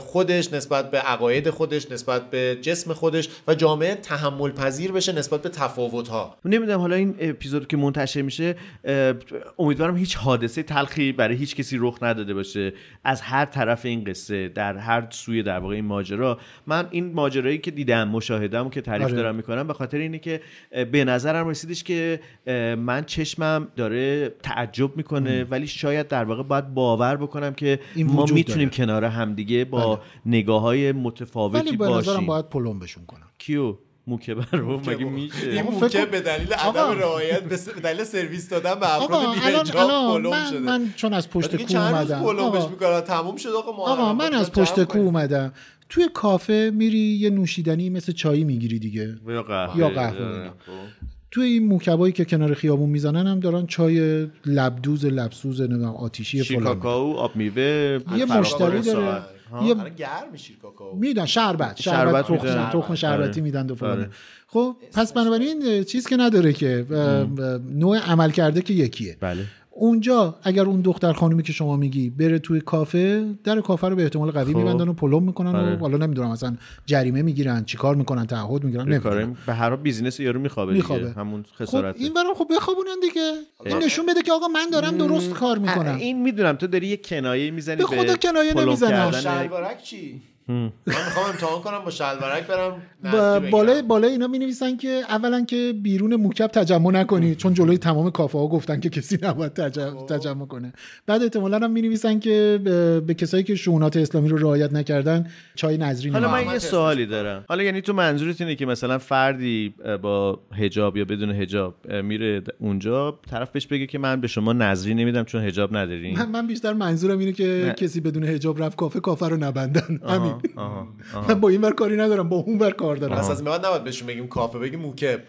خودش نسبت به عقاید خودش نسبت به جسم خودش و جامعه تحمل پذیر بشه نسبت به تفاوت ها نمی‌دونم حالا این اپیزود که منتشر میشه امیدوارم هیچ حادثه تلخی برای هیچ کسی رخ نداده باشه. از هر طرف این قصه در هر سوی در واقع این ماجرا. من این ماجرایی که دیدم مشاهدم که تعریف آره. دارم می‌کنم به خاطر اینه که به نظرم رسیدش که من چشمم داره تعجب می‌کنه ولی شاید در واقع باید باور بکنم که این ما می‌تونیم داره. کنار همدیگه با نگاه های ولی متفاوتی به نظرم باید پلم بشون کنم. کیو؟ موکه رو؟ مگه میشه؟ این موکه به دلیل. عدم رعایت به دلیل سرویس دادن به افراد بی‌حجاب پلم من, شده. من چون از پشت کو چند روز اومدم. آقا, می‌کنن تموم شد آقا من از پشت کو. اومدم. توی کافه میری یه نوشیدنی مثل چایی می‌گیری دیگه یا قهوه یا قهوه. توی این موکبایی که کنار خیابون می‌زنن هم دارن چای لبدوز لبسوز نمی‌دونم آتیشی فلان شیکاکائو آب میوه یه مشتری. داره. ها؟ یه- الان گرم میشیر کاکائو میدن شربت شربت تخم. تخم شربتی آره. میدن و فلان آره. خب پس بنابراین چیز که نداره که نوع عمل کرده که یکیه بله اونجا اگر اون دختر خانومی که شما میگی بره توی کافه در کافه رو به احتمال قوی خب. میبندن و پلم می‌کنن آره. و حالا نمی‌دونم مثلا جریمه می‌گیرن چیکار می‌کنن تعهد می‌گیرن نمی‌دونم به هر حال بیزینس یارو میخوابه میخوابه. دیگه همون خب خسارته این برام خب بخوابونن دیگه این نشون بده که آقا من دارم درست کار می‌کنم این می‌دونم تو داری یه کنایه می‌زنی به خدا کنایه نمی‌زنم. شلوارک چی من می‌خوام امتحان کنم با شلوارک برم با. بالای بالای اینا می نویسن که اولا که بیرون موکب تجمع نکنید چون جلوی تمام کافه ها گفتن که کسی نباید تجمع, تجمع کنه. بعد احتمالا هم می نویسن که به, به کسایی که شونات اسلامی رو رعایت نکردن چای نظری حالا من. یه سوالی دارم. حالا یعنی تو منظورت اینه که مثلا فردی با حجاب یا بدون حجاب میره اونجا طرف بهش بگه که من به شما نظری نمیدم چون حجاب ندارین من, من بیشتر منظورم اینه که نه. کسی بدون حجاب رفت کافه کافه رو نبندن. همین. آها، آها. من با این ور کاری ندارم با اون ور کار دارم. پس از بعد نباید بهشون بگیم کافه بگیم موکب.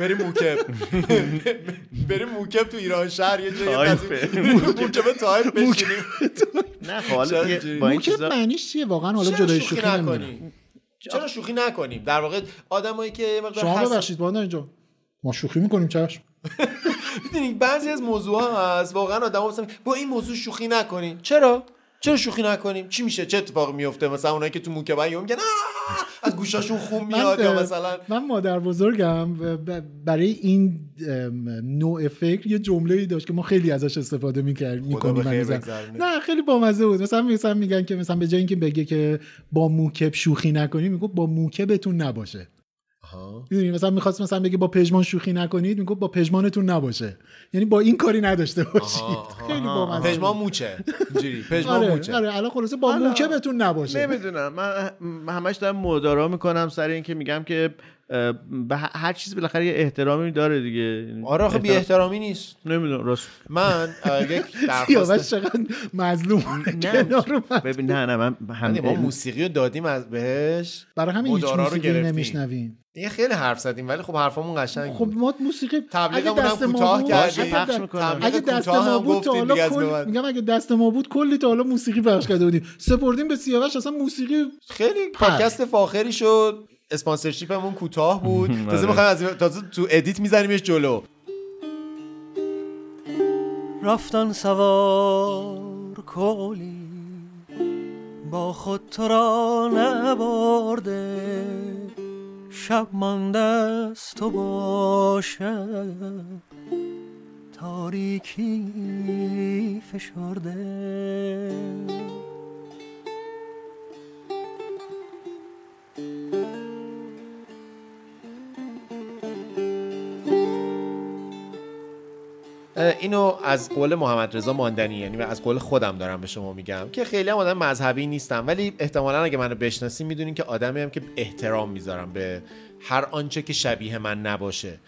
بریم موکب. بریم موکب تو ایران شهر یه جایی موکب تایپ بشینیم. نه حالا. با این موکب چیزا معنیش چیه؟ واقعا حالا چرا جدای شوخی نکنیم؟ چرا شوخی نکنیم؟ در واقع آدمایی که یه مقدار شما ببخشید با اینجا. ما شوخی می‌کنیم چشم می‌دونی بعضی از موضوع ها هست. واقعا آدم مثلا با این موضوع شوخی نکنیم چرا؟ چرا شوخی نکنیم چی میشه چه اتفاقی میفته مثلا اونایی که تو موکبن میگن! از گوشاشون خون میاد یا مثلا من مادر بزرگم برای این نوع فکر یه جمله ای داشت که ما خیلی ازش استفاده می‌کنیم. بگذرونه. نه خیلی بامزه بود مثلا مثلا میگن که مثلا به جای اینکه بگه که با موکب شوخی نکنی میگه با موکبتون نباشه می‌دونی مثلا می‌خواست مثلا بگه با پژمان شوخی نکنید میگه با پژمانتون نباشه. یعنی با این کاری نداشته باشید. خیلی بامزه پژمان. موچه. اینجوری. پژمان آره موچه. آره الان خلاصه با حالا- موکبتون نباشه. نمی‌دونم. من همش دارم مدارا می‌کنم سر اینکه میگم که به هر چیز بالاخره یه احترامی داره دیگه آره آخه بی احترامی نیست نمی‌دونم راست من یک سیاوش درخواست مظلوم نه اومد. ببین نه نه من هم ما موسیقی رو دادیم از بهش برای همین هیچ موسیقی گرفتیم. نمیشنویم دیگه خیلی حرف زدیم ولی خب حرفمون قشنگ خب. ما موسیقی تبلیغمون اگه هم دست ما کوتاه بود کردیم. اگه پخش د- می‌کنم. تبلیغ اگه دست ما بود تا حالا کل بعد. میگم اگه دست ما بود کلی تا حالا موسیقی پخش کرده بودیم سپردیم به سیاوش اصلا موسیقی خیلی پادکست فاخری شد sponsorship مون کوتاه بود. تازه آره. می‌خوایم از تازه تو edit میزنیمش جلو. رفتن سوار کولی با خود تو را نبرده. شب مانده است تو باشد تاریکی فشرده. اینو از قول محمد رضا ماندنی یعنی از قول خودم دارم به شما میگم که خیلی هم آدم مذهبی نیستم ولی احتمالا اگه منو بشناسی می‌دونین که آدمی هم که احترام می‌ذارم به هر آنچه که شبیه من نباشه.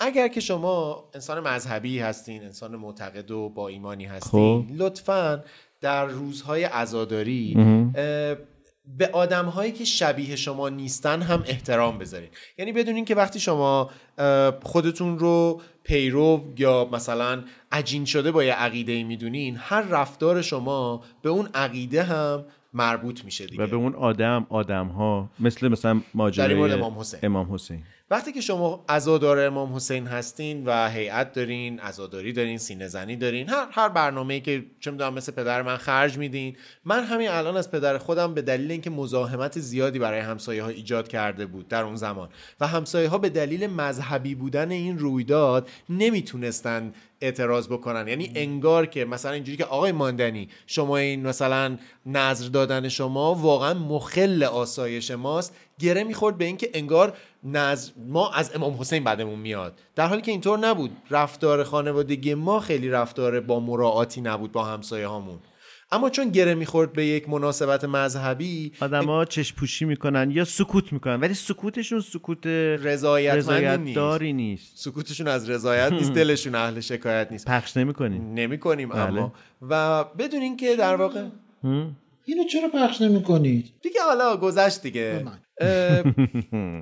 اگر که شما انسان مذهبی هستین انسان معتقد و با ایمانی هستین لطفا در روزهای عزاداری به آدم هایی که شبیه شما نیستن هم احترام بذارین. یعنی بدونین که وقتی شما خودتون رو پیرو یا مثلا عجین شده با یه عقیده می‌دونین هر رفتار شما به اون عقیده هم مربوط میشه دیگه. و به اون آدم آدم ها مثل مثلا ماجرای امام حسین. امام حسین. وقتی که شما عزادار امام حسین هستین و هیئت دارین عزاداری دارین سینه زنی دارین هر هر برنامه‌ای که چه می‌دونم مثل پدر من خرج میدین من همین الان از پدر خودم به دلیل اینکه مزاحمت زیادی برای همسایه ها ایجاد کرده بود در اون زمان و همسایه ها به دلیل مذهبی بودن این رویداد نمی‌تونستن اعتراض بکنن. یعنی انگار که مثلا اینجوری که آقای ماندنی شما این مثلا نظر دادن شما واقعا مخل آسایش ماست گره می‌خورد به اینکه انگار نظر ما از امام حسین بعدمون میاد. در حالی که اینطور نبود. رفتار خانوادگی ما خیلی رفتار با مراعاتی نبود با همسایه هامون. اما چون گره می‌خورد به یک مناسبت مذهبی آدما چشم پوشی می‌کنن یا سکوت می‌کنن. ولی سکوتشون سکوت رضایتمندی رضایت نیست. داری نیست. سکوتشون از رضایت نیست. دلشون اهل شکایت نیست. پخش نمی‌کنین نمی کنیم بله. اما. و بدونین که در واقع اینو چرا پخش نمی‌کنید؟ دیگه حالا گذشت دیگه.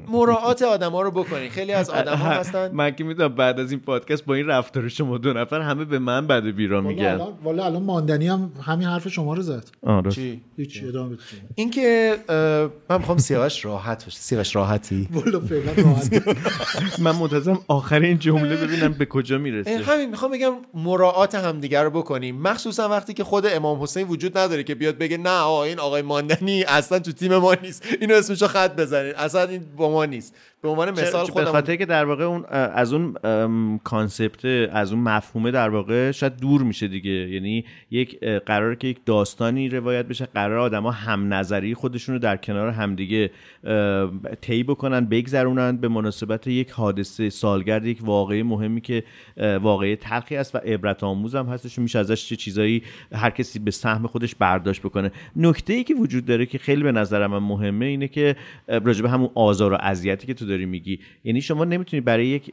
مراعات آدما رو بکنین خیلی از آدما هستن. من که می‌دونم بعد از این پادکست با این رفتار شما دو نفر همه به من بد و بیرا میگن. الان والا الان ماندنی هم همین حرف شما رو زد. آره. چی؟ هیچ ادامه بده اینکه اه، من می‌خوام سیاوش راحت باشه. سیاوش راحتی. والا فعلا راحت. من منتظرم آخر این جمله ببینم به کجا می‌رسه. همین می‌خوام بگم مراعات همدیگه رو بکنیم. مخصوصا وقتی که خود امام حسین وجود نداره که بیاد بگه نه آقا این آقای ماندنی اصلا تو تیم ما نیست. اینو اسمشو خط بزنید اصلا این با ما نیست. به عنوان مثال چرا- به خودم خاطر که در واقع اون از اون کانسپت از اون مفهومه در واقع شاید دور میشه دیگه. یعنی یک قراره که یک داستانی روایت بشه قرار آدما هم نظری خودشون رو در کنار همدیگه طی بکنن بگذرونن به مناسبت یک حادثه سالگرد یک واقعه مهمی که واقعه تلخی است و عبرت آموز هم هستش میشه ازش چه چیزایی هر کسی به سهم خودش برداشت بکنه. نکته ای که وجود داره که خیلی به نظر من مهمه اینه که اه، راجع به همون آزار و اذیتی که تو داری میگی. یعنی شما نمی‌تونی برای یک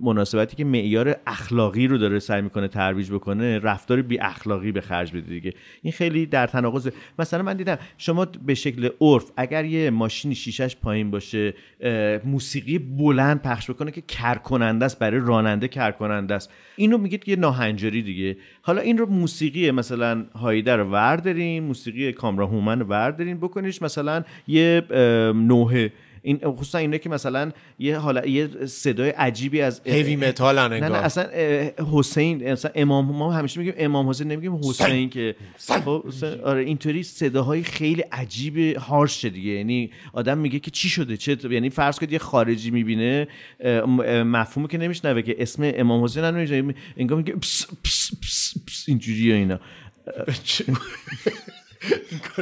مناسبتی که معیار اخلاقی رو داره سعی می‌کنه ترویج بکنه رفتار بی اخلاقی به خرج بده دیگه. این خیلی در تناقض مثلا من دیدم شما به شکل عرف اگر یه ماشینی شیشش پایین باشه موسیقی بلند پخش بکنه که کرکننده است برای راننده کرکننده است. اینو میگید یه ناهنجاری دیگه. حالا این رو موسیقی مثلا هایده رو وردارین موسیقی کامرا هومن رو وردارین. بکنیش مثلا یه نوحه این خصوصا اینه که مثلا یه حالا یه صدای عجیبی از هیوی متال نه نه اصلا حسین اصلا امام ما همیشه میگیم امام حسین نمیگیم حسین که خب آره اینطوری صداهای خیلی عجیب هارش دیگه. یعنی آدم میگه که چی شده؟ چه یعنی فرض کنید یه خارجی می‌بینه مفهومی که نمیشنوه که اسم امام حسین هم نمیشنوه. انگار میگه پس پس پس پس اینجوری اینا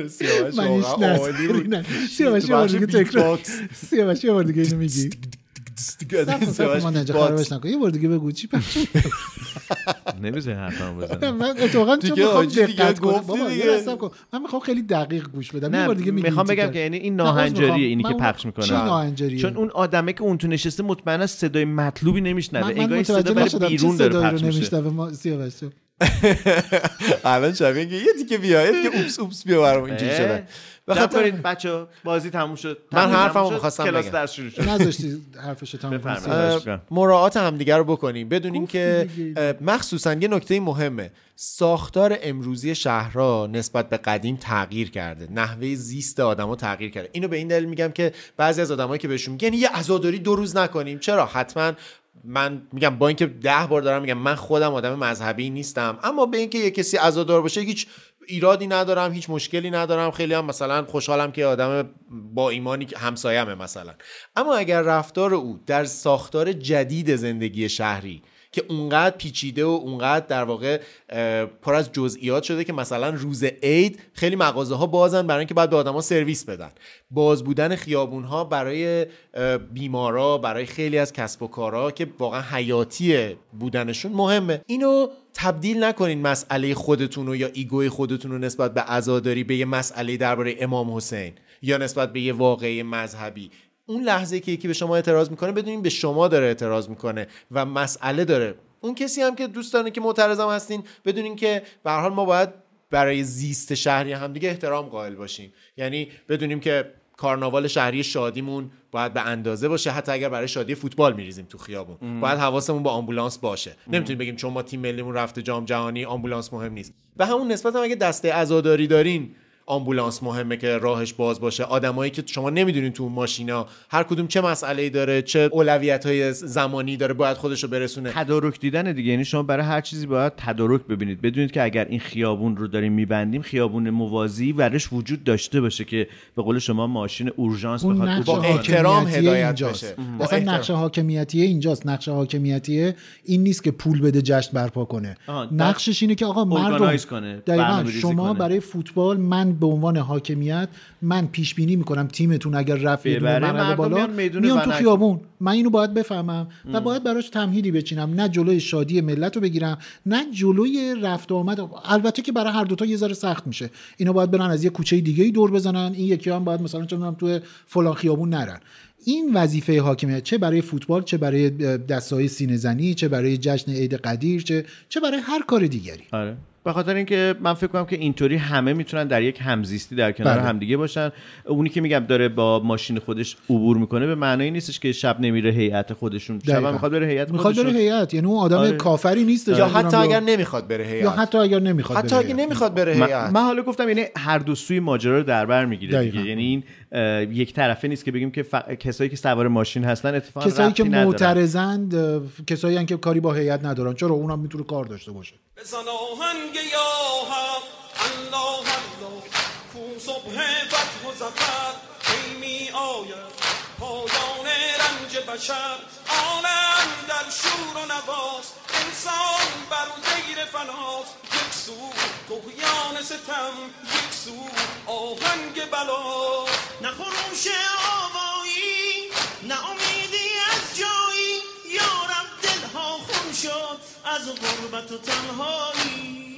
سیاوش من هیچ واقعا عالی بود. نه سیاوش یه بار دیگه تکرار. سیاوش یه بار دیگه اینو میگی سیاوش یه بار دیگه بگو چی پخش نمیشه حرفمو بزنم من اتفاقا چون می‌خوام دقت کنم بابا. من می‌خوام خیلی دقیق گوش بدم یه بار دیگه میگی می‌خوام بگم کار. که یعنی این. ناهنجاریه اینی که پخش می‌کنه چی ناهنجاریه چون اون آدمه که اون تو نشسته مطمئن است صدای مطلوبی نمیشنوه انگار این صدا برای بیرون داره پخش میشه الان شبیه که یه دیگه بیا یه دیگه اوپس اوپس بیا برام اینجوری شده. به جمع خاطر کنید بچه بازی تموم شد. من حرفمو می‌خواستم کلاس. درس شروع شد. نذاشتی حرفشو تموم. مراعات همدیگه رو بکنیم. بدونین که مخصوصا یه نکته مهمه. ساختار امروزی شهرها نسبت به قدیم تغییر کرده. نحوه زیست آدما تغییر کرده. اینو به این دلیل میگم که بعضی از آدمایی که بهشون میگن یه عزاداری دو روز نکنیم. چرا؟ حتما من میگم با اینکه ده بار دارم میگم من خودم آدم مذهبی نیستم اما به اینکه یه کسی عزادار باشه هیچ ایرادی ندارم هیچ مشکلی ندارم. خیلی هم مثلا خوشحالم که آدم با ایمانی همسایمه مثلا. اما اگر رفتار او در ساختار جدید زندگی شهری که اونقدر پیچیده و اونقدر در واقع پر از جزئیات شده که مثلا روز عید خیلی مغازه ها بازن برای اینکه بعد به آدما سرویس بدن. باز بودن خیابون ها برای بیمارا برای خیلی از کسب و کارها که واقعا حیاتی بودنشون مهمه. اینو تبدیل نکنین مسئله خودتون رو یا ego ی خودتون رو نسبت به عزاداری به یه مسئله درباره امام حسین یا نسبت به یه واقعه مذهبی. اون لحظه که یکی به شما اعتراض می‌کنه بدونین به شما داره اعتراض می‌کنه و مسئله داره. اون کسی هم که دوست داره که معترضم هستین بدونین که به حال ما باید برای زیست شهری هم دیگه احترام قائل باشیم. یعنی بدونیم که کارناوال شهری شادیمون باید به اندازه باشه حتی اگر برای شادی فوتبال میریزیم تو خیابون. باید حواسمون به آمبولانس باشه. نمی‌تونیم بگیم چون ما تیم ملیمون رفته جام جهانی آمبولانس مهم نیست. به همون نسبت هم اگه دسته عزاداری دارین آمبولانس مهمه که راهش باز باشه آدمایی که شما نمی‌دونین تو اون ماشینا هر کدوم چه مسئله داره چه اولویت های زمانی داره باید خودش رو برسونه تدارک دیدن دیگه یعنی شما برای هر چیزی باید تدارک ببینید بدونید که اگر این خیابون رو داریم میبندیم خیابون موازی ورش وجود داشته باشه که به قول شما ماشین اورژانس بخواد با. احترام هدایت اینجاست. بشه. با اصلا احترام. نقش حاکمیتی اینجاست نقش حاکمیتی این نیست که پول بده جشن برپا کنه نقشش اینه که آقا مردم کنه، دقیقاً شما کنه. برای فوتبال من به عنوان حاکمیت من پیش بینی می‌کنم تیمتون اگر رفت یه مرحله مردم بالا میان تو. خیابون. من اینو باید بفهمم و باید براش تمهیدی بچینم نه جلوی شادی ملت رو بگیرم نه جلوی رفت و آمد. البته که برای هر دوتا یه ذره سخت میشه. اینا باید برن از یه کوچه دیگه ای دور بزنن. این یکی هم باید مثلا می‌دونم تو فلان خیابون نرن. این وظیفه حاکمیت چه برای فوتبال چه برای دستهای سینه زنی چه برای جشن عید قدیر چه چه برای هر کار دیگری. آره. به خاطر اینکه من فکر کنم که اینطوری همه می‌تونن در یک همزیستی در کنار بله. همدیگه باشن اونی که میگم داره با ماشین خودش عبور می‌کنه به معنایی نیستش که شب نمیره هیئت خودشون شب. هم می‌خواد بره هیئت می‌خواد بره هیئت یعنی اون آدم آره. کافری نیست یا حتی اگر نمی‌خواد بره یا هیئت حتی اگر نمی‌خواد حتی هیئت. نمی‌خواد بره هیئت من حالا گفتم یعنی هر دو سوی ماجرا رو در بر می‌گیره دقیقاً. دیگه یعنی این یک طرفه نیست که بگیم که ف... کسایی که سوار ماشین هستن اتفاقا کسایی که. معترضند کسایی که کاری با هیئت ندارن چرا اونم می‌تونه کار داشته باشه آهنگ یا حق الله الله. کو صبح فتح و زفر کی می آید. پایان رنج بشر. عالم در شور و نواست انسان بر دیر فناست یک سو تغیان ستم یک سو آهنگ بلا. نه خروش آوایی نه امیدی از جایی. یارب دلها خون شد از غربت و تنهایی.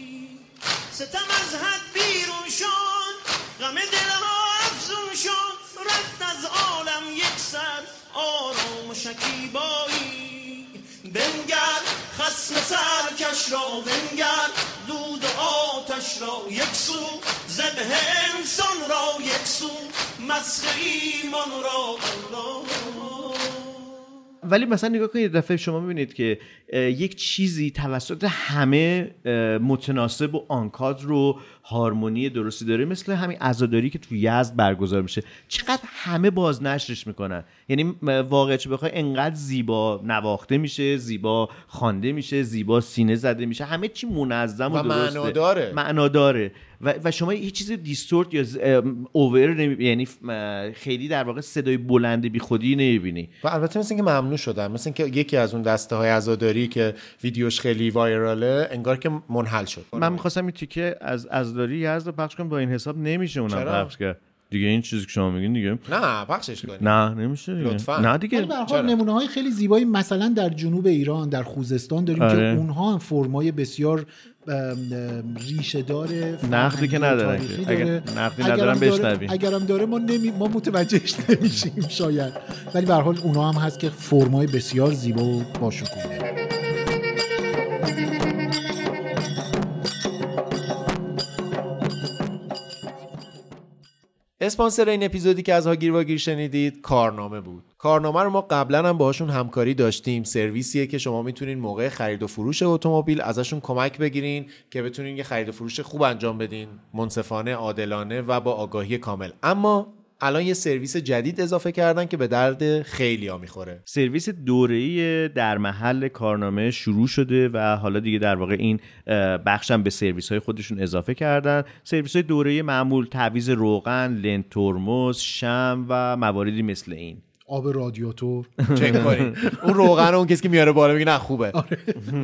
ستم از حد بیرون شد غم دلها افزون شد رفت از عالم یک سر آرام و شکیبایی. بنگر خسم سرکش را بنگر دود و آتش را یک سو زبه انسان را یک سو مسخ ایمان را الله ولی مثلا نگاه کنید دفعه شما می‌بینید که یک چیزی توسط همه متناسب و آنکاد رو هارمونی درستی داره مثل همین عزاداری که تو یزد برگزار میشه. چقدر همه بازنشرش می‌کنن. یعنی واقعا چه بخوای انقدر زیبا نواخته میشه زیبا خوانده میشه زیبا سینه زده میشه. همه چی منظم و, و درسته. معناداره. معناداره. و, و شما هیچ چیز دیستورت یا اوور نمی... یعنی خیلی در واقع صدای بلند بی خودی نمی‌بینی. و البته مثل اینکه ممنوع شدن. مثل اینکه یکی از اون دسته های عزاداری که ویدیوش خیلی وایراله انگار که منحل شد. من می‌خواستم این تیکه از ازداری یزد رو پخش کنم با این حساب نمیشه اونم چرا؟ پخش کرد دیگه این چیزی که شما میگین دیگه نه پخشش کنی نه نمیشه دیگه لطفاً. نه دیگه به؟ حال نمونه های خیلی زیبایی مثلا در جنوب ایران در خوزستان داریم آره. که اونها هم فرمای بسیار ریشه دار نقدی که ندارن که. اگر نقدی ندارن بشنویم. اگرم داره ما نمی... ما متوجهش نمیشیم شاید ولی به هر حال اونها هم هست که فرمای بسیار زیبا و باشکوه اسپانسر این اپیزودی که از هاگیر واگیر شنیدید کارنامه بود. کارنامه رو ما قبلا هم باهاشون همکاری داشتیم. سرویسیه که شما می‌تونین موقع خرید و فروش اتومبیل ازشون کمک بگیرین که بتونین یه خرید و فروش خوب انجام بدین. منصفانه عادلانه و با آگاهی کامل. اما الان یه سرویس جدید اضافه کردن که به درد خیلی ها می‌خوره. سرویس دوره‌ای در محل کارنامه شروع شده و حالا دیگه در واقع این اه، بخشم به سرویس های خودشون اضافه کردن. سرویس های دوره‌ای معمول تعویض روغن لنت ترمز شم و مواردی مثل این. آب رادیاتور. چک کنین. اون روغن رو اون کسی که میاره بالا میگه نه خوبه.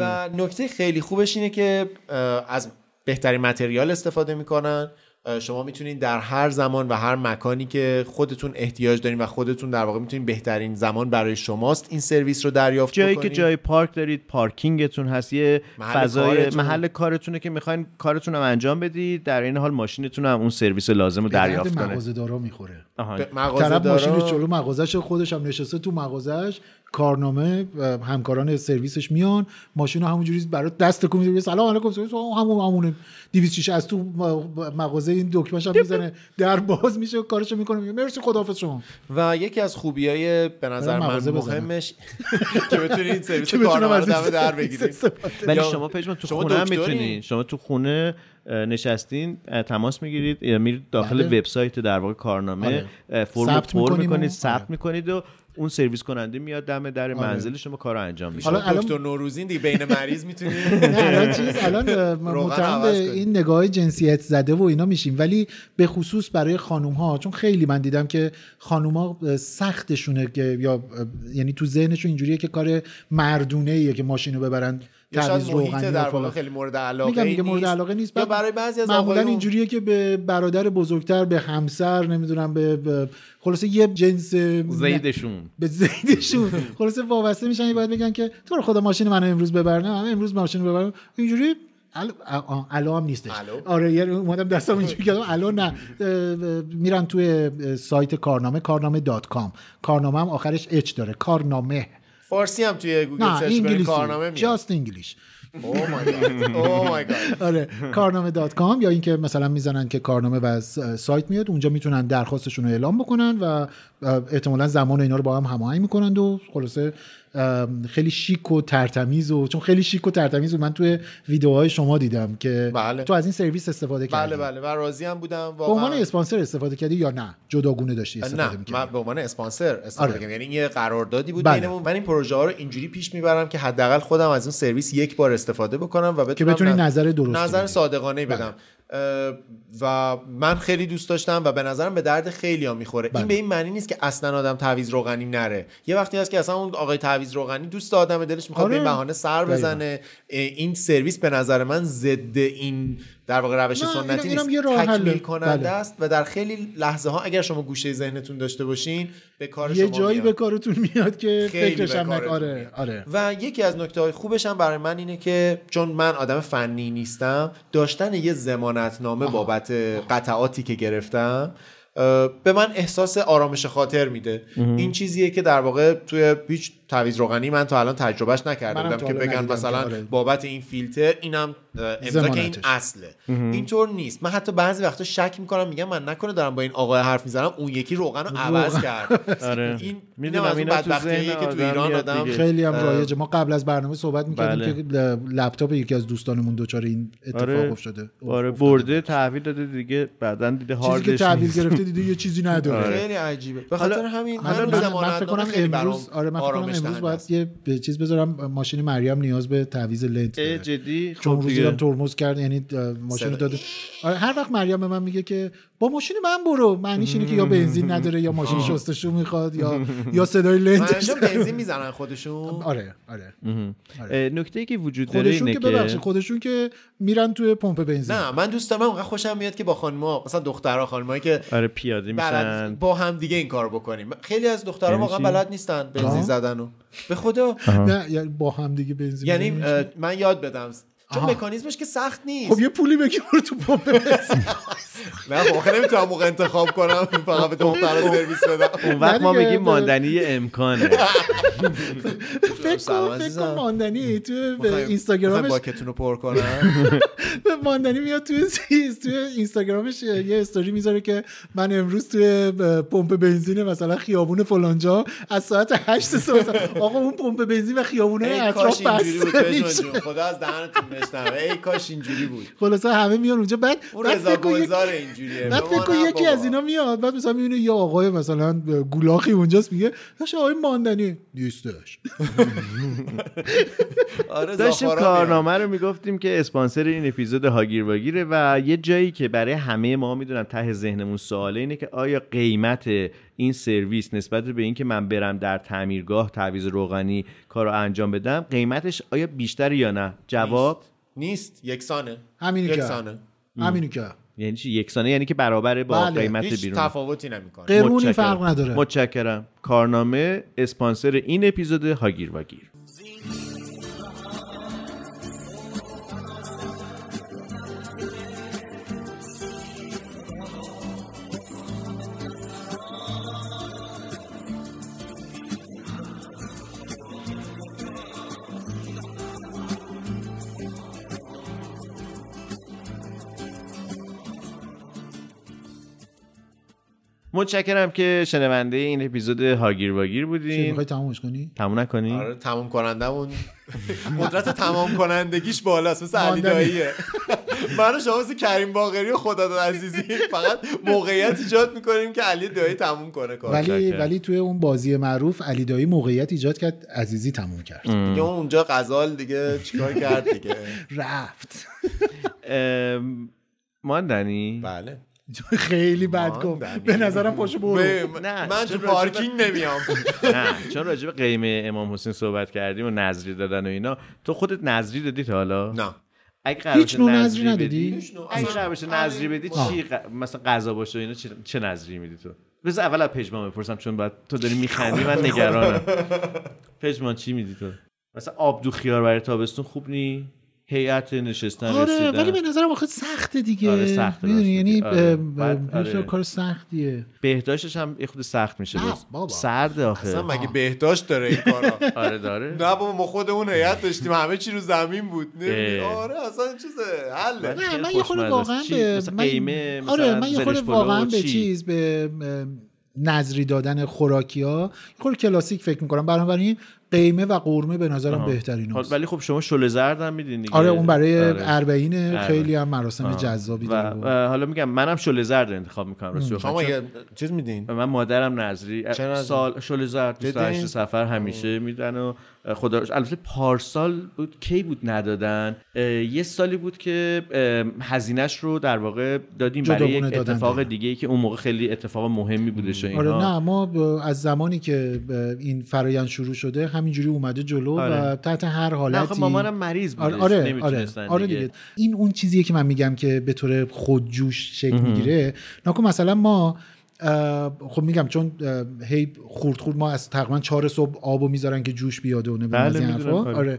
و نکته خیلی خوبش اینه که از بهترین متریال استفاده می‌کنن. شما می‌تونید در هر زمان و هر مکانی که خودتون احتیاج دارین و خودتون در واقع می‌تونید بهترین زمان برای شماست این سرویس رو دریافت جایی که بکنید. جای پارک دارید پارکینگتون هست یه محل فضای کارتون. محل کارتونه که می‌خواین کارتون هم انجام بدید در این حال ماشینتون هم اون سرویس لازم رو دریافت کنه مغازه دارا می‌خوره طرف مغازه‌دارا- ماشین جلو مغازش خودش هم نشسته تو مغازش کارنامه همکاران سرویسش میان ماشین رو همونجوری برای دست تکون میده سلام علیکم سرویس همون همونه 206 از تو مغازه این دکمه‌ش هم می‌زنه در باز میشه و کارشو می‌کنه میگه مرسی خداحافظ شما و یکی از خوبی های به نظر من. مهمش که بتونید سرویس کارنامه رو دم در بگیرید ولی شما پژمان تو خونه؟ می‌تونین شما تو خونه نشستین تماس می‌گیرید یا میرید داخل بله. وبسایت در واقع کارنامه آره. فرم پر می‌کنید ثبت آره. می‌کنید و اون سرویس کننده میاد دم در منزل شما کار انجام میشه. حالا دکتر نوروزین دیگه بین مریض می‌تونید نه الان چیز الان متهم به. این نگاه جنسیت زده و اینا میشیم. ولی به خصوص برای خانوم ها چون خیلی من دیدم که خانوم ها سختشونه که یا یعنی تو ذهنشون اینجوریه که کار مردونه ایه که ماشینو ببرن. یا تعویض شاید محیط در واقع. خیلی مورد علاقه میگم دیگه مورد نیست. علاقه نیست. یا برای بعضی از معمولا آقایون اینجوریه که به برادر بزرگتر به همسر نمی‌دونم به, به خلاصه یه جنس زیدشون. به زیدشون. خلاصه وابسته میشن. یه باید بگن که تو رو خدا ماشین منو امروز ببر نه من امروز ماشین رو ببرم. اینجوری الو هم نیستش. الو؟ آره یعنی اومدم دستم اینجوری کردم. الو نه. میرن توی سایت کارنامه کارنامه dot com. کارنامه هم آخرش H داره. کارنامه. فارسی هم توی گوگل search انگلیسی. کارنامه میاد. just English oh my God oh my God آره کارنامه dot com یا اینکه مثلا می‌زنن که کارنامه و سایت میاد اونجا می‌تونن درخواستشون رو اعلام بکنن و احتمالا زمان اینا رو با هم هماهنگ می‌کنن و خلاصه خیلی شیک و ترتمیز و چون خیلی شیک و ترتمیز و من توی ویدیوهای شما دیدم که بله. تو از این سرویس استفاده کردی. بله. بله و راضی هم بودم. به عنوان واقعا اسپانسر استفاده کردی یا نه؟ جداگونه داشتی استفاده نه من به عنوان اسپانسر استفاده آره. کردم. یعنی یه قراردادی بود بله. من این پروژه ها رو اینجوری پیش می‌برم که حداقل خودم از اون سرویس یک بار استفاده بکنم و بتونم بتونی نظر درستی نظر. صادقانه بدم. اه، و من خیلی دوست داشتم و به نظرم به درد خیلی ها می‌خوره بله. این به این معنی نیست که اصلا آدم تعویض روغنی نره یه وقتی هست که اصلا اون آقای تعویض روغنی دوست آدم دلش می‌خواد آره. به این بهانه سر. بزنه این سرویس به نظر من ضد این در واقع روش سنتی نیست یه راه حله. تکمیل کننده بله. است و در خیلی لحظه ها اگر شما گوشه ذهنتون داشته باشین به کار یه شما جایی میاد. به کارتون میاد که خیلی فکرش به هم آره. آره و یکی از نکته های خوبش هم برای من اینه که چون من آدم فنی نیستم داشتن یه زمانتنامه بابت قطعاتی که گرفتم به من احساس آرامش خاطر میده این چیزیه که در واقع توی هیچ تعویض روغنی من تا الان تجربهش نکرده منم بودم که بگن مثلا آره. بابت این فیلتر اینم امضا که این. اصله اینطور نیست من حتی بعضی وقتا شک می‌کنم میگم من نکنه دارم با این آقای حرف می‌زنم اون یکی روغن رو عوض کرد آره. این می‌دونم از بدبختیه که تو ایران آدم. خیلی هم رایجه ما قبل از برنامه صحبت می‌کردیم بله. که لپتاپ یکی از دوستانمون دچار این اتفاق آره افتاده آره. برده تحویل داده دیگه بعدا دیده چیزی که هاردش تحویل. گرفته دیده یه چیزی نداره خیلی عجیبه به خاطر همین من, فکر کنم امروز آره من فکر کنم آرامش امروز باید. یه چیز بذارم ماشین مریم نیاز به تعویض لنت. جدی خب دیدم ترمز کرد یعنی ماشین داده. آره هر وقت مریم به من میگه که با ماشین من برو. معنیش اینه که یا بنزین نداره یا ماشین شستشو می‌خواد یا یا صدای لنتش منجا بنزین می‌زنن خودشون. آره آره. نکته ای که وجود داره خودشون اینه که ببخشید خودشون که میرن توی پمپ بنزین. نه من دوست دارم اونقدر خوشم میاد که با خانم‌ها مثلا دخترها خانمایی که آره پیاده میشن. با هم دیگه این کارو بکنیم. خیلی از دخترها یعنی واقعا؟ بلد نیستن بنزین. زدن و به خدا. نه یعنی با هم دیگه بنزین یعنی من یاد بدم چون آها. مکانیزمش که سخت نیست خب یه پولی بگی برو تو پمپ بنزین نه خب آخه نمی‌تونم موقع انتخاب کنم فقط به دخترها سرویس بدم اون وقت ما میگیم. ماندنی امکانه فکر کن ماندنی تو اینستاگرامش باکتون رو پر کنم ماندنی میاد توی چیز توی اینستاگرامش یه استوری می‌ذاره که من امروز توی پمپ بنزین مثلا خیابون فلانجا از ساعت 8 صبح آقا اون پمپ بنزین و خیابونه اطراف بسته. خدا از دهنتون بشنوه ای کاش اینجوری بود. خلاصه همه میان اونجا. بعد اون رضا گلزار اینجوریه. بعد فکر یکی. از اینا میاد. بعد مثلا می‌بینه یه آقای مثلا گولاخی اونجاست میگه داش آقای ماندنی. نیستش. آره داشتیم. کارنامه رو می‌گفتیم که اسپانسر این اپیزود هاگیر واگیره و یه جایی که برای همه ما می‌دونم ته ذهنمون سواله اینه که آیا قیمت این سرویس نسبت به اینکه من برم در تعمیرگاه تعویض روغنی کار رو انجام بدم قیمتش آیا بیشتر یا نه؟ جواب؟ نیست. یکسانه. همینی که. یکسانه. همینی که. یعنی چی؟ یکسانه یعنی که برابر با بله. قیمت هیچ بیرون. تفاوتی نمی‌کنه. قرونی. فرق نداره. متشکرم. کارنامه اسپانسر این اپیزود هاگیر واگیر متشکرم که شنونده این اپیزود هاگیر واگیر بودین. می‌خوای تمومش کنی؟ تموم نکنی؟ آره تمام کنندمون قدرت تمام کنندگیش بالاست مثل علی. داییه. من و شما مثل کریم باقری و خداداد عزیزی. فقط موقعیت ایجاد می‌کنیم که علی دایی تموم کنه کار ولی. ولی توی اون بازی معروف علی دایی موقعیت ایجاد کرد عزیزی تموم کرد. دیگه اون اونجا غزال دیگه چیکار کرد دیگه؟ رفت. ام، ماندنی؟ بله. خیلی بد. گفت به نظرم پاشو برو نه، من تو چون پارکینگ نمیام نه چون راجع به قیمه امام حسین صحبت کردیم و نظری دادن و اینا تو خودت نظری دادی تا حالا نه اگه قرار هیچ نوع نظری ندادی؟ بدی هیچ نوع. اگه اصلا- قرار باشه آره. نظری بدی. چی مثلا غذا باشه و اینا چه, چه نظری میدی تو بذار اول از پژمان بپرسم چون بعد تو داری میخندی من نگرانم پژمان چی میدی تو مثلا آبدو خیار برای تابستون خوب نی هیئت نشستن آره رسیدن ولی به نظرم آخه سخته دیگه آره، سخته یعنی. آره. آره. کار سختیه بهداشتش هم یه خود سخت میشه نه،. بابا. سرد آخه اصلا مگه بهداشت داره این کارا آره داره نه بابا ما خودمون هیئت داشتیم همه چی رو زمین بود؟ اه. آره اصلا چیزه ولی نه من یه خورده. واقعا؟ به مثلا من- آره من یه خورده واقعا به چی؟ چیز به نظری دادن خوراکی ها خورده کلاسیک فکر می‌کنم بنابراین قیمه و قرمه به نظرم. بهترین. ولی خب شما شل زرد هم میدین دیگه آره اون برای آره. اربعین آره. خیلی هم مراسم. جذابی داره و- حالا میگم منم شل زرد انتخاب می‌کنم راستش شما. مگه چیز میدین من مادرم نظری؟ سال شل زرد 28 جدی؟ سفر همیشه میدن و خدا البته پارسال بود کی بود ندادن یه سالی بود که هزینهش رو در واقع دادیم برای یک اتفاق دیگه. ای که اون موقع خیلی اتفاق مهمی بودش و اینا آره نه ما از زمانی که این فرایند شروع شده همینجوری اومده جلو و آره. تحت هر حالتی آخه مامانم مریض بودش آره آره آره, آره دیگه. دیگه این اون چیزیه که من میگم که به طور خودجوش شکل می‌گیره مثلا ما خب میگم چون هی خورد خورد ما از تقریبا چهار صبح آبو می‌ذارن که جوش بیاد و نمی‌دونم بله، از این حرفا. آره.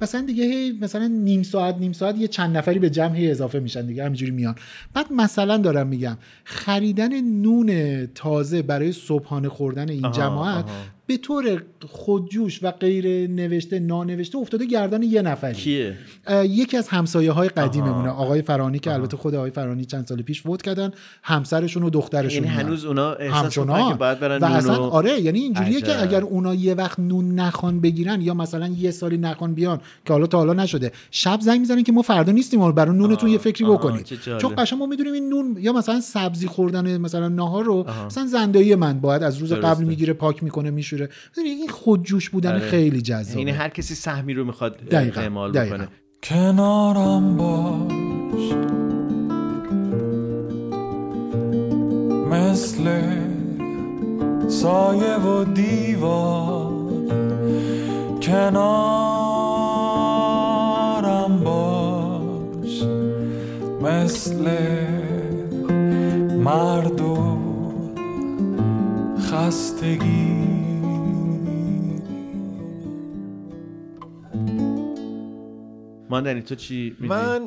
مثلا دیگه هی مثلا نیم ساعت نیم ساعت یه چند نفری به جمع هی اضافه میشن دیگه همینجوری میان بعد مثلا دارم میگم خریدن نون تازه برای صبحانه خوردن این آها، جماعت آها. به طور خودجوش و غیر نوشته نانوشته افتاده گردن یه نفری کیه یکی از همسایه های قدیممونه آها. آقای فرانی که البته خود آقای فرانی چند سال پیش فوت کردن همسرشون و دخترشون یعنی. هنوز اونا احساس همچنان که باید برن و اصلا آره یعنی اینجوریه عجب. که اگر اونا یه وقت نون نخوان بگیرن یا مثلا یه سالی نخوان بیان که حالا تا حالا نشده شب زنگ می‌زنن که ما فردا نیستیم و برای نونتون یه فکری آها، بکنید. چون قشنگ ما می‌دونیم این نون یا مثلا سبزی خوردن مثلا ناهار رو مثلا زندایی من باید از روز قبل. می‌گیره پاک می‌کنه میشوره این خودجوش بودن آره. خیلی جذابه. یعنی هر کسی سهمی رو می‌خواد دقیقاً، اعمال دقیقاً. بکنه. کنارم باش. مثل سایه و دیوار. کنارم باش. مثل مرد و خستگی. ماندنی تو چی میدی؟ من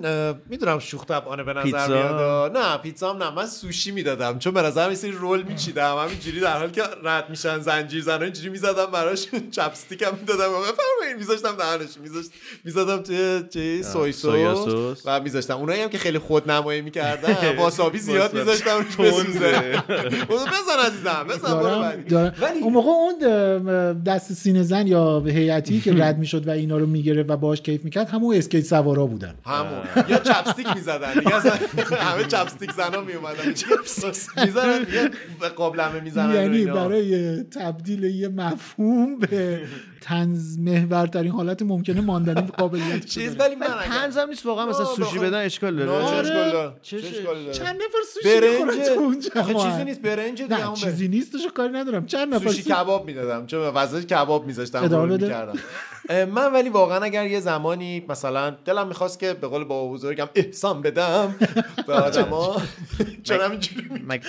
می‌دونم شوخ طبعانه به نظر پیتزا؟ میاد نه پیتزا هم نه من سوشی می‌دادم. چون به نظر یه سری رول میچیدم. همینجوری در حال که رد میشن زنجیر زنا اینجوری می‌زدم براش چپستیک هم می‌دادم. بفرمایید میذاشتم دهنش میذاشت می‌زدم توی چی؟ سوی سویا سوس سس. و میذاشتم. اونایی هم که خیلی خود نمایی می‌کردن واسابی زیاد. میذاشتم روش بسوزه. بزن عزیزم بزن برو ولی اون موقع اون دست سینه زن یا هیئتی که رد می‌شد و اینا رو می‌گرفت و باش کیف می‌کرد همون اسکیت سوارا بودن. همون. یا چپستیک می‌زدن. دیگه همه چپستیک زنا میومدن می‌زنن دیگه به قابلمه می‌زنن یعنی برای تبدیل یه مفهوم به تنز محورترین حالت ممکنه ماندنی قابلیت چیز ولی من اگر- تنز هم نیست واقعا مثلا سوشی بدن اشکال داره. چه آره. اشکال داره؟ چه چه اشکالی داره؟ چند نفر سوشی برنج؟ می‌خورن تو اونجا آخه چیزی نیست برنج دیگه نه چیزی نیستش کاری ندارم. چند نفر سوشی کباب می‌دادم. چون واسه کباب میذاشتم. می‌کردم. من ولی واقعا اگر یه زمانی مثلا دلم می‌خواست که به قول بابا بزرگم احسان بدم به آدما. چون همینجوری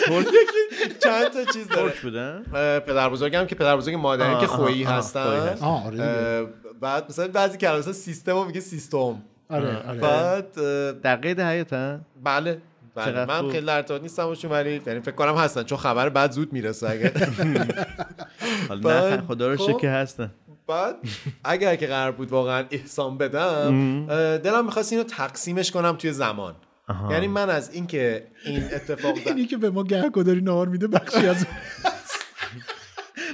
چند تا چیز داره. بودن پدر بزرگم که پدر بزرگ مادرم آه، که خویی هستن. آره بعد مثلا بعضی کلمات مثلا سیستم رو میگه سیستم. آره آره. بعد در قید حیاتن بله بله. من. خیلی در ارتباط نیستم باشون ولی یعنی فکر کنم هستن چون خبر بعد زود می‌رسه اگه. حالا خدا رو خب. شکر که هستن. بعد اگر که قرار بود واقعا احسان بدم دلم می‌خواست اینو تقسیمش کنم توی زمان. یعنی من از اینکه این اتفاق اینی که به ما گهگداری نهار میده بخشی از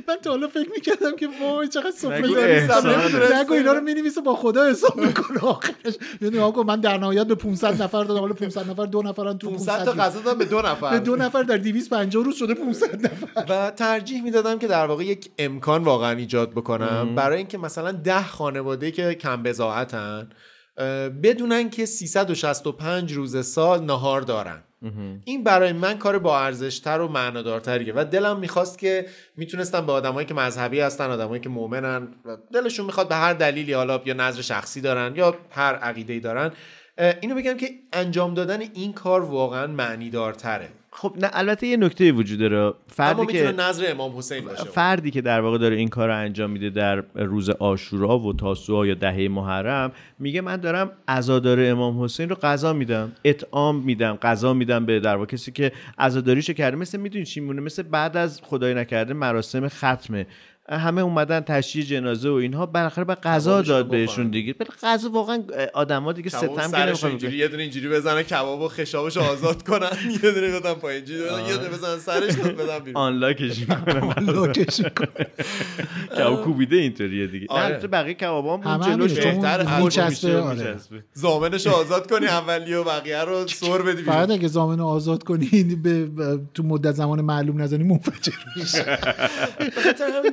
من تا حالا فکر می‌کردم که وای چقدر سفره احسانه. نگو اینا رو می‌نویسه با خدا حساب می‌کنه. آخرش. یعنی آقا من در نهایت به 500 نفر دادم. حالا 500 نفر دو نفرن تو 500 تا 500 غذا دادم به دو نفر. به دو نفر در 250 روز شده 500 نفر. و ترجیح می‌دادم که در واقع یک امکان واقعا ایجاد بکنم. برای اینکه مثلا ده خانواده که کم بزاعتن بدونن که 365 روز سال نهار دارن. این برای من کار با ارزشتر و معنادارتریه و دلم می‌خواست که می‌تونستم به آدمایی که مذهبی هستن آدمایی که مؤمنن و دلشون می‌خواد به هر دلیلی حالا یا نظر شخصی دارن یا هر عقیده دارن اینو بگم که انجام دادن این کار واقعا معنی دارتره خب نه البته یه نکته وجود داره. اما فردی می‌تونه که نظر امام حسین باشه. فردی که در واقع داره این کار رو انجام میده در روز آشورا و تاسوعا یا دهه محرم میگه من دارم عزادار امام حسین رو قضا میدم اطعام میدم قضا میدم به در واقع کسی که عزاداریشو کرده مثل می‌دونی چی مونه مثل بعد از خدای نکرده مراسم ختمه همه اومدن تشییع جنازه و اینها بالاخره به قضا داد بهشون. دیگه. بله قضا واقعا آدما دیگه ستم نمی‌خوان اینجوری یه دونه اینجوری بزنن کباب و خشابش آزاد کنن. یه دونه بدن پایین. اینجوری یه دونه بزنن سرش رو بدن بیرون. آنلاکش می‌کنن. لاکش می‌کنه. کباب کوبیده اینطوریه دیگه. نه. البته بقیه کبابام همه اون جلوش بهتر میچسبه میشه، آره. زامنش آزاد کنی اولی و بقیه رو سر بدی فقط بیرون اگه زامن آزاد کنی به به- تو مدت زمان معلوم نزنی منفجر میشه.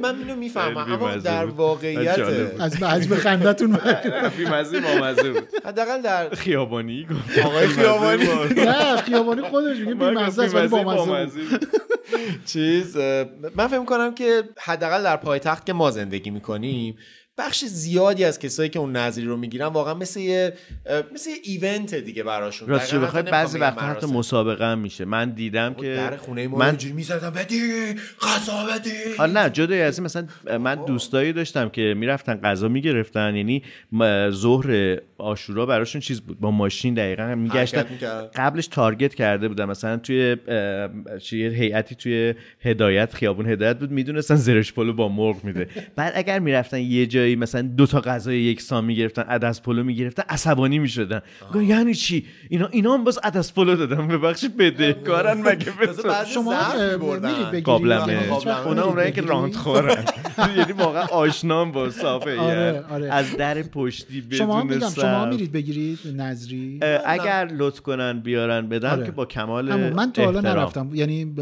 من اینو می‌فهمم اما در. واقعیت. از حجم خندتون بی‌مزه بامزه بود حداقل در خیابانی آقای خیابانی. نه خیابانی خودش میگه بی‌مزه است ولی بامزه. چیز من فکر کنم که حداقل در پایتخت که ما زندگی می‌کنیم بخش زیادی از کسایی که اون نظری رو می‌گیرن واقعا مثل یه مثل یه ایونت دیگه براشون. راستش بخوای بعضی وقتا حتی. مسابقه هم میشه. من دیدم که در خونه ما من اینجوری می‌زدم بدی غذا بدی. حالا نه جدای از این مثلا من دوستایی داشتم که می‌رفتن غذا می‌گرفتن یعنی ظهر آشورا براشون چیز بود با ماشین دقیقا میگشتن. قبلش تارگت کرده بودن مثلا توی یه هیئتی توی هدایت خیابون هدایت بود می‌دونستن زرش پلو با مرغ میده. بعد اگر می‌رفتن یه جایی مثلا دو تا غذای یکسان می‌گرفتن عدس پلو می‌گرفتن عصبانی می‌شدن یعنی چی اینا اینا هم باز عدس پلو دادن ببخشید بده کارن مگه تو؟ شما؟ قابلمه یعنی اونا اونایی که؟ راند خورن یعنی واقعا آشنام با صافه آره، آره. از در پشتی بدون شما میگم شما. میرید بگیرید نظری اگر لطف کنن بیارن بدن آره. که با کمال من تا حالا. نرفتم یعنی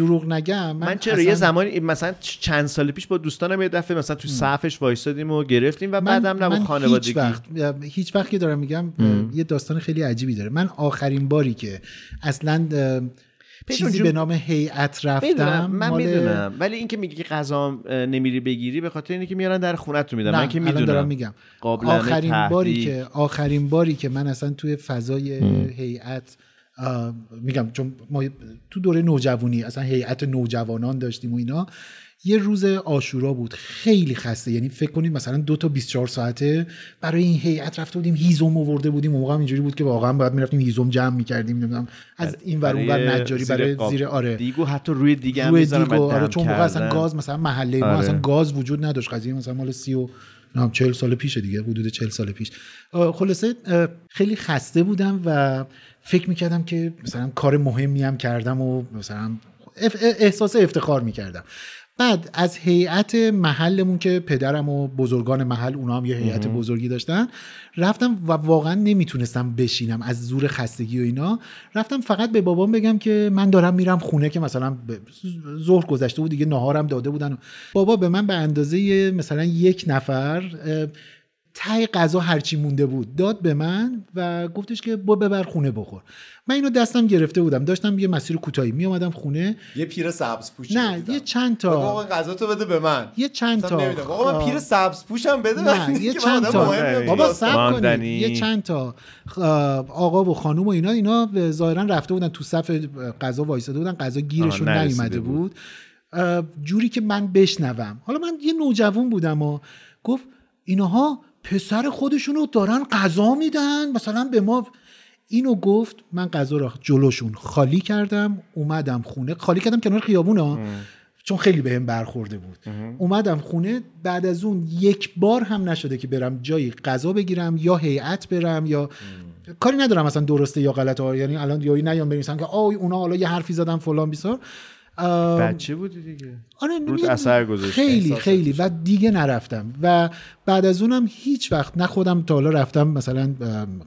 دروغ نگم من, من چرا اصلا- یه زمانی مثلا چند سال پیش با دوستانم یه دفعه مثلا تو صفش وایسادیم و گرفتیم و بعدم نه خانوادگی. هیچ وقت هیچ وقت که دارم میگم یه داستان خیلی عجیبی داره. من آخرین باری که اصلا چیزی جون- به نام هیئت رفتم می‌دونم من مال- می‌دونم. ولی اینکه میگی غذا نمیری بگیری به خاطر اینه که میارن در خونت رو میدن. من که می‌دونم. دارم میگم. آخرین. باری که آخرین باری که من اصلا توی فضای هیئت میگم چون ما تو دوره نوجوانی اصلا هیئت نوجوانان داشتیم و اینا یه روز آشورا بود خیلی خسته. یعنی فکر کنید مثلا دو تا 24 ساعته برای این هیئت رفته بودیم هیزم آورده بودیم اون موقع هم اینجوری بود که واقعا باید می‌رفتیم هیزم جمع می‌کردیم نمی‌دونم از این ور اون ور برای نجاری برای قاب- زیر آره. دیگو حتی روی دیگه هم روی دیگو آره چون موقع اصلا. گاز مثلا محله ما آره. اصلا گاز وجود نداشت. قضیه مثلا مال سی و نه 40 سال پیشه دیگه حدود 40 سال پیش. خلاصه خیلی خسته بودم و فکر می‌کردم که مثلا کار مهمی هم کردم و مثلا احساس افتخار می‌کردم. بعد از هیئت محلمون که پدرم و بزرگان محل اونا هم یه هیئت بزرگی داشتن رفتم و واقعا نمی‌تونستم بشینم از زور خستگی و اینا. رفتم فقط به بابام بگم که من دارم میرم خونه که مثلا ظهر گذشته بود دیگه نهارم داده بودن. بابا به من به اندازه مثلا یک نفر ته غذا هرچی مونده بود. داد به من و گفتش که با ببر خونه بخور. من اینو دستم گرفته بودم. داشتم یه مسیر کوتاهی می اومدم خونه. یه پیر سبز پوشی نه دیدم. یه چند بگو آقا تا غذا تو بده به من. یه چند تا. نمی‌دونم. آقا من پیر سبز پوشم بده نه من. یه چند تا. مهمی بابا. سب کنید. یه چند تا. آقا و خانوم و اینا اینا ظاهرا رفته بودن تو صف غذا وایساده بودن. غذا گیرشون نیومده بود. بود. جوری که من بشنوم. حالا من یه نوجوان بودم و گفت اینها پسر خودشونو دارن غذا میدن. مثلا به ما اینو گفت من غذا رو جلوشون خالی کردم اومدم خونه. خالی کردم کنار خیابون ها چون خیلی بهم برخورده بود. اومدم خونه بعد از اون یک بار هم نشده که برم جایی غذا بگیرم یا هیئت برم یا کاری ندارم مثلا درسته یا غلطه. یعنی الان یایی نیام بنویسم که آی اونا حالا یه حرفی زدن فلان بیسار. بچه بودی دیگه آره روت اثر گذاشته. خیلی. خیلی و دیگه نرفتم و بعد از اونم هیچ وقت نه خودم تا حالا رفتم مثلا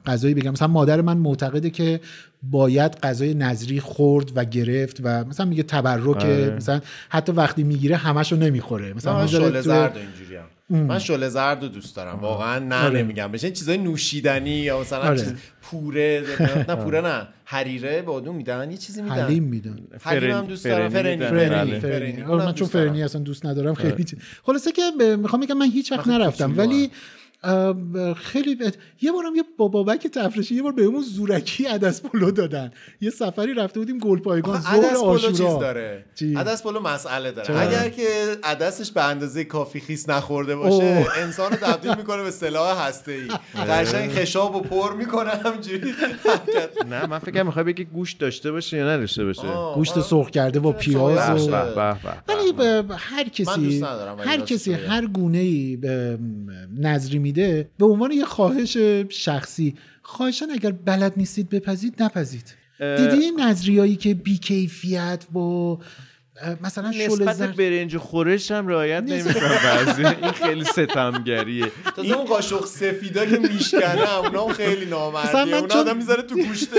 غذایی بگم مثلا مادر من معتقده که باید غذای نظری خورد و گرفت و مثلا میگه تبرک آره. مثلا حتی وقتی می‌گیره همشو نمی‌خوره مثلا زرد و اینجوری من شله زرد رو دوست دارم. واقعا نه آره. نمیگم. بشه چیزای نوشیدنی یا مثلا آره. چیز پوره نه پوره نه. حریره بادوم میدن یه چیزی میدن حلیم میدن حلیم هم دوست دارم. فرنی فرنی. فرنی. فرنی. فرنی. آره، اونم من چون. فرنی اصلا دوست ندارم خیلی چیز. خلاصه که می‌خوام بگم من هیچ وقت نرفتم. ولی خیلی ب- یه بارم یه بابابک تفریشی یه بار بهمون زورکی عدس پلو دادن یه سفری رفته بودیم گلپایگان آخه ظهر عدس پلو چیز داره چی؟ عدس پلو مسئله داره چرا؟ اگر که عدسش به اندازه کافی خیس نخورده باشه اوه. انسان رو تبدیل می‌کنه به سلاح هسته ای قشنگ خشاب و پر می‌کنه همجوری. نه من فکر می‌خوای بگی گوشت داشته باشه یا نداشته باشه گوشت. سرخ کرده و پیاز. ولی هر کسی دوست ندارم ولی هر کسی. هر گونه ای به نظری میده به عنوان یه خواهش شخصی. خواهشان اگر بلد نیستید بپذید نپذید اه، دیدی نظریایی که بیکیفیت با مثلا نسبت زرد برنج خورش هم رعایت نمی‌کنه بعضی این خیلی ستمگریه. تازه اون قاشق سفیدا که میشکنه اونا هم خیلی نامردیه. من اون چون- آدم می‌ذاره تو گوشته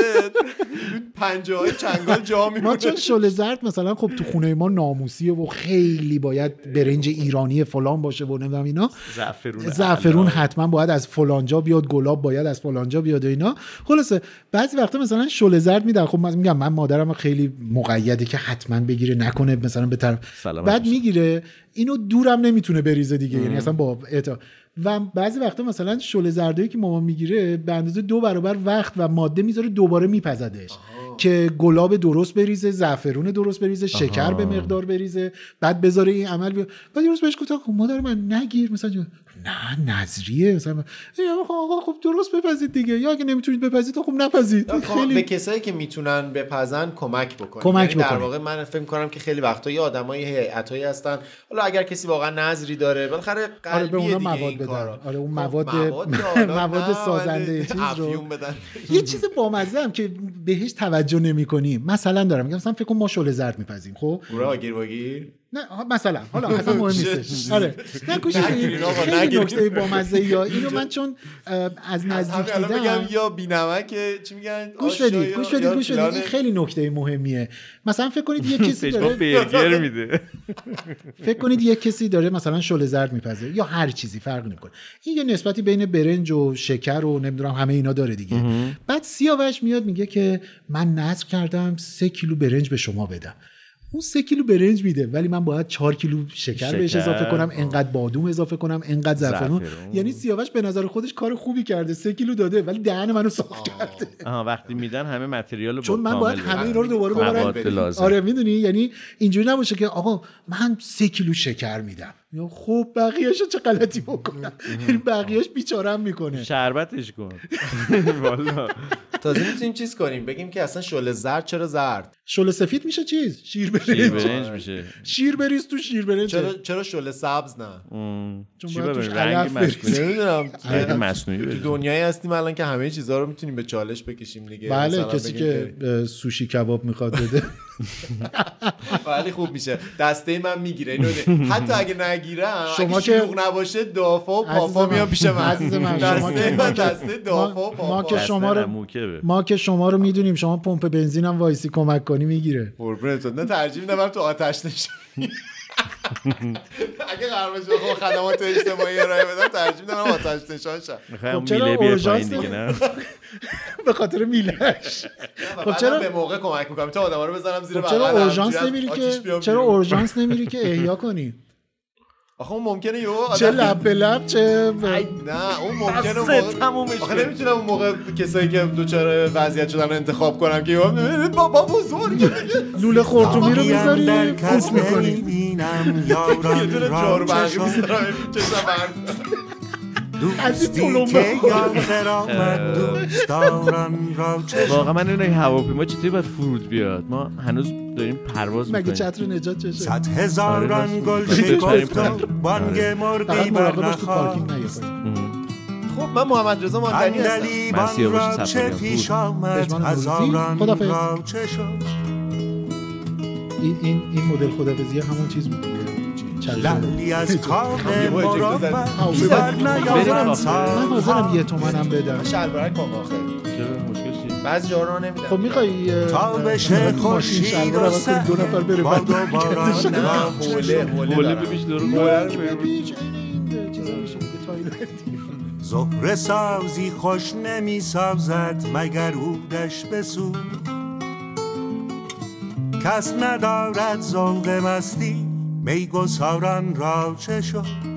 پنجه های چنگال جا ما میمونه چون شل زرد مثلا خب تو خونه ما ناموسیه و خیلی باید برنج ایرانی فلان باشه و نمی‌دونم اینا. زعفرون زعفرون. حتما باید از فلانجا بیاد گلاب باید از فلانجا بیاد و اینا. خلاصه بعضی وقتا مثلا شل زرد میدن. خب من میگم من مادرم خیلی مقیده که حتما بگیره نکنه مثلا به طرف بعد. می‌گیره. اینو دورم نمی‌تونه بریزه دیگه یعنی اصلا با اعتا و بعضی وقتا مثلا شل زردایی که مامان می‌گیره به اندازه دو برابر وقت و ماده می‌ذاره دوباره میپزدش. که گلاب درست بریزه زعفرون درست بریزه شکر به مقدار بریزه بعد بذاره این عمل بیا بعد یه روز بهش گفتم خب مادر من نگیر مثلا نه نظریه. مثلا یا خب آقا خب درست بپزید دیگه. یا اگه نمی‌تونید بپزید خب نپزید. خب، به خیلی کسایی که می‌تونن بپزن کمک بکنن کمک یعنی در بکنید. واقع من فکر کنم که خیلی وقتا یه آدمای هیئتایی هستن. حالا اگر کسی واقعا نظری داره بالاخره آره قلبیه به اونا مواد بدن. آره اون خب، مواد مواد سازنده چیز رو یه چیز بامزه هم که بهش توجه نمی کنیم مثلا دارم میگم مثلا فکر کن ما شل زرد میپزیم خب؟ گروه آگیر نه مثلا. حالا اصلا مهم نیستش. آره. نه. آقا، خیلی. نکته بامزه یا اینو من چون از نزدیک دیدم بگم یا بینمک چی میگن؟ گوش بدید گوش بدید گوش بدید. این خیلی نکته مهمیه. مثلا فکر کنید یه کسی داره برگر میده. فکر کنید یه کسی داره مثلا شل زرد میپزه یا هر چیزی فرق نمی‌کنه. این یه نسبتی بین برنج و شکر و نمی‌دونم همه اینا داره دیگه. بعد سیاوش میاد میگه که من نظر کردم سه کیلو برنج به شما بدم. اون سه کیلو برنج میده. ولی من باید چهار کیلو شکر, بهش شکر. اضافه کنم انقدر بادوم اضافه کنم انقدر زعفرون. یعنی سیاوش به نظر خودش کار خوبی کرده. سه کیلو داده ولی دهن منو صاف کرده. آها وقتی میدن همه متریال رو چون من باید همه. اینا رو دوباره ببرم. آره می‌دونی؟ یعنی اینجوری نباشه که آقا من سه کیلو شکر میدم. خب بقیهشو چه غلطی بکنم؟ این بقیهش بیچارم می‌کنه. شربتش کن. والا. تازه می‌تونیم چیز کنیم؟ بگیم که اصلا شل زرد چرا زرد؟ شل سفید میشه چیز؟ شیر شیر برنج میشه. شیر بریز تو شیر برنج. چرا چرا شل سبز نه. چون باید توش رنگ. مصنوعی. مصنوعی تو بده. دنیایی هستیم الان که همه چیزها رو می‌تونیم به چالش بکشیم دیگه. بله مثلا کسی که سوشی کباب می‌خواد بده. ولی خوب میشه. دسته من می‌گیره اینو. حتی اگه نگیرم شما اگه که- شلوغ نباشه دافا و پاپا من. میان پیش من. عزیز من، دسته دافا و ما- پاپا. ما که شما رو-. ما که شما رو می‌دونیم شما پمپ بنزین هم وایسی کمک کنی می‌گیره. قربونت نه ترجیح میدم تو آتش نشانی اگه قرار باشه بخوام خدمات اجتماعی ارائه بدم ترجیح میدم آتش نشان شم. می‌خوایم خب چرا میله پایین دیگه نه؟ به خاطر میلش خب چرا- به موقع کمک می‌کنم. تا آدما رو بزنم زیر خب چرا اورژانس نمیری که چرا. اورژانس نمیری که احیا کنی؟ آخه اون ممکنه یهو چه لب به لب چه نه اون ممکنه موقع تمومش آخه. نمی‌تونم اون موقع کسایی که دوچار وضعیت شدن رو انتخاب کنم که یهو بابا دیگه لوله خورتومی رو می‌ذاری پوست می‌کنی یه دونه را جارو برقی می‌ذارم چشم برد دوستی که. یاد آمد دوست داران را چشم واقعا من این هواپیما چطوری باید فرود بیاد. ما هنوز داریم پرواز مگه می‌کنیم. چتر نجات چشه؟ صد هزاران گل آره، شکفت و آره. بانگ مرغی نخواست نیفتی خب من محمد رضا ماندنی هستم. سیاوش را چه پیش بود. آمد. هزاران. را چه شد این این این مدل خدافظی همون چیز بود. لعلی از کام نیارم آخر. من حاضرم یه تومنم بدم. شلوارک کن آخه چرا؟ مشکل چیه؟ بعضی جا رو نمیدم خب می‌خوای تابش خورشید و سر دو نفر بره و باران برگردش. نه دارم. ببیش. زهره سازی خوش نمی سازد مگر عودش بسو کس ندارد ذوق مستی. میگساران را چه شد؟